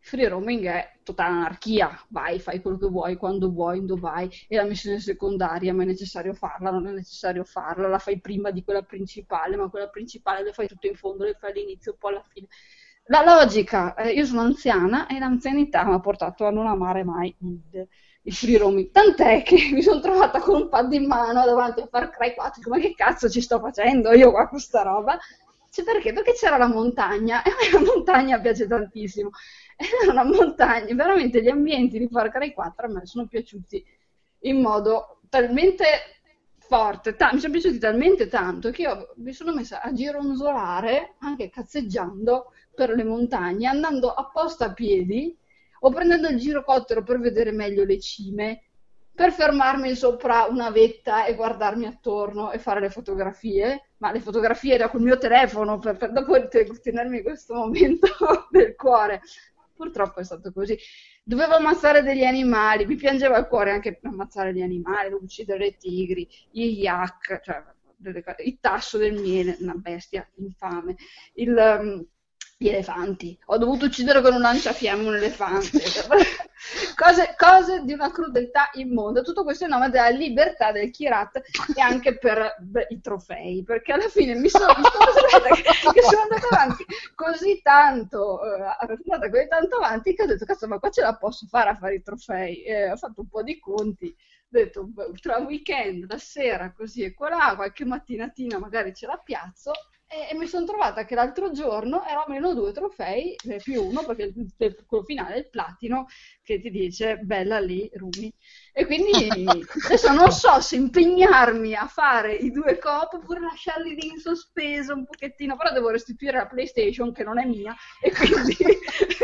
Free roaming è totale anarchia, vai, fai quello che vuoi, quando vuoi, dove vai, e la missione secondaria, ma è necessario farla, non è necessario farla, la fai prima di quella principale, ma quella principale le fai tutto in fondo, le fai all'inizio, poi alla fine. La logica, eh, io sono anziana e l'anzianità mi ha portato a non amare mai il, il free roaming, tant'è che mi sono trovata con un pad in mano davanti a Far Cry 4, dico, ma che cazzo ci sto facendo io qua con sta roba? Cioè, perché? Perché c'era la montagna e a me la montagna piace tantissimo. Era una montagna, veramente gli ambienti di Far Cry 4 a me sono piaciuti in modo talmente forte, ta- mi sono piaciuti talmente tanto che io mi sono messa a gironzolare, anche cazzeggiando per le montagne, andando apposta a piedi o prendendo il girocottero per vedere meglio le cime, per fermarmi sopra una vetta e guardarmi attorno e fare le fotografie, ma le fotografie da col mio telefono per, per dopo te- tenermi questo momento del cuore. Purtroppo è stato così. Dovevo ammazzare degli animali, mi piangeva il cuore anche per ammazzare gli animali, uccidere le tigri, gli yak, cioè il tasso del miele, una bestia infame. Il, um, Gli elefanti. Ho dovuto uccidere con un lanciafiamme un elefante. cose, cose di una crudeltà immonda. Tutto questo in nome della libertà del Kirat e anche per beh, i trofei. Perché alla fine mi sono, mi sono che, che sono andata avanti così tanto, eh, andata così tanto avanti che ho detto, cazzo, ma qua ce la posso fare a fare i trofei. Eh, ho fatto un po' di conti ho detto tra weekend, la sera, così e qua qualche mattinatina magari ce la piazzo e, e mi sono trovata che l'altro giorno ero a meno due trofei eh, più uno perché quello finale è il platino che ti dice bella lì Rumi e quindi adesso non so se impegnarmi a fare i due coop oppure lasciarli lì in sospeso un pochettino però devo restituire la PlayStation che non è mia e quindi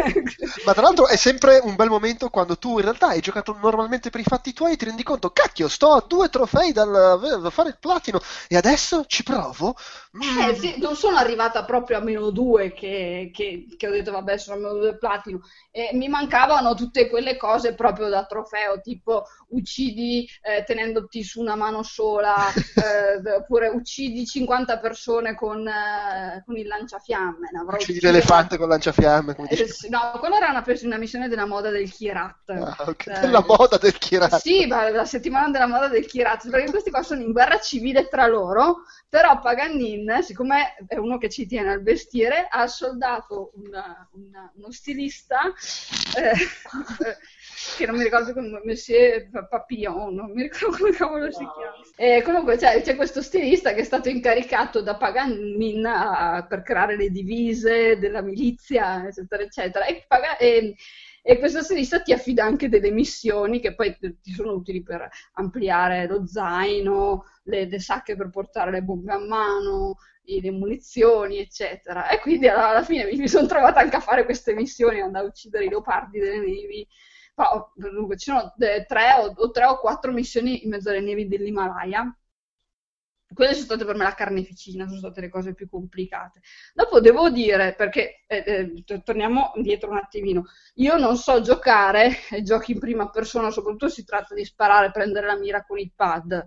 ma tra l'altro è sempre un bel momento quando tu in realtà hai giocato normalmente per i fatti tuoi e ti rendi conto cacchio sto a due trofei dal, da fare il platino e adesso ci provo mm. eh sì non sono arrivata proprio a meno due che, che, che ho detto vabbè sono a meno due platino e mi mancavano tutte quelle cose proprio da trofeo tipo uccidi eh, tenendoti su una mano sola eh, oppure uccidi 50 persone con, eh, con il lanciafiamme uccidi l'elefante con il lanciafiamme eh, no quella era una, una, missione della moda del Kirat. Ah, okay. della moda del Kirat. sì ma la settimana della moda del Kirat perché questi qua sono in guerra civile tra loro però Paganin siccome è uno che ci tiene al vestire, ha soldato una, una, uno stilista eh, che non mi ricordo come Monsieur Papillon, non mi ricordo come cavolo si chiama. E comunque c'è, c'è, questo stilista che è stato incaricato da Paganin a, per creare le divise della milizia, eccetera, eccetera. E, Paga, e, e questo stilista ti affida anche delle missioni che poi ti sono utili per ampliare lo zaino, le, le sacche per portare le bombe a mano, le munizioni, eccetera. E quindi alla, alla fine mi, mi sono trovata anche a fare queste missioni, andare a uccidere i leopardi delle nevi. Ma, dunque, ci sono eh, tre o, o, tre o quattro missioni in mezzo alle nevi dell'Himalaya. Quelle sono state per me la carneficina, sono state le cose più complicate. Dopo devo dire, perché eh, eh, torniamo indietro un attimino, io non so giocare giochi in prima persona, soprattutto si tratta di sparare, prendere la mira con il pad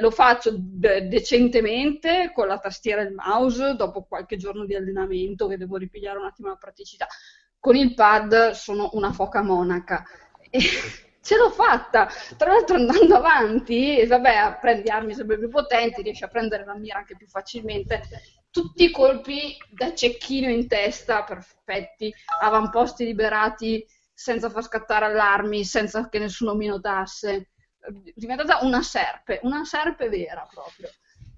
lo faccio de- decentemente con la tastiera e il mouse dopo qualche giorno di allenamento che devo ripigliare un attimo la praticità. Con il pad sono una foca monaca. E ce l'ho fatta. Tra l'altro andando avanti, vabbè, prendi armi sempre più potenti, riesci a prendere la mira anche più facilmente. Tutti i colpi da cecchino in testa, perfetti, avamposti liberati senza far scattare allarmi, senza che nessuno mi notasse diventata una serpe, una serpe vera proprio.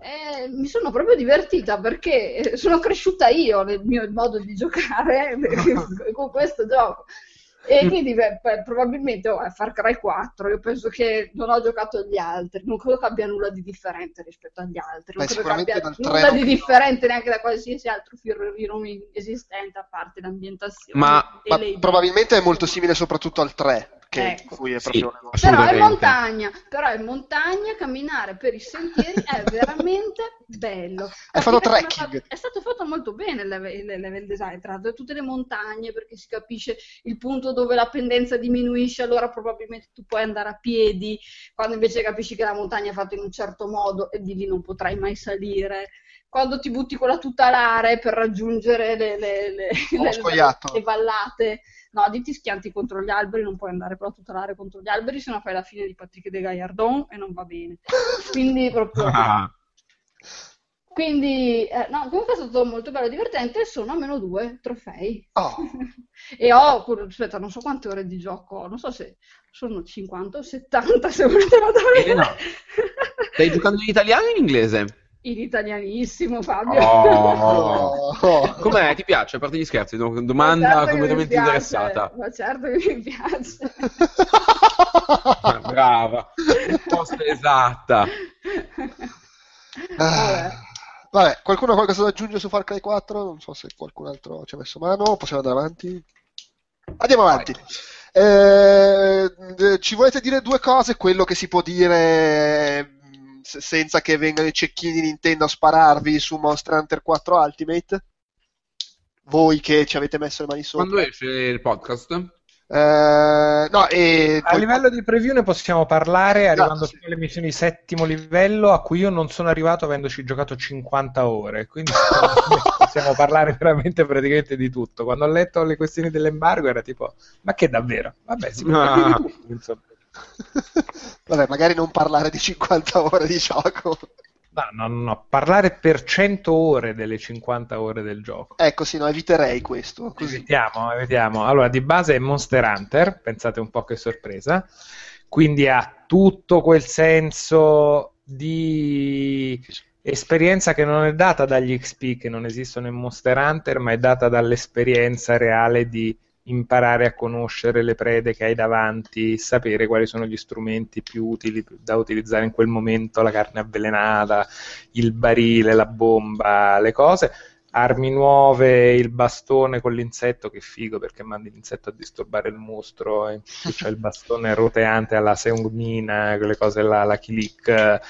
E mi sono proprio divertita perché sono cresciuta io nel mio modo di giocare con questo gioco. E quindi beh, probabilmente oh, Far Cry 4, io penso che non ho giocato agli altri, non credo che abbia nulla di differente rispetto agli altri, non beh, credo che abbia nulla di differente neanche da qualsiasi altro film esistente a parte l'ambientazione. Ma, ma probabilmente è molto simile soprattutto al 3 che ecco. è proprio sì, però è montagna però è montagna camminare per i sentieri è veramente bello è, fatto trekking. è stato fatto molto bene il level, il level design tra tutte le montagne perché si capisce il punto dove la pendenza diminuisce allora probabilmente tu puoi andare a piedi quando invece capisci che la montagna è fatta in un certo modo e di lì non potrai mai salire quando ti butti con la tutelare per raggiungere le, le, le, le, le vallate No, di ti schianti contro gli alberi, non puoi andare però a tutelare contro gli alberi, se no fai la fine di Patrick de Gaillardon e non va bene. Quindi proprio... Quindi, eh, no, comunque è stato molto bello e divertente. Sono almeno due trofei. Oh. e ho, aspetta, non so quante ore di gioco ho, non so se sono 50 o 70, se volete vado eh, no. Stai giocando in italiano o in inglese? In italianissimo, Fabio. Oh. Com'è? Ti piace? A parte gli scherzi, domanda certo completamente interessata. Ma certo che mi piace. Brava, risposta esatta. Ah. Vabbè, qualcuno ha qualcosa da aggiungere su Far Cry 4? Non so se qualcun altro ci ha messo mano. Possiamo andare avanti? Andiamo avanti. Eh, ci volete dire due cose? Quello che si può dire senza che vengano i cecchini di Nintendo a spararvi su Monster Hunter 4 Ultimate? Voi che ci avete messo le mani sopra. Quando esce il podcast? Eh, no, e A poi- livello di preview ne possiamo parlare arrivando sì. alle missioni di settimo livello a cui io non sono arrivato avendoci giocato 50 ore, quindi possiamo parlare veramente praticamente di tutto. Quando ho letto le questioni dell'embargo era tipo, ma che davvero? Vabbè, si può parlare di tutto, insomma. Vabbè, magari non parlare di 50 ore di gioco. No, no, no, no, parlare per 100 ore delle 50 ore del gioco. Ecco, sì, no, eviterei questo. Così. Vediamo, vediamo. Allora, di base è Monster Hunter, pensate un po' che sorpresa. Quindi ha tutto quel senso di esperienza che non è data dagli XP che non esistono in Monster Hunter, ma è data dall'esperienza reale di imparare a conoscere le prede che hai davanti, sapere quali sono gli strumenti più utili da utilizzare in quel momento, la carne avvelenata, il barile, la bomba, le cose armi nuove, il bastone con l'insetto, che figo perché mandi l'insetto a disturbare il mostro, e c'è il bastone roteante alla Seungmina, quelle cose là, la Kilik.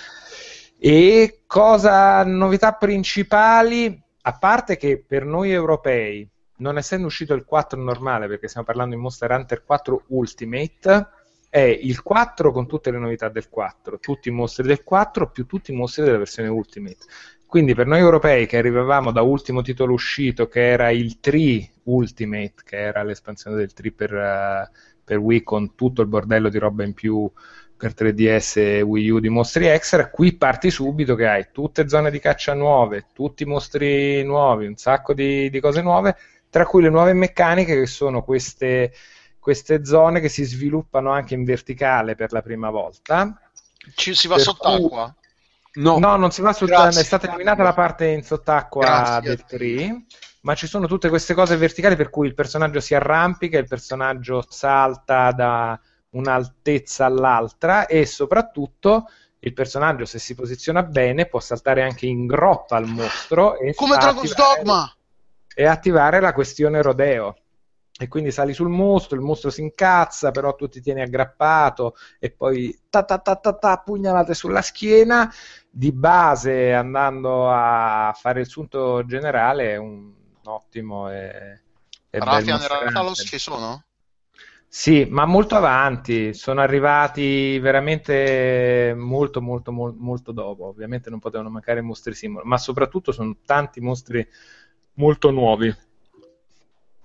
E cosa, novità principali, a parte che per noi europei, non essendo uscito il 4 normale, perché stiamo parlando di Monster Hunter 4 Ultimate, è il 4 con tutte le novità del 4, tutti i mostri del 4 più tutti i mostri della versione Ultimate. Quindi per noi europei che arrivavamo da ultimo titolo uscito, che era il 3 Ultimate, che era l'espansione del 3 per, eh, per Wii con tutto il bordello di roba in più per 3DS e Wii U di mostri extra, qui parti subito che hai tutte zone di caccia nuove, tutti i mostri nuovi, un sacco di, di cose nuove, tra cui le nuove meccaniche che sono queste, queste zone che si sviluppano anche in verticale per la prima volta. Ci, si va Per sott'acqua? No, No, non si va Grazie. è stata eliminata la parte in sott'acqua Grazie. del 3, ma ci sono tutte queste cose verticali per cui il personaggio si arrampica, il personaggio salta da un'altezza all'altra e soprattutto il personaggio se si posiziona bene può saltare anche in groppa al mostro e Come Dragon's Dogma! E attivare la questione rodeo. E quindi sali sul mostro, il mostro si incazza, però tu ti tieni aggrappato e poi ta ta ta ta ta pugnalate sulla schiena. Di base, andando a fare il sunto generale, è un ottimo e, e bel Rafian e Rathalos ci sono? Sì, ma molto avanti, sono arrivati veramente molto, molto, mol- molto dopo. Ovviamente non potevano mancare i mostri simbolo, ma soprattutto sono tanti mostri molto nuovi.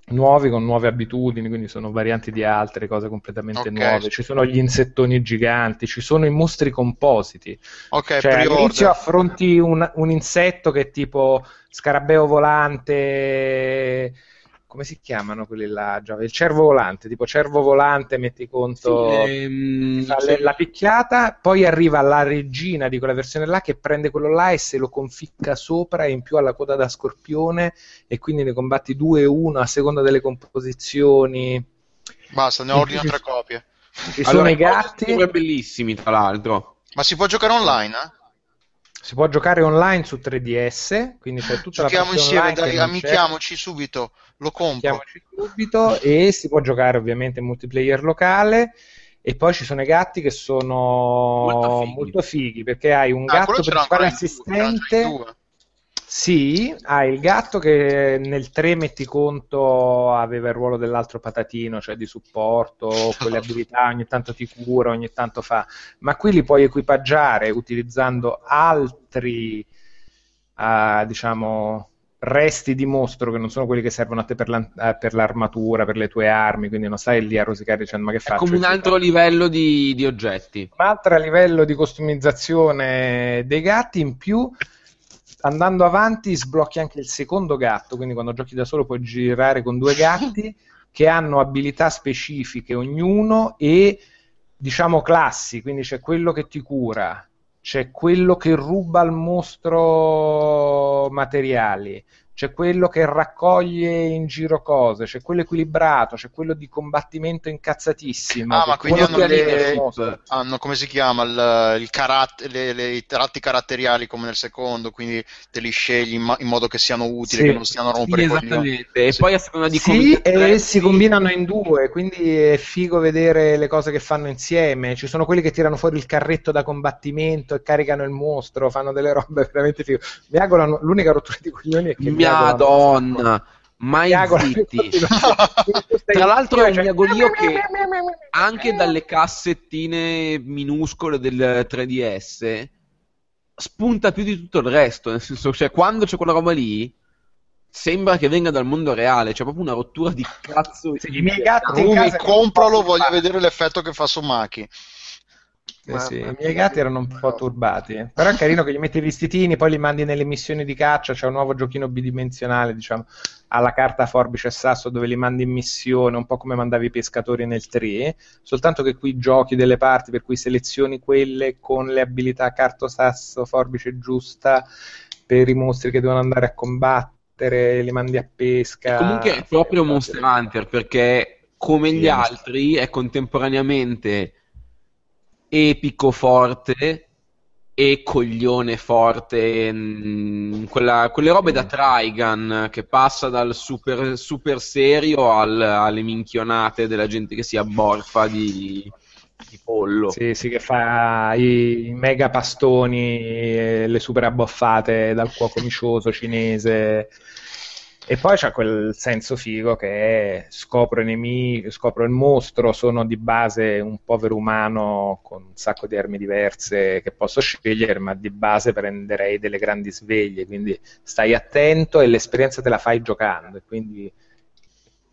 Nuovi con nuove abitudini, quindi sono varianti di altre cose completamente Ok. nuove. Ci sono gli insettoni giganti, ci sono i mostri compositi. Ok, Cioè, all'inizio affronti un, un insetto che è tipo scarabeo volante. Come si chiamano quelli là? Già, Il cervo volante, tipo cervo volante, metti conto. ehm, fa c'è- le- la picchiata, poi arriva la regina di quella versione là che prende quello là e se lo conficca sopra e in più ha la coda da scorpione e quindi ne combatti due e uno a seconda delle composizioni. Basta, ne in ordino tre copie. Ci Allora, sono i gatti. sono bellissimi, tra l'altro. Ma si può giocare online, eh? Si può giocare online su 3DS, quindi c'è tutta Giochiamo la parte insieme, dai, c'è. amichiamoci subito. Lo compro. Amichiamoci subito e si può giocare ovviamente in multiplayer locale. E poi ci sono i gatti che sono Molto molto fighi. fighi, perché hai un Ah, gatto principale assistente. Sì, hai il gatto che nel 3 metti conto aveva il ruolo dell'altro patatino, cioè di supporto, quelle abilità, ogni tanto ti cura, ogni tanto fa, ma qui li puoi equipaggiare utilizzando altri, eh, diciamo, resti di mostro che non sono quelli che servono a te per, la- eh, per l'armatura, per le tue armi, quindi non stai lì a rosicare dicendo ma che È faccio? come un altro livello di, di oggetti. Un altro livello di customizzazione dei gatti in più andando avanti sblocchi anche il secondo gatto quindi quando giochi da solo puoi girare con due gatti che hanno abilità specifiche ognuno e diciamo classi quindi c'è quello che ti cura c'è quello che ruba al mostro materiali c'è quello che raccoglie in giro cose, c'è quello equilibrato, c'è quello di combattimento incazzatissimo. Ah, ma quindi hanno, le- hanno, come si chiama, il, il carat- le- le- i tratti caratteriali come nel secondo, quindi te li scegli in, ma- in modo che siano utili, Sì. che non stiano a rompere Sì, coglioni. esattamente. E Sì. poi a seconda di come Sì, e si combinano in due, quindi è figo vedere le cose che fanno insieme. Ci sono quelli che tirano fuori il carretto da combattimento e caricano il mostro, fanno delle robe veramente figo. Mi auguro, l'unica rottura di coglioni è che mi Madonna, mai Miagola. zitti. Tra l'altro è un miagolio che anche dalle cassettine minuscole del 3DS spunta più di tutto il resto, nel senso, cioè quando c'è quella roba lì sembra che venga dal mondo reale, c'è proprio una rottura di cazzo. Sì, i miei gatti in Rumi, compralo, voglio vedere l'effetto che fa su Maki. Eh sì, I miei gatti erano un po' turbati. eh. Però è carino che gli metti i vestitini, poi li mandi nelle missioni di caccia. C'è un nuovo giochino bidimensionale, diciamo, alla carta forbice e sasso dove li mandi in missione, un po' come mandavi i pescatori nel 3. Soltanto che qui giochi delle parti per cui selezioni quelle con le abilità carto sasso forbice giusta per i mostri che devono andare a combattere, li mandi a pesca. Comunque è proprio Monster Hunter perché come gli altri è contemporaneamente epico forte e coglione forte, mm, quella- quelle robe da Trigun che passa dal super, super serio al- alle minchionate della gente che si abborfa di, di pollo. Sì, sì, che fa i, mega pastoni, le super abboffate dal cuoco micioso cinese. E poi c'è quel senso figo che è scopro i nemici, scopro il mostro, sono di base un povero umano con un sacco di armi diverse che posso scegliere, ma di base prenderei delle grandi sveglie, quindi stai attento e l'esperienza te la fai giocando. Quindi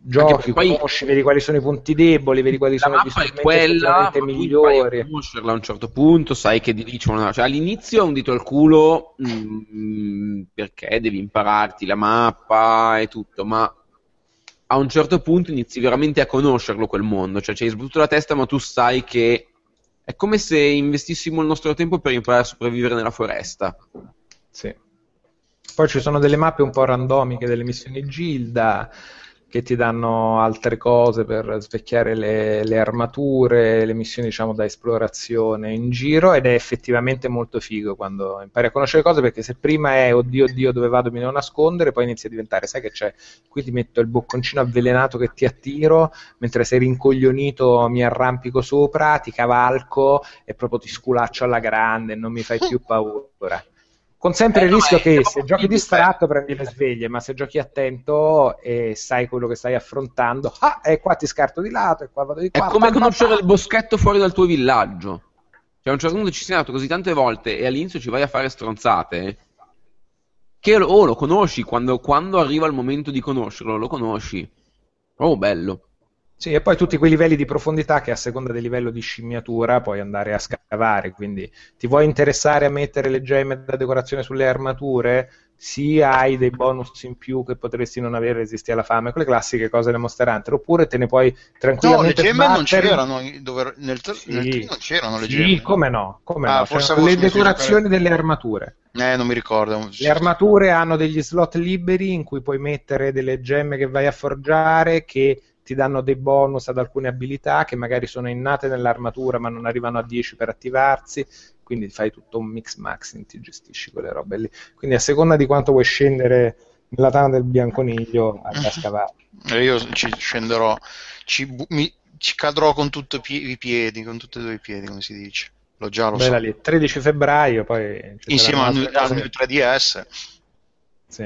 giochi, poi- conosci, vedi quali sono i punti deboli, vedi quali sono gli strumenti quella, migliori. conoscerla a un certo punto, sai che di lì c'è una... Cioè, all'inizio è un dito al culo mm, perché devi impararti la mappa e tutto, ma a un certo punto inizi veramente a conoscerlo quel mondo, cioè ci hai sbattuto la testa ma tu sai che è come se investissimo il nostro tempo per imparare a sopravvivere nella foresta. Sì. Poi ci sono delle mappe un po' randomiche delle missioni Gilda che ti danno altre cose per svecchiare le, le armature, le missioni diciamo da esplorazione in giro ed è effettivamente molto figo quando impari a conoscere cose perché se prima è oddio oddio dove vado? Mi devo nascondere poi inizia a diventare sai che c'è? Qui ti metto il bocconcino avvelenato che ti attiro mentre sei rincoglionito mi arrampico sopra ti cavalco e proprio ti sculaccio alla grande non mi fai più paura con sempre Eh, il no, rischio è che se giochi distratto prendi le sveglie, ma se giochi attento e sai quello che stai affrontando, ah, e qua ti scarto di lato, e qua vado di È qua. come pam, pam, conoscere il boschetto fuori dal tuo villaggio. Cioè, a un certo punto ci sei andato così tante volte e all'inizio ci vai a fare stronzate. Che lo- o lo conosci, quando, quando arriva il momento di conoscerlo, lo conosci. Oh, bello. Sì, e poi tutti quei livelli di profondità che a seconda del livello di scimmiatura puoi andare a scavare, quindi ti vuoi interessare a mettere le gemme da decorazione sulle armature? Sì, hai dei bonus in più che potresti non avere resisti alla fame, quelle classiche cose delle Monster Hunter, oppure te ne puoi No, le tranquillamente gemme non sbattere. c'erano. dove- nel, Sì. nel non c'erano le Sì, gemme. come no, come Ah, no, avevo le decorazioni delle armature. Eh, non mi ricordo. Le armature hanno degli slot liberi in cui puoi mettere delle gemme che vai a forgiare che ti danno dei bonus ad alcune abilità che magari sono innate nell'armatura ma non arrivano a 10 per attivarsi, quindi fai tutto un mix maxing, ti gestisci quelle robe lì. Quindi a seconda di quanto vuoi scendere nella tana del bianconiglio hai da scavare. Eh, Io ci scenderò, ci, bu- mi- ci cadrò con tutti i pie- i piedi, con tutti e due i piedi, come si dice. L'ho già, lo so. Bella lì, 13 febbraio poi Insieme al, al mio 3DS. Sì.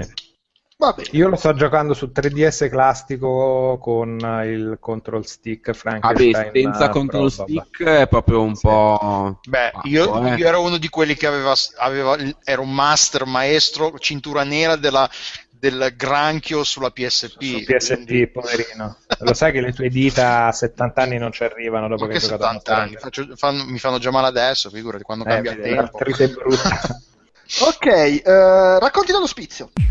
Va bene. Io lo sto giocando su 3DS classico con il control stick Frankenstein. Vabbè, senza Pro, control vabbè. stick è proprio un Sì. po'. Beh, pazzo, io, eh. io ero uno di quelli che aveva, aveva era un master maestro, cintura nera della- del granchio sulla PSP. Su PSP, quindi- poverino. Lo sai che le tue dita a 70 anni non ci arrivano dopo Ma che hai giocato a 70 anni? Faccio- fanno- mi fanno già male adesso, figurati quando cambia Eh, vedi, tempo. l'artrite brutta. Ok, eh, racconti dall'ospizio. E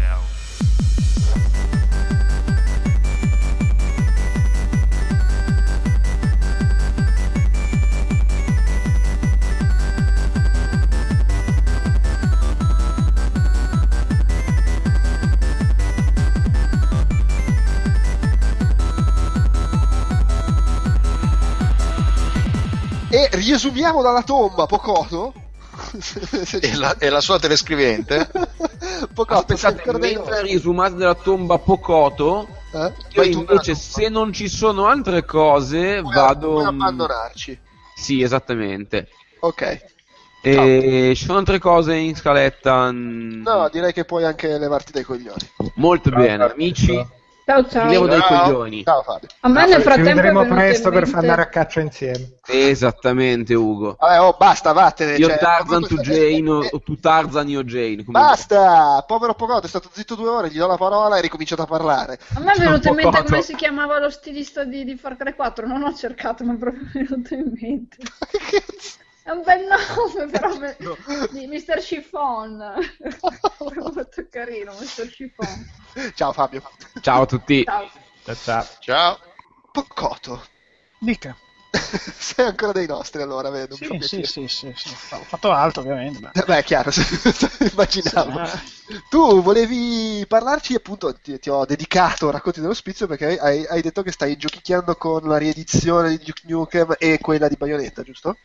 riesumiamo dalla tomba, Pocono. E la, e la sua telescrivente? Pocono, sei Aspettate, mentre risumate della tomba Pocoto, Eh? io invece, se non ci sono altre cose, tomba. vado. Puoi abbandonarci. Sì, esattamente. Ok. E ci sono altre cose in scaletta. No, direi che puoi anche levarti dai coglioni. Molto Ciao, bene, amici. Ciao ciao. Levo dai Ciao. coglioni. Ciao Fabio. A me nel Ci frattempo è vedremo presto per andare a caccia insieme. Esattamente, Ugo. Vabbè, oh, basta, vattene. Io cioè, Tarzan, tu Jane, o eh, o tu Tarzan, io Jane. Comunque. Basta, povero Pogotto è stato zitto due ore, gli do la parola e ricominciato a parlare. A me è venuto in mente come si chiamava lo stilista di, di Far Cry 4, non ho cercato, ma è proprio venuto in mente. Che cazzo? È un bel nome, però, me- di Mr. Chiffon. Molto carino, Mr. Chiffon. Ciao Fabio. Ciao a tutti. Ciao. Ciao, ciao. Ciao. Pocotto. Dica. Sei ancora dei nostri allora, vedo. Sì, sì, sì, sì, sì. Ho fatto altro ovviamente. ma- Beh, è chiaro, immaginavo. Sì, Tu volevi parlarci, appunto, ti, ti ho dedicato Racconti dell'ospizio perché hai, hai detto che stai giochicchiando con la riedizione di Duke Nukem e quella di Bayonetta, giusto?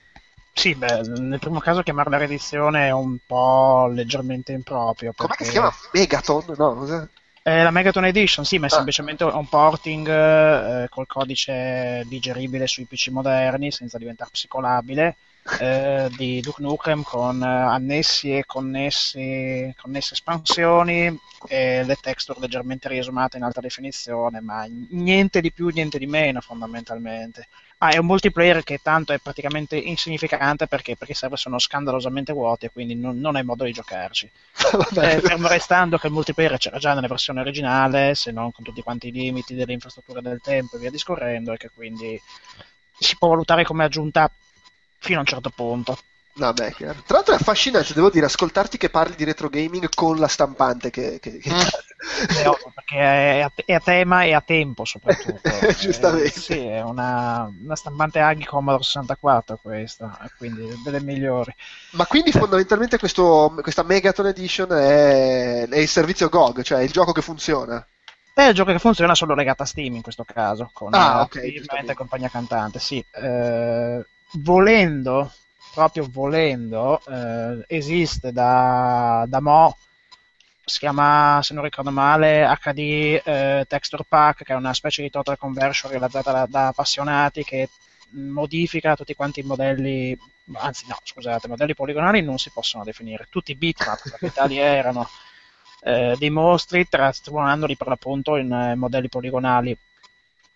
Sì, beh, nel primo caso chiamarla riedizione è un po' leggermente improprio. Com'è che si perché- chiama? Megaton? No, cos'è? È la Megaton Edition, sì, ma è Ah. semplicemente un porting eh, col codice digeribile sui PC moderni senza diventare psicolabile eh, di Duke Nukem con eh, annessi e connessi, connesse espansioni e le texture leggermente riesumate in alta definizione, ma niente di più, niente di meno fondamentalmente. Ah, è un multiplayer che tanto è praticamente insignificante perché, perché i server sono scandalosamente vuoti e quindi non, non hai modo di giocarci. Eh, fermo restando che il multiplayer c'era già nella versione originale, se non con tutti quanti i limiti delle infrastrutture del tempo e via discorrendo, e che quindi si può valutare come aggiunta fino a un certo punto. Vabbè, chiaro. Tra l'altro è affascinante, devo dire, ascoltarti che parli di retro gaming con la stampante che... che- che- È ovvio, perché è a, è a tema e a tempo soprattutto. Giustamente. Eh, sì, è una, una stampante Aghi Commodore 64 questa, quindi delle migliori. Ma quindi fondamentalmente questo, questa Megaton Edition è, è il servizio GOG, cioè il gioco che funziona. È il gioco che funziona solo legato a Steam in questo caso, con Ah, eh, ok, firmamente giustamente. compagnia cantante, sì. Eh, volendo, proprio volendo, eh, esiste da, da mo', si chiama, se non ricordo male, HD eh, Texture Pack, che è una specie di total conversion realizzata da, da appassionati che modifica tutti quanti i modelli, anzi no, scusate, modelli poligonali non si possono definire, tutti i bitmap, perché tali erano eh, dei mostri, trasformandoli per l'appunto in eh, modelli poligonali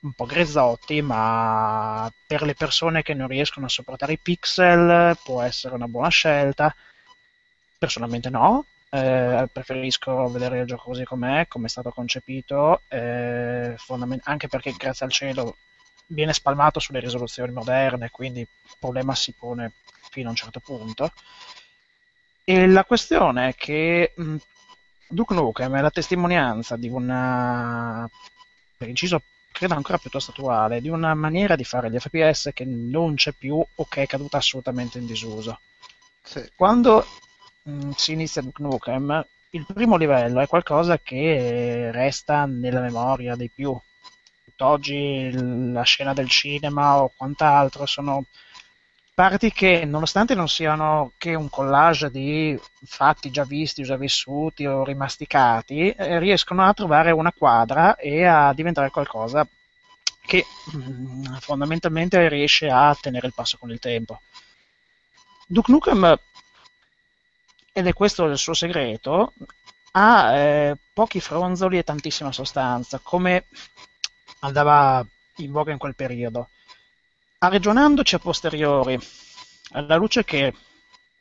un po' grezzotti, ma per le persone che non riescono a sopportare i pixel può essere una buona scelta. Personalmente no, eh, preferisco vedere il gioco così com'è, come è stato concepito, eh, fondament- anche perché grazie al cielo viene spalmato sulle risoluzioni moderne, quindi il problema si pone fino a un certo punto. E la questione è che mh, Duke Nukem è la testimonianza di una, per inciso, credo ancora piuttosto attuale, di una maniera di fare gli FPS che non c'è più o che è caduta assolutamente in disuso. Sì. Quando mh, si inizia Duke Nukem, il primo livello è qualcosa che resta nella memoria dei più. Oggi la scena del cinema o quant'altro sono parti che, nonostante non siano che un collage di fatti già visti, già vissuti o rimasticati, eh, riescono a trovare una quadra e a diventare qualcosa che mm, fondamentalmente riesce a tenere il passo con il tempo. Duke Nukem, ed è questo il suo segreto, ha eh, pochi fronzoli e tantissima sostanza, come andava in voga in quel periodo. A ragionandoci a posteriori, alla luce che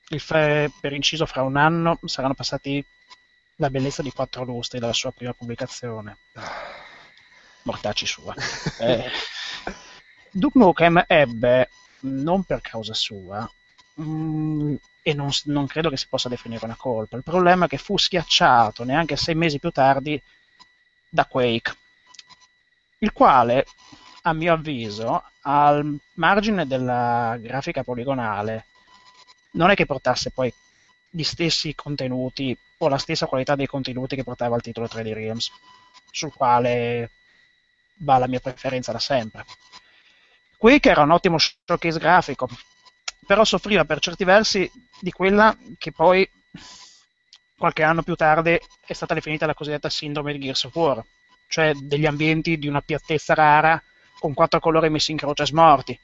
il fe- per inciso fra un anno saranno passati la bellezza di quattro lustri dalla sua prima pubblicazione. Mortacci sua. Eh, Duke Nukem ebbe, non per causa sua, mm, e non, non credo che si possa definire una colpa, il problema è che fu schiacciato neanche sei mesi più tardi da Quake, il quale, a mio avviso, al margine della grafica poligonale, non è che portasse poi gli stessi contenuti o la stessa qualità dei contenuti che portava il titolo 3D Realms, sul quale va la mia preferenza da sempre. Quake era un ottimo showcase grafico, però soffriva per certi versi di quella che poi qualche anno più tardi è stata definita la cosiddetta sindrome di Gears of War, cioè degli ambienti di una piattezza rara con quattro colori messi in croce smorti,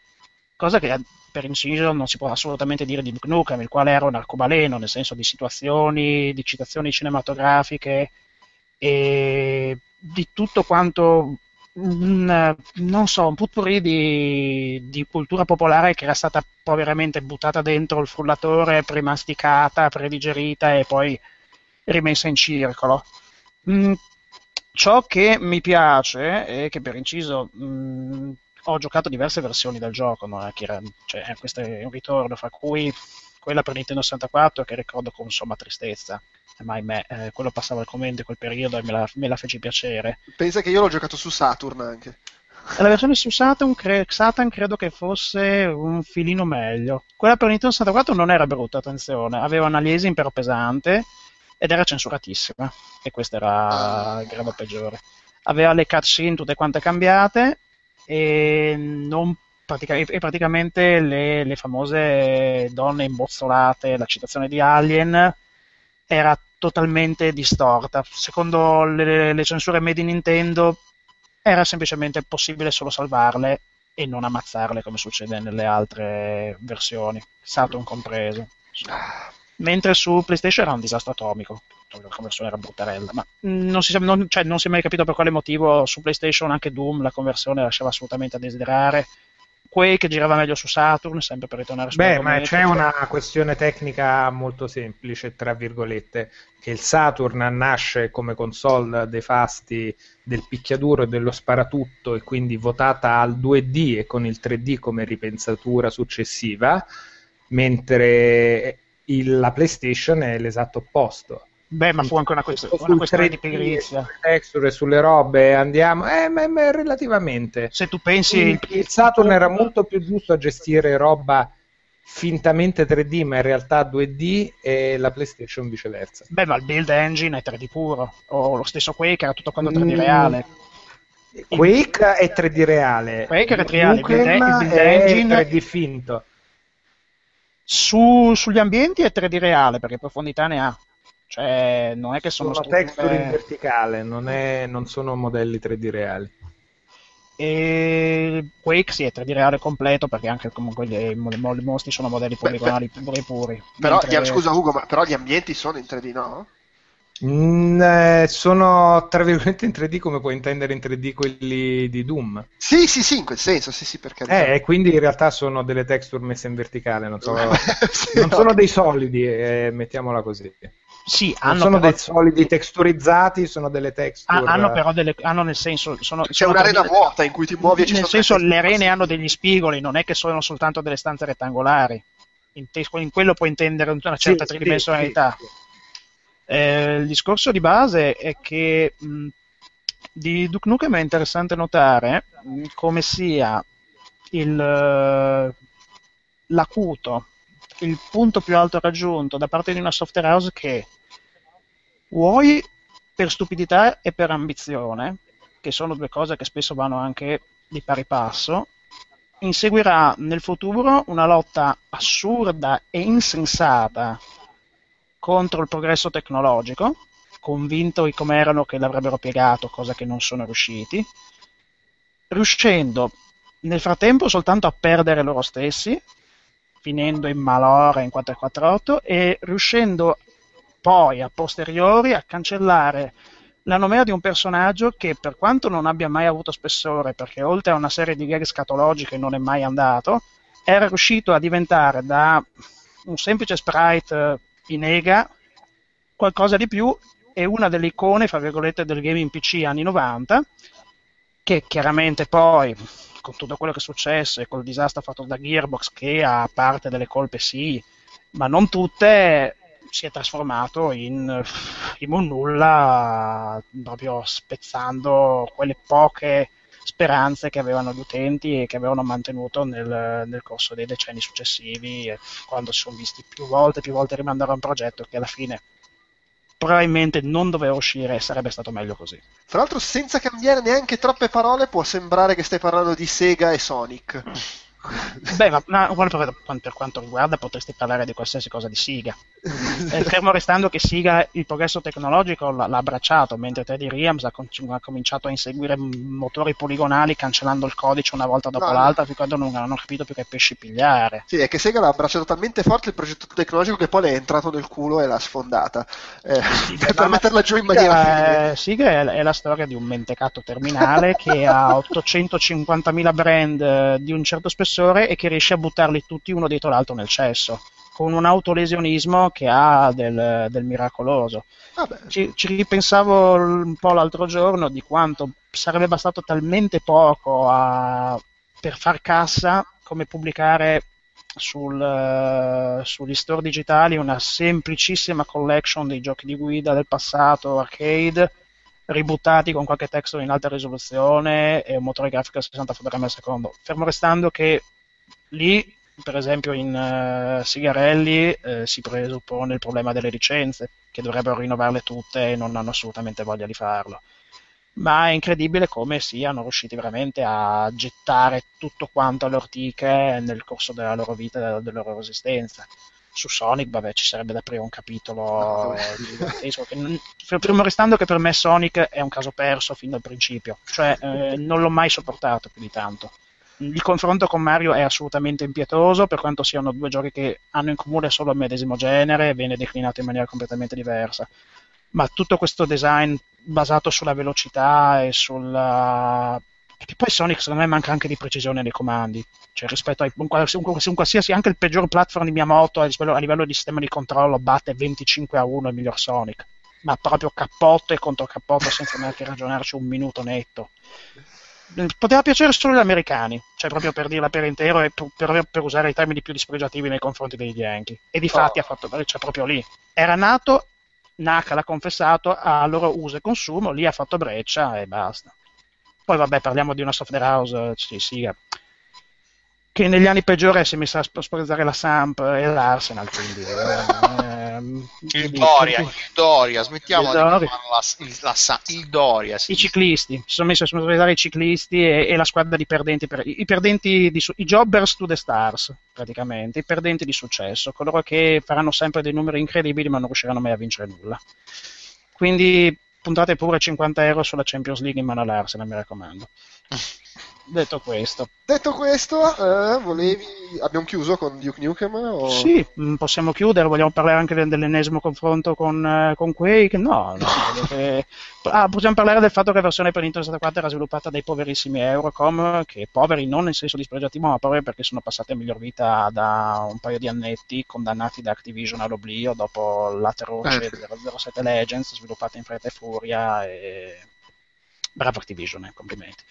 cosa che per inciso non si può assolutamente dire di Duke Nukem, il quale era un arcobaleno, nel senso di situazioni, di citazioni cinematografiche e di tutto quanto un, non so, un putpurri di, di, cultura popolare che era stata poveramente buttata dentro il frullatore, premasticata, predigerita e poi rimessa in circolo. Ciò che mi piace è che per inciso mh, mm, ho giocato diverse versioni del gioco, no? cioè, questo è un ritorno, fra cui quella per Nintendo 64 che ricordo con somma tristezza, ma ahimè, eh, quello passava al commento in quel periodo e me la, me la fece piacere. Pensa che io l'ho giocato su Saturn anche. La versione su Saturn, cre- Saturn credo che fosse un filino meglio. Quella per Nintendo 64 non era brutta, attenzione, aveva una aliasing però pesante ed era censuratissima e questo era il grado peggiore. Aveva le cutscene tutte quante cambiate e, non, pratica- e praticamente le, le, famose donne imbozzolate, la citazione di Alien era totalmente distorta. Secondo le, le censure made in Nintendo era semplicemente possibile solo salvarle e non ammazzarle come succede nelle altre versioni, Saturn compreso. Mentre su PlayStation era un disastro atomico, la conversione era bruttarella, ma non si, non, cioè, non si è mai capito per quale motivo su PlayStation anche Doom la conversione lasciava assolutamente a desiderare. Quake girava meglio su Saturn, sempre per ritornare su Beh, ma c'è una questione tecnica molto semplice, tra virgolette, che il Saturn nasce come console dei fasti del picchiaduro e dello sparatutto e quindi votata al 2D e con il 3D come ripensatura successiva, mentre il, la PlayStation è l'esatto opposto. Beh, ma fu anche una, quest- una questione di pigrizia. Texture sulle robe andiamo, eh, ma, ma relativamente. Se tu pensi. Il, il Saturn era molto più giusto a gestire roba fintamente 3D, ma in realtà 2D, e la PlayStation viceversa. Beh, ma il build engine è 3D puro, o lo stesso Quake era tutto quanto 3D mm. reale. Quake è 3D reale. Quake era 3D reale, il build, il build engine è 3D finto. Su, sugli ambienti è 3D reale perché profondità ne ha. Cioè, non è che sono, sono strutture... texture in verticale, non, è, non sono modelli 3D reali. E Quake sì, è 3D reale completo perché anche comunque i mostri sono modelli poligonali puri puri. Però, mentre... scusa Ugo, ma però gli ambienti sono in 3D, no? Mm, eh, sono tra virgolette in 3D come puoi intendere in 3D quelli di Doom. Sì, sì, sì, in quel senso, sì, sì, perché... Eh, quindi in realtà sono delle texture messe in verticale, non, so, sì, non no. sono dei solidi, eh, mettiamola così. Sì, hanno sono però... dei solidi texturizzati, sono delle texture. Ah, hanno però delle. Hanno nel senso. Sono, C'è sono un'arena delle... vuota in cui ti muovi e ci Nel senso, le arene hanno degli spigoli, non è che sono soltanto delle stanze rettangolari. In, te... in quello puoi intendere una certa sì, tridimensionalità. Sì, sì. Eh, il discorso di base è che mh, di Duke Nukem è interessante notare mh, come sia il, uh, l'acuto, il punto più alto raggiunto da parte di una software house che vuoi per stupidità e per ambizione, che sono due cose che spesso vanno anche di pari passo, inseguirà nel futuro una lotta assurda e insensata contro il progresso tecnologico, convinto come erano che l'avrebbero piegato, cosa che non sono riusciti, riuscendo nel frattempo soltanto a perdere loro stessi, finendo in malora in 448 e riuscendo poi a posteriori a cancellare la nomea di un personaggio che per quanto non abbia mai avuto spessore, perché oltre a una serie di gag scatologiche non è mai andato, era riuscito a diventare da un semplice sprite Inega qualcosa di più è una delle icone, fra virgolette, del gaming PC anni 90, che chiaramente poi, con tutto quello che è successo e col disastro fatto da Gearbox, che ha parte delle colpe sì, ma non tutte, si è trasformato in, in un nulla, proprio spezzando quelle poche speranze che avevano gli utenti e che avevano mantenuto nel, nel corso dei decenni successivi, quando si sono visti più volte, più volte rimandare un progetto che alla fine probabilmente non doveva uscire e sarebbe stato meglio così. Fra l'altro, senza cambiare neanche troppe parole, può sembrare che stai parlando di Sega e Sonic. Beh, ma, ma per, per, quanto riguarda potresti parlare di qualsiasi cosa di Siga. eh, fermo restando che Siga il progresso tecnologico l'ha, l'ha abbracciato, mentre Teddy Riams ha, com- ha, cominciato a inseguire motori poligonali cancellando il codice una volta dopo no, l'altra, no. quando non hanno capito più che pesci pigliare. Sì, è che Sega l'ha abbracciato talmente forte il progetto tecnologico che poi le è entrato nel culo e l'ha sfondata. Eh, sì, per, per metterla giù in maniera Siga, è, Siga è, è la storia di un mentecato terminale che ha 850.000 brand eh, di un certo spessore e che riesce a buttarli tutti uno dietro l'altro nel cesso con un autolesionismo che ha del, del miracoloso. Ci, ci, ripensavo un po' l'altro giorno di quanto sarebbe bastato talmente poco a, per far cassa come pubblicare sul, uh, sugli store digitali una semplicissima collection dei giochi di guida del passato arcade ributtati con qualche testo in alta risoluzione e un motore grafico a 60 fotogrammi al secondo. Fermo restando che lì, per esempio in uh, Sigarelli, eh, si presuppone il problema delle licenze, che dovrebbero rinnovarle tutte e non hanno assolutamente voglia di farlo. Ma è incredibile come siano riusciti veramente a gettare tutto quanto alle ortiche nel corso della loro vita e della, della loro esistenza su Sonic, vabbè, ci sarebbe da aprire un capitolo gigantesco. fermo restando che per me Sonic è un caso perso fin dal principio, cioè eh, non l'ho mai sopportato più di tanto. Il confronto con Mario è assolutamente impietoso, per quanto siano due giochi che hanno in comune solo il medesimo genere e viene declinato in maniera completamente diversa. Ma tutto questo design basato sulla velocità e sulla perché poi Sonic secondo me manca anche di precisione nei comandi, cioè rispetto a un, un, qualsiasi, anche il peggior platform di Miyamoto a livello, a livello di sistema di controllo batte 25 a 1 il miglior Sonic, ma proprio cappotto e contro cappotto senza neanche ragionarci un minuto netto. Poteva piacere solo agli americani, cioè proprio per dirla per intero e per, per, per usare i termini più dispregiativi nei confronti degli Yankee. E di fatti oh. ha fatto, cioè proprio lì. Era nato, Naka l'ha confessato, a loro uso e consumo, lì ha fatto breccia e basta. Poi vabbè, parliamo di una software house, sì, sì, che negli anni peggiori si è messa a sponsorizzare la Samp e l'Arsenal, quindi... Ehm, il, Doria, il Doria, smettiamo il Doria. di la, la, la, il Doria. Sì. I ciclisti, si sono messi a sponsorizzare i ciclisti e, e, la squadra di perdenti, per, i, perdenti di, i jobbers to the stars, praticamente, i perdenti di successo, coloro che faranno sempre dei numeri incredibili ma non riusciranno mai a vincere nulla. Quindi puntate pure 50 euro sulla Champions League in mano all'Arsenal, mi raccomando. Detto questo, Detto questo eh, volevi... abbiamo chiuso con Duke Nukem? O... Sì, mm, possiamo chiudere. Vogliamo parlare anche dell'ennesimo confronto con, eh, con Quake? No, no che... ah, possiamo parlare del fatto che la versione per Nintendo 64 era sviluppata dai poverissimi Eurocom, che poveri non nel senso dispregiativo, ma poveri perché sono passati a miglior vita da un paio di annetti, condannati da Activision all'oblio dopo l'atroce eh. 007 Legends, sviluppata in fretta e furia. E... Bravo Activision, eh, complimenti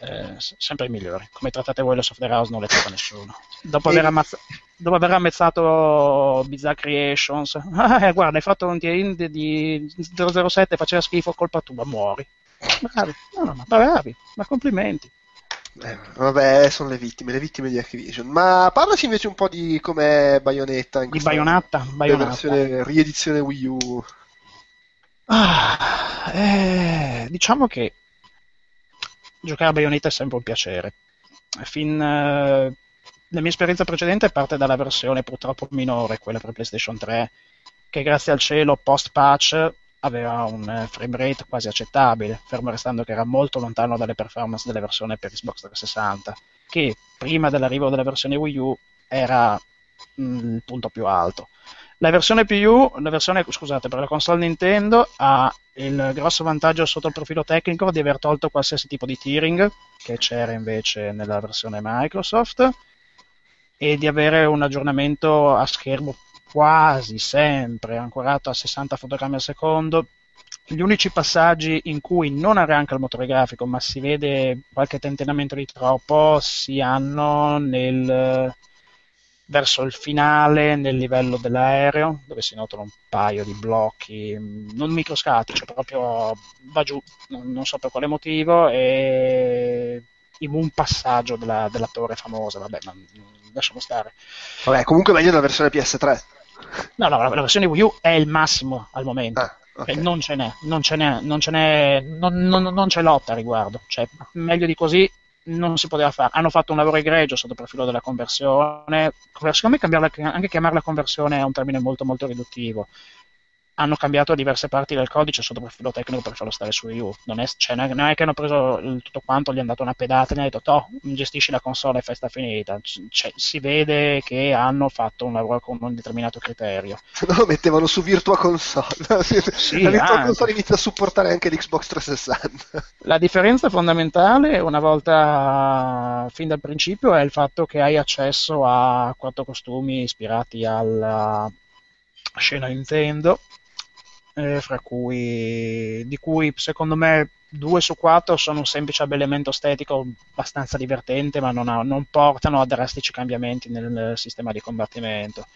eh, sempre i migliori. Come trattate voi le software house non le tratta nessuno. Dopo aver, ammazza- dopo aver ammazzato Bizarre Creations, eh, guarda, hai fatto un team di 007, faceva schifo, colpa tua, muori. Bravi, no, no, ma bravi, ma complimenti. Eh, vabbè, sono le vittime, le vittime di Activision. Ma parlaci invece un po' di com'è Bayonetta. In di Bayonetta? Bayonetta. riedizione Wii U. Ah, eh, diciamo che giocare a Bayonetta è sempre un piacere. Fin, eh, la mia esperienza precedente parte dalla versione purtroppo minore, quella per PlayStation 3, che grazie al cielo post-patch aveva un eh, frame rate quasi accettabile, fermo restando che era molto lontano dalle performance delle versioni per Xbox 360, che prima dell'arrivo della versione Wii U era mh, mm, il punto più alto. La versione PU, la versione scusate, per la console Nintendo ha il grosso vantaggio sotto il profilo tecnico di aver tolto qualsiasi tipo di tearing che c'era invece nella versione Microsoft e di avere un aggiornamento a schermo quasi sempre ancorato a 60 fotogrammi al secondo. Gli unici passaggi in cui non arranca il motore grafico ma si vede qualche tentennamento di troppo si hanno nel verso il finale nel livello dell'aereo dove si notano un paio di blocchi non microscopici proprio va giù non so per quale motivo e in un passaggio della, della torre famosa vabbè ma lasciamo stare. Vabbè comunque meglio della versione PS3 no no la, la versione Wii U è il massimo al momento. Ah, okay. non ce n'è non ce n'è non ce n'è non, non, non c'è lotta a riguardo. Cioè meglio di così non si poteva fare. Hanno fatto un lavoro egregio sotto il profilo della conversione. Secondo me anche chiamarla conversione è un termine molto molto riduttivo hanno cambiato diverse parti del codice sotto profilo tecnico per farlo stare su Wii Non è, cioè, non è che hanno preso tutto quanto, gli hanno dato una pedata e gli hanno detto, toh, gestisci la console e festa finita. Cioè, si vede che hanno fatto un lavoro con un determinato criterio. No, lo mettevano su Virtua Console. Sì, la Virtua anche. Console inizia a supportare anche l'Xbox 360. La differenza fondamentale, una volta fin dal principio, è il fatto che hai accesso a quattro costumi ispirati alla scena Nintendo eh, cui, di cui secondo me due su quattro sono un semplice abbellimento estetico abbastanza divertente, ma non, ha, non portano a drastici cambiamenti nel sistema di combattimento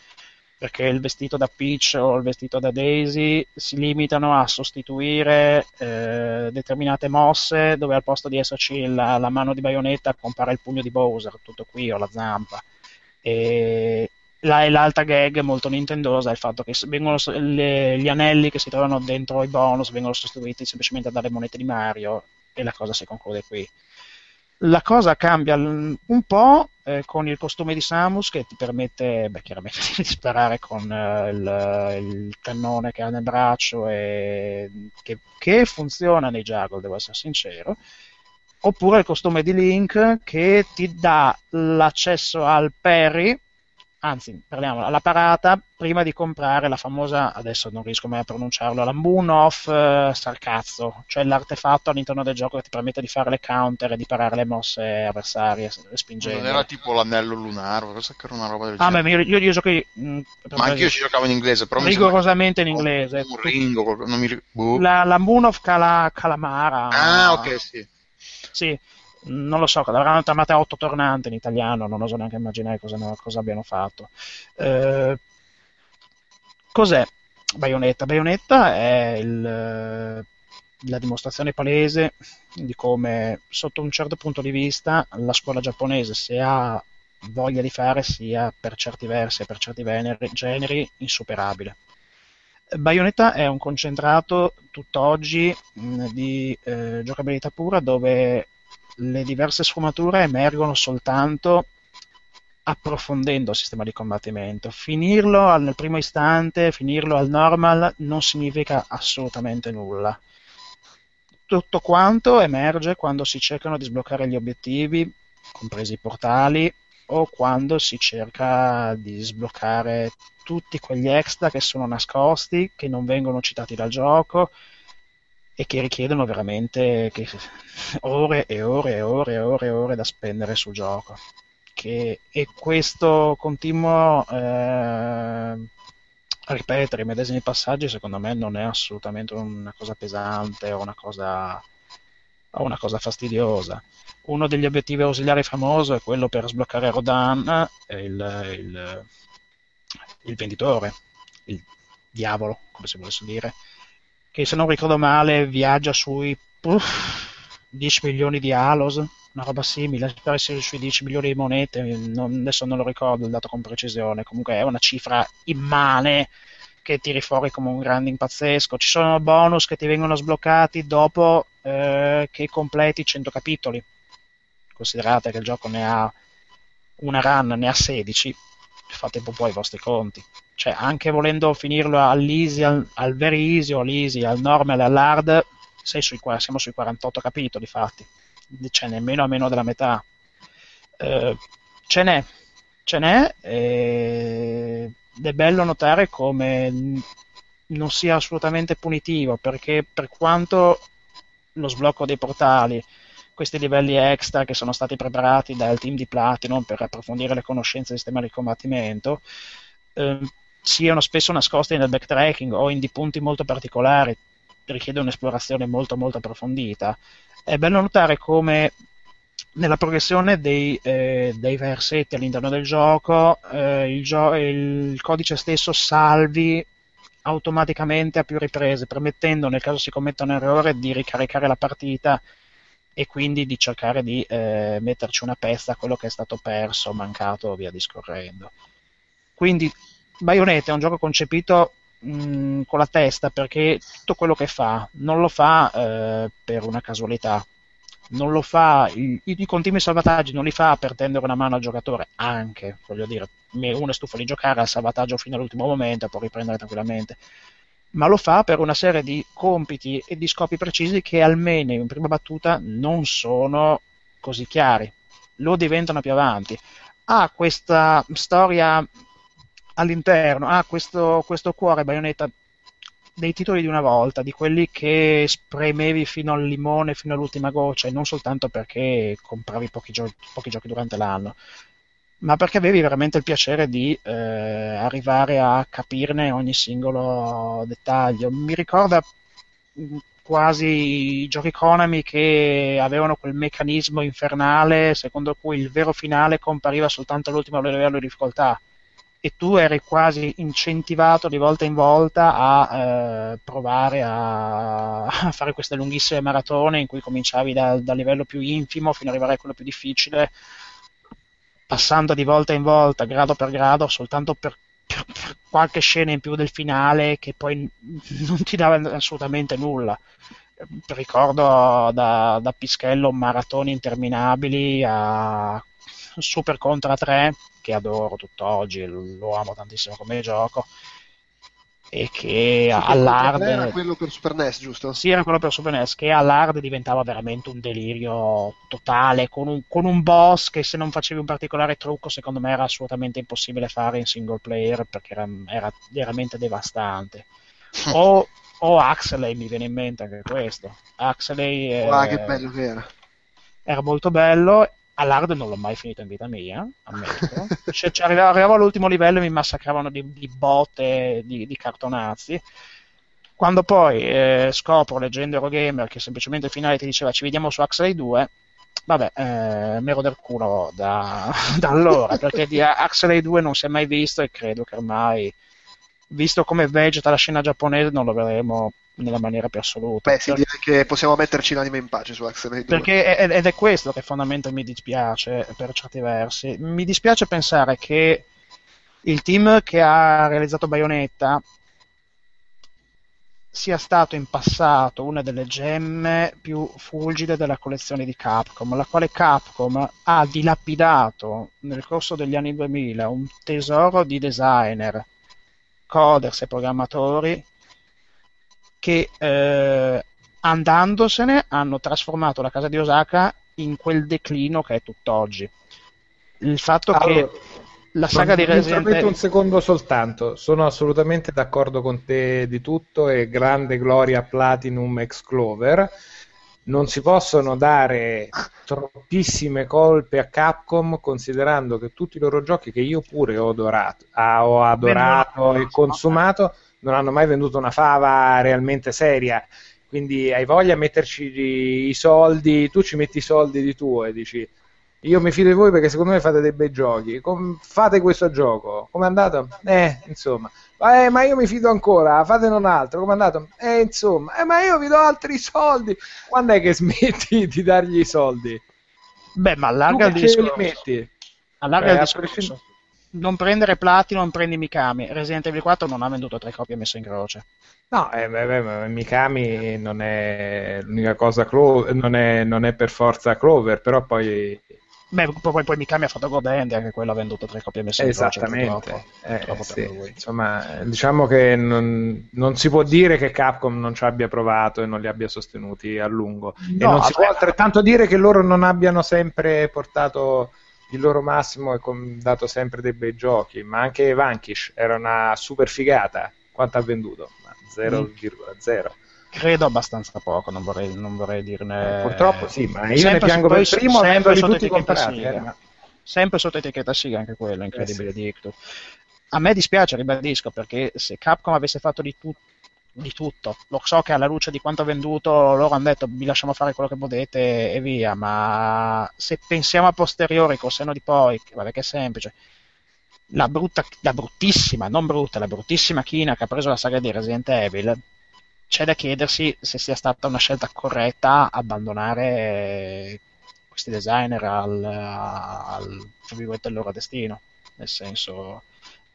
perché il vestito da Peach o il vestito da Daisy si limitano a sostituire eh, determinate mosse dove al posto di esserci la, la, mano di baionetta compare il pugno di Bowser, tutto qui, o la zampa. E, la, l'altra gag molto nintendosa è il fatto che vengono, le, gli anelli che si trovano dentro i bonus vengono sostituiti semplicemente dalle monete di Mario e la cosa si conclude qui. La cosa cambia un po' eh, con il costume di Samus che ti permette beh, chiaramente di sparare con eh, il, il, cannone che ha nel braccio e che, che funziona nei juggle, devo essere sincero oppure il costume di Link che ti dà l'accesso al parry anzi, parliamo alla parata prima di comprare la famosa, adesso non riesco mai a pronunciarlo, la Moon of uh, Sarcazzo, cioè l'artefatto all'interno del gioco che ti permette di fare le counter e di parare le mosse avversarie spingendo. Non era tipo l'anello lunare, cosa che era una roba del ah, genere. Ah, ma io, io. Mh, mm, ma anche io ci giocavo in inglese, però rigorosamente in inglese. Un ringo, non mi... boh. la, la Moon of Cala, Calamara. Ah, ok, sì. Sì, non lo so, l'avranno chiamata Otto Tornante in italiano, non oso neanche immaginare cosa, cosa abbiano fatto. Eh, cos'è Bayonetta? Bayonetta è il, la dimostrazione palese di come, sotto un certo punto di vista, la scuola giapponese, se ha voglia di fare, sia per certi versi e per certi veneri, generi insuperabile. Bayonetta è un concentrato tutt'oggi mh, di eh, giocabilità pura dove le diverse sfumature emergono soltanto approfondendo il sistema di combattimento. Finirlo nel primo istante, finirlo al normal, non significa assolutamente nulla. Tutto quanto emerge quando si cercano di sbloccare gli obiettivi, compresi i portali, o quando si cerca di sbloccare tutti quegli extra che sono nascosti, che non vengono citati dal gioco, e che richiedono veramente che, ore e ore e ore e ore e ore da spendere sul gioco. Che, e questo continuo eh, ripetere i medesimi passaggi secondo me non è assolutamente una cosa pesante o una cosa, o una cosa fastidiosa. Uno degli obiettivi ausiliari famoso è quello per sbloccare Rodan, il, il, il venditore, il diavolo, come si volesse dire, che se non ricordo male viaggia sui uff, 10 milioni di halos, una roba simile, per essere sui 10 milioni di monete, non, adesso non lo ricordo il dato con precisione, comunque è una cifra immane che tiri fuori come un grande pazzesco. Ci sono bonus che ti vengono sbloccati dopo eh, che completi 100 capitoli. Considerate che il gioco ne ha una run, ne ha 16, fate un po' poi i vostri conti cioè anche volendo finirlo all'easy, al, al very easy all'easy, al normal, all'hard, sui, siamo sui 48 capitoli fatti, cioè nemmeno a meno della metà. Eh, ce n'è, ce n'è eh, ed è bello notare come non sia assolutamente punitivo perché per quanto lo sblocco dei portali questi livelli extra che sono stati preparati dal team di Platinum per approfondire le conoscenze del sistema di combattimento eh, siano spesso nascosti nel backtracking o in punti molto particolari, richiede un'esplorazione molto molto approfondita. È bello notare come nella progressione dei, eh, dei versetti all'interno del gioco eh, il, gio- il, codice stesso salvi automaticamente a più riprese, permettendo nel caso si commetta un errore di ricaricare la partita e quindi di cercare di eh, metterci una pezza a quello che è stato perso, mancato, via discorrendo. Quindi Bayonetta è un gioco concepito mh, con la testa perché tutto quello che fa non lo fa eh, per una casualità, non lo fa, i, i, continui salvataggi non li fa per tendere una mano al giocatore, anche, voglio dire, uno è stufo di giocare al salvataggio fino all'ultimo momento può riprendere tranquillamente, ma lo fa per una serie di compiti e di scopi precisi che almeno in prima battuta non sono così chiari, lo diventano più avanti. Ha questa storia all'interno, ha questo, questo cuore baionetta dei titoli di una volta, di quelli che spremevi fino al limone, fino all'ultima goccia, e non soltanto perché compravi pochi, gio- pochi giochi durante l'anno, ma perché avevi veramente il piacere di eh, arrivare a capirne ogni singolo dettaglio. Mi ricorda mm, quasi i giochi Konami che avevano quel meccanismo infernale secondo cui il vero finale compariva soltanto all'ultimo livello di difficoltà e tu eri quasi incentivato di volta in volta a eh, provare a, a, fare queste lunghissime maratone in cui cominciavi da, dal livello più infimo fino ad arrivare a quello più difficile, passando di volta in volta, grado per grado, soltanto per, per, per qualche scena in più del finale che poi non ti dava assolutamente nulla. Ricordo da, da Pischello maratoni interminabili a Super Contra 3 che adoro tutt'oggi, lo amo tantissimo come gioco e che all'hard era quello per Super NES giusto? sì era quello per Super NES che all'hard diventava veramente un delirio totale con un, con un, boss che se non facevi un particolare trucco secondo me era assolutamente impossibile fare in single player perché era, era veramente devastante. O, o Axelay mi viene in mente anche questo. Axelay ah, che bello che era. era molto bello all'hard non l'ho mai finito in vita mia, ammetto. cioè, cioè, arrivavo, arrivavo, all'ultimo livello e mi massacravano di, di botte, di, di, cartonazzi. Quando poi eh, scopro, leggendo Eurogamer, che semplicemente il finale ti diceva ci vediamo su Axley 2, vabbè, eh, mero del culo da, da allora, perché di Axley 2 non si è mai visto e credo che ormai, visto come vegeta la scena giapponese, non lo vedremo nella maniera più assoluta. Beh, sì, direi che possiamo metterci l'anima in pace su Axel Perché è, ed è questo che fondamentalmente mi dispiace per certi versi. Mi dispiace pensare che il team che ha realizzato Bayonetta sia stato in passato una delle gemme più fulgide della collezione di Capcom, la quale Capcom ha dilapidato nel corso degli anni 2000 un tesoro di designer, coders e programmatori che eh, andandosene hanno trasformato la casa di Osaka in quel declino che è tutt'oggi. Il fatto allora, che la saga di Resident Evil... un secondo soltanto, sono assolutamente d'accordo con te di tutto e grande gloria Platinum X Clover. Non si possono dare troppissime colpe a Capcom considerando che tutti i loro giochi che io pure ho adorato, ho adorato e consumato non hanno mai venduto una fava realmente seria. Quindi hai voglia di metterci i soldi, tu ci metti i soldi di tuo e dici io mi fido di voi perché secondo me fate dei bei giochi. Com- fate questo gioco. Com'è andato? Eh, insomma. Eh, ma io mi fido ancora, fatene un altro. Com'è andato? Eh, insomma. Eh, ma io vi do altri soldi. Quando è che smetti di dargli i soldi? Beh, ma allarga il discorso. Metti? Allarga eh, il discorso non prendere Platino, non prendi Mikami. Resident Evil 4 non ha venduto tre copie messe in croce. No, eh, beh, Mikami non è l'unica cosa, Clo- non, è, non, è, per forza Clover, però poi... Beh, poi, poi Mikami ha fatto God End, anche quello ha venduto tre copie messe in croce. Esattamente. Eh, sì. Insomma, diciamo che non, non, si può dire che Capcom non ci abbia provato e non li abbia sostenuti a lungo. No, e non si può altrettanto dire che loro non abbiano sempre portato il loro massimo e dato sempre dei bei giochi, ma anche Vanquish era una super figata. Quanto ha venduto? 0,0. Mm. Credo abbastanza poco, non vorrei, non vorrei dirne. Eh, purtroppo sì, ma io sempre ne piango per il primo, avendoli tutti comprati. Eh. Sempre sotto etichetta Siga, anche quello, incredibile eh sì. di Ictus. A me dispiace, ribadisco, perché se Capcom avesse fatto di tutto di tutto. Lo so che alla luce di quanto venduto loro hanno detto vi lasciamo fare quello che potete e via, ma se pensiamo a posteriori col seno di poi, che, vabbè che è semplice, la, brutta, la bruttissima, non brutta, la bruttissima china che ha preso la saga di Resident Evil, c'è da chiedersi se sia stata una scelta corretta abbandonare questi designer al, al, loro destino, nel senso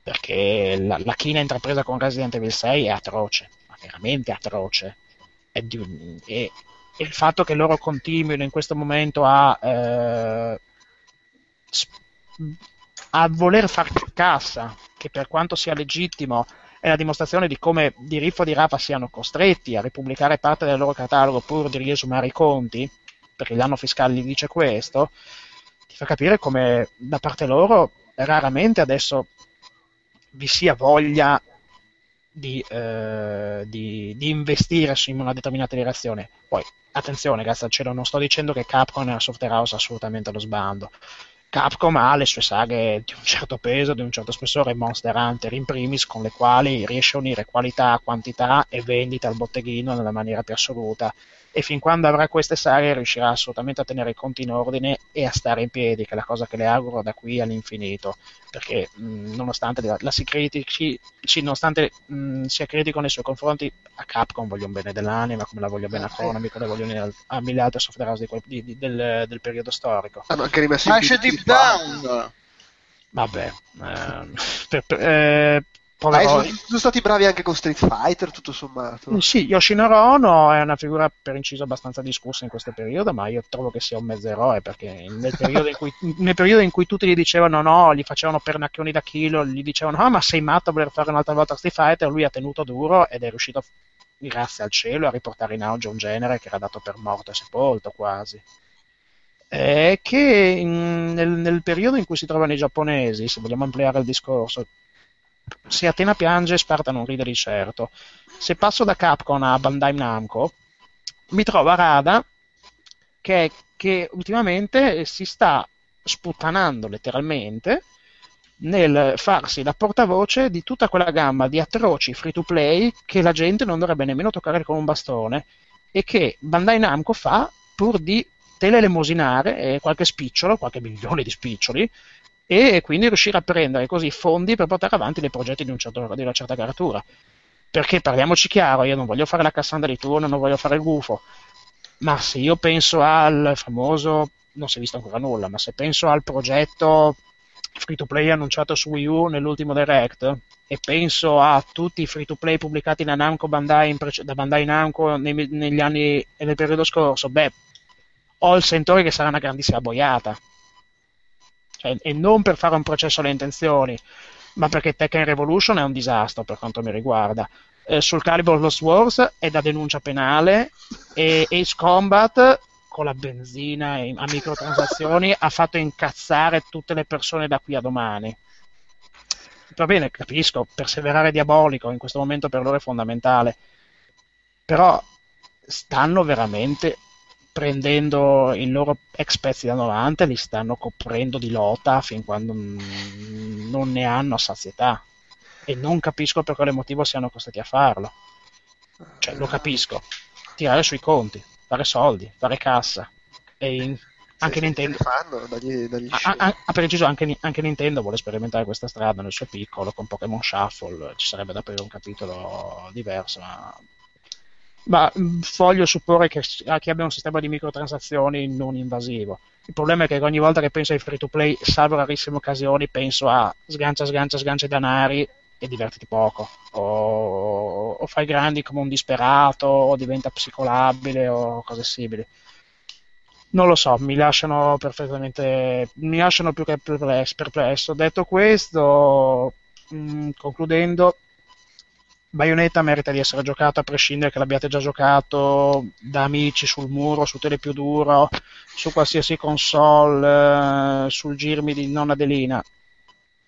perché la, la china intrapresa con Resident Evil 6 è atroce veramente atroce. È, di, è il fatto che loro continuino in questo momento a, eh, a voler far cassa, che per quanto sia legittimo è la dimostrazione di come di Riffo e di Rafa siano costretti a ripubblicare parte del loro catalogo pur di riesumare i conti, perché l'anno fiscale gli dice questo, ti fa capire come da parte loro raramente adesso vi sia voglia di, eh, di, di, investire in una determinata direzione. Poi, attenzione, grazie al cielo, non sto dicendo che Capcom è una software house assolutamente allo sbando. Capcom ha le sue saghe di un certo peso, di un certo spessore, Monster Hunter in primis, con le quali riesce a unire qualità, quantità e vendita al botteghino nella maniera più assoluta e fin quando avrà queste saghe riuscirà assolutamente a tenere i conti in ordine e a stare in piedi, che è la cosa che le auguro da qui all'infinito, perché mh, nonostante la, la si critici, nonostante mh, sia critico nei suoi confronti, a Capcom voglio un bene dell'anima, come la voglio bene a eh, Konami, come la voglio bene a, mille altre software house di, di, di, del, del, periodo storico. Hanno anche rimesso in Deep Down! Vabbè, eh, per, per, eh, Ah, sono, sono, stati bravi anche con Street Fighter, tutto sommato. Sì, Yoshinoro Ono è una figura per inciso abbastanza discussa in questo periodo, ma io trovo che sia un mezzo eroe perché nel periodo in cui, nel periodo in cui tutti gli dicevano no, gli facevano pernacchioni da chilo, gli dicevano ah, ma sei matto a voler fare un'altra volta Street Fighter, lui ha tenuto duro ed è riuscito, grazie al cielo, a riportare in auge un genere che era dato per morto e sepolto quasi. È che in, nel, nel, periodo in cui si trovano i giapponesi, se vogliamo ampliare il discorso, se Atena piange, Sparta non ride di certo. Se passo da Capcom a Bandai Namco, mi trovo a Rada che, che ultimamente si sta sputtanando letteralmente nel farsi la portavoce di tutta quella gamma di atroci free to play che la gente non dovrebbe nemmeno toccare con un bastone e che Bandai Namco fa pur di telelemosinare qualche spicciolo, qualche milione di spiccioli, e quindi riuscire a prendere così fondi per portare avanti dei progetti di, un certo, di una certa caratura. Perché parliamoci chiaro, io non voglio fare la Cassandra di turno, non voglio fare il gufo, ma se io penso al famoso, non si è visto ancora nulla, ma se penso al progetto free to play annunciato su Wii U nell'ultimo Direct e penso a tutti i free to play pubblicati da Namco Bandai prece- da Bandai Namco nei, negli anni e nel periodo scorso, beh, ho il sentore che sarà una grandissima boiata cioè, e non per fare un processo alle intenzioni, ma perché Tekken Revolution è un disastro per quanto mi riguarda. Eh, sul Calibur Lost Wars è da denuncia penale e Ace Combat con la benzina a microtransazioni ha fatto incazzare tutte le persone da qui a domani. Va bene, capisco, perseverare diabolico in questo momento per loro è fondamentale, però stanno veramente prendendo i loro ex pezzi da 90 e li stanno coprendo di lota fin quando non ne hanno sazietà. E non capisco per quale motivo siano costretti a farlo. Cioè lo capisco. Tirare sui conti fare soldi fare cassa. E in, anche Nintendo fanno, dagli, dagli a, a, a preciso anche, anche, Nintendo vuole sperimentare questa strada nel suo piccolo con Pokémon Shuffle ci sarebbe da aprire un capitolo diverso ma ma mm, voglio supporre che, che abbia un sistema di microtransazioni non invasivo. Il problema è che ogni volta che penso ai free to play, salvo rarissime occasioni, penso a sgancia, sgancia, sgancia i danari e divertiti poco. O, o fai grandi come un disperato, o diventa psicolabile, o cose simili. Non lo so, mi lasciano perfettamente. mi lasciano più che perplesso. Detto questo, mh, mm, concludendo, Bayonetta merita di essere giocato a prescindere che l'abbiate già giocato da amici sul muro, su tele più duro, su qualsiasi console, eh, sul girmi di nonna Adelina.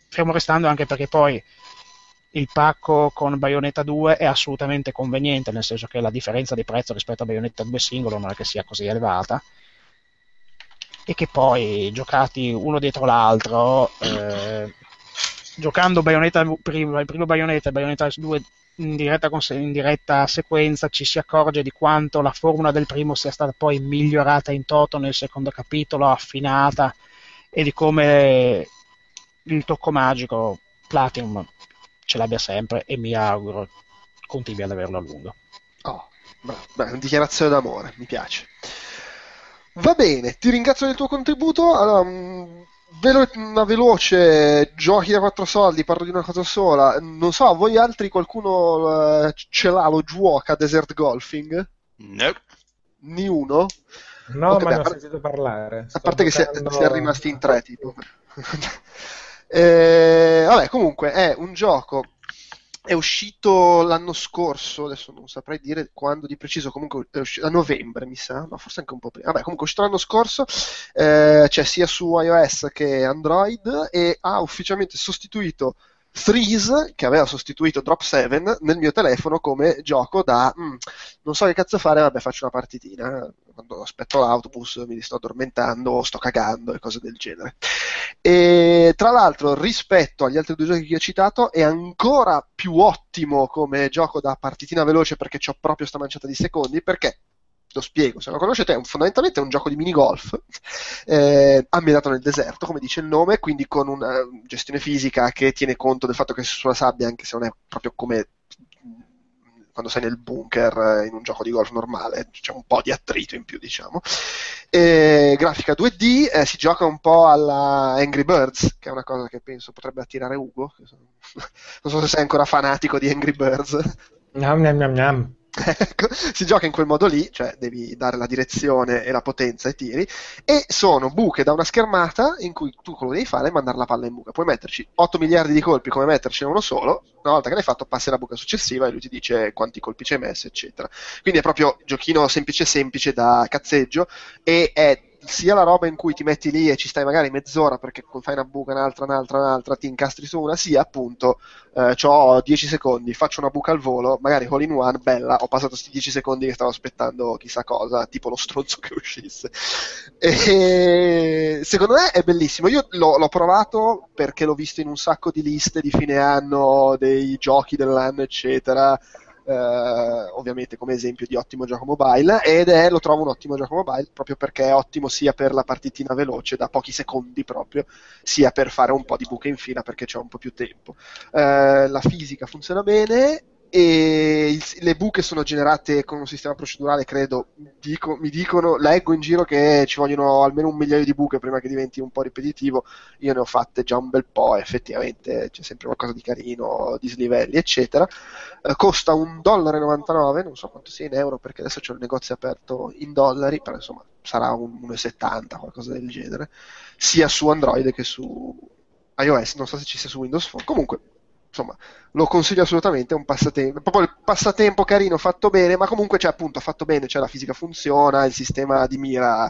Fermo restando anche perché poi il pacco con Bayonetta 2 è assolutamente conveniente, nel senso che la differenza di prezzo rispetto a Bayonetta 2 singolo non è che sia così elevata e che poi giocati uno dietro l'altro eh, giocando Bayonetta il primo Bayonetta e Bayonetta 2 in diretta, in diretta, sequenza ci si accorge di quanto la formula del primo sia stata poi migliorata in toto nel secondo capitolo, affinata e di come il tocco magico Platinum ce l'abbia sempre e mi auguro continui ad averlo a lungo. Oh, beh, dichiarazione d'amore, mi piace. Va bene, ti ringrazio del tuo contributo. Allora, mm, Velo- una veloce giochi da quattro soldi, parlo di una cosa sola. Non so, voi altri qualcuno uh, ce l'ha, lo gioca Desert Golfing? No. Ni uno? No, Ok, ma beh, ne ho a par- sentito parlare. A Sto parte che si è, giocando- si è rimasti in tre, tipo. Eh, vabbè, comunque è un gioco. È uscito l'anno scorso, adesso non saprei dire quando di preciso, comunque è uscito a novembre, mi sa, no, forse anche un po' prima. Vabbè, comunque è uscito l'anno scorso, eh, c'è sia su iOS che Android e ha ufficialmente sostituito Threes, che aveva sostituito Drop 7 nel mio telefono come gioco da "Mm, non so che cazzo fare, vabbè, faccio una partitina. Quando aspetto l'autobus mi sto addormentando o sto cagando e cose del genere. E tra l'altro, rispetto agli altri due giochi che ho citato, è ancora più ottimo come gioco da partitina veloce perché ho proprio sta manciata di secondi. Perché? Lo spiego, se lo conoscete, è un- fondamentalmente è un gioco di minigolf eh, ambientato nel deserto, come dice il nome, quindi con una gestione fisica che tiene conto del fatto che sei sulla sabbia, anche se non è proprio come quando sei nel bunker eh, in un gioco di golf normale, c'è un po' di attrito in più, diciamo. E grafica 2D, eh, si gioca un po' alla Angry Birds, che è una cosa che penso potrebbe attirare Ugo. Non so se sei ancora fanatico di Angry Birds. Gnam, gnam, gnam, gnam. Ecco, si gioca in quel modo lì, cioè devi dare la direzione e la potenza ai tiri, e sono buche da una schermata in cui tu quello che devi fare è mandare la palla in buca. Puoi metterci 8 miliardi di colpi come mettercene uno solo, una volta che l'hai fatto passi alla buca successiva e lui ti dice quanti colpi ci hai messo, eccetera. Quindi è proprio giochino semplice semplice da cazzeggio e è sia la roba in cui ti metti lì e ci stai magari mezz'ora perché fai una buca, un'altra, un'altra, un'altra, ti incastri su una, sia appunto eh, ho 10 secondi, faccio una buca al volo, magari all in one, bella, ho passato questi 10 secondi che stavo aspettando chissà cosa, tipo lo stronzo che uscisse. E secondo me è bellissimo. Io l'ho, l'ho provato perché l'ho visto in un sacco di liste di fine anno, dei giochi dell'anno, eccetera. Eh, ovviamente come esempio di ottimo gioco mobile ed è, lo trovo un ottimo gioco mobile proprio perché è ottimo sia per la partitina veloce da pochi secondi proprio sia per fare un po' di buche in fila perché c'è un po' più tempo. Eh, la fisica funziona bene e il- le buche sono generate con un sistema procedurale, credo, dico- mi dicono, leggo in giro che ci vogliono almeno un migliaio di buche prima che diventi un po' ripetitivo, io ne ho fatte già un bel po', effettivamente c'è sempre qualcosa di carino, dislivelli, eccetera. Eh, costa un dollaro 99, non so quanto sia in euro perché adesso c'è il negozio aperto in dollari, però insomma sarà un 1,70, qualcosa del genere, sia su Android che su iOS, non so se ci sia su Windows Phone, comunque insomma, lo consiglio assolutamente, è un passatempo, proprio il passatempo carino, fatto bene, ma comunque c'è appunto fatto bene, cioè la fisica funziona, il sistema di mira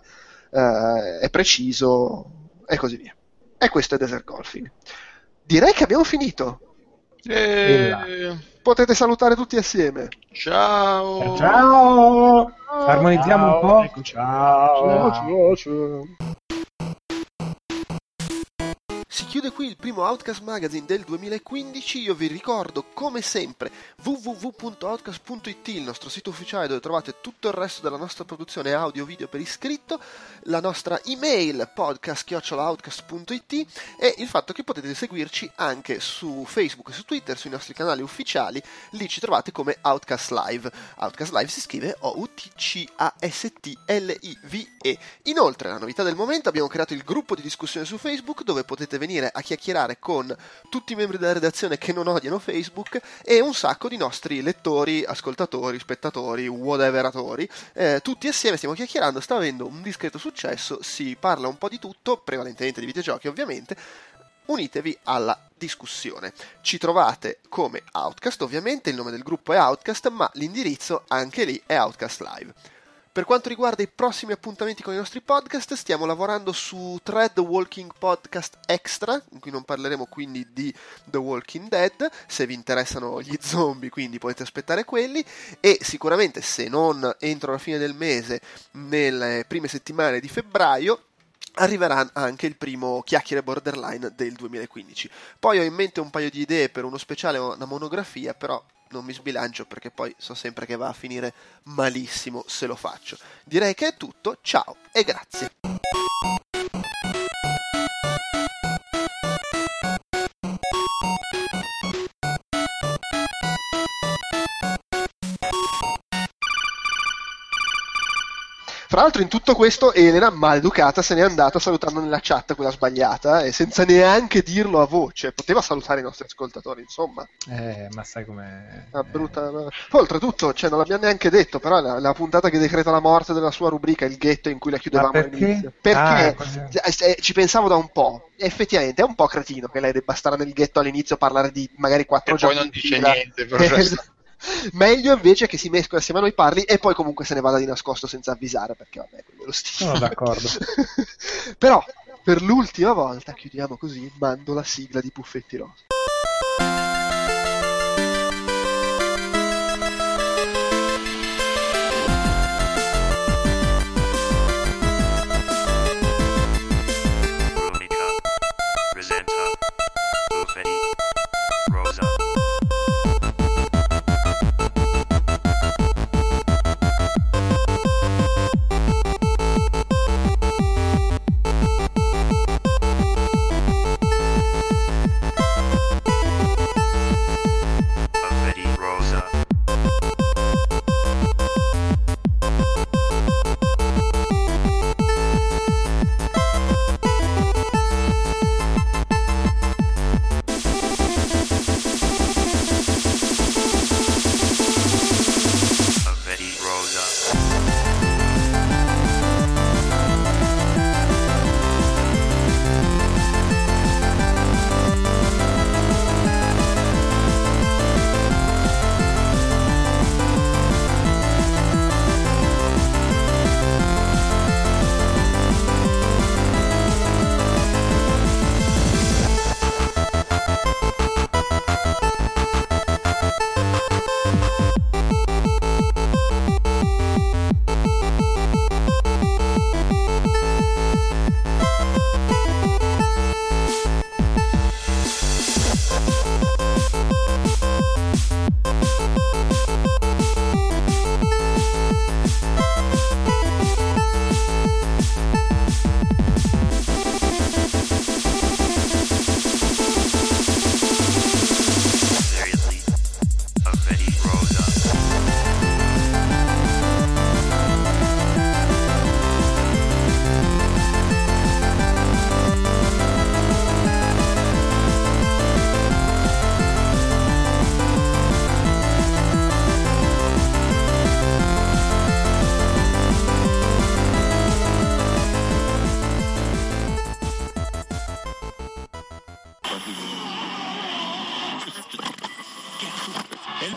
eh, è preciso e così via. E questo è Desert Golfing. Direi che abbiamo finito. Eh, Potete salutare tutti assieme. ciao. Ciao! Armonizziamo un po'. Ecco, ciao. Si chiude qui il primo Outcast Magazine del 2015. Io vi ricordo, come sempre, www.outcast.it, il nostro sito ufficiale dove trovate tutto il resto della nostra produzione audio video per iscritto, la nostra email podcast.outcast.it e il fatto che potete seguirci anche su Facebook e su Twitter, sui nostri canali ufficiali. Lì ci trovate come Outcast Live. Outcast Live si scrive O-U-T-C-A-S-T-L-I-V-E. Inoltre, la novità del momento, abbiamo creato il gruppo di discussione su Facebook dove potete venire a chiacchierare con tutti i membri della redazione che non odiano Facebook e un sacco di nostri lettori, ascoltatori, spettatori, whateveratori. Eh, tutti assieme stiamo chiacchierando, sta avendo un discreto successo, si parla un po' di tutto, prevalentemente di videogiochi ovviamente. Unitevi alla discussione. Ci trovate come Outcast, ovviamente il nome del gruppo è Outcast, ma l'indirizzo anche lì è Outcast Live. Per quanto riguarda i prossimi appuntamenti con i nostri podcast, stiamo lavorando su tre The Walking Podcast Extra, in cui non parleremo quindi di The Walking Dead, se vi interessano gli zombie, quindi potete aspettare quelli, e sicuramente se non entro la fine del mese, nelle prime settimane di febbraio, arriverà anche il primo chiacchiere borderline del 2015. Poi ho in mente un paio di idee per uno speciale, una monografia, però non mi sbilancio perché poi so sempre che va a finire malissimo se lo faccio. Direi che è tutto, ciao e grazie. Fra l'altro in tutto questo Elena, maleducata, se n'è andata salutando nella chat quella sbagliata e senza neanche dirlo a voce. Poteva salutare i nostri ascoltatori, insomma. Eh, ma sai com'è... Una brutta... Poi oltretutto, cioè, non l'abbiamo neanche detto, però la, la puntata che decreta la morte della sua rubrica, il ghetto in cui la chiudevamo Ma perché? all'inizio. Perché Ah, eh, eh, ci pensavo da un po'. Effettivamente è un po' cretino che lei debba stare nel ghetto all'inizio a parlare di magari quattro E poi giochi non dice fila. niente, per il resto. Meglio invece che si mescola assieme a noi parli e poi comunque se ne vada di nascosto senza avvisare, perché vabbè, quello è lo stile. Sono d'accordo. Però, per l'ultima volta, chiudiamo così, mando la sigla di Puffetti Rosa.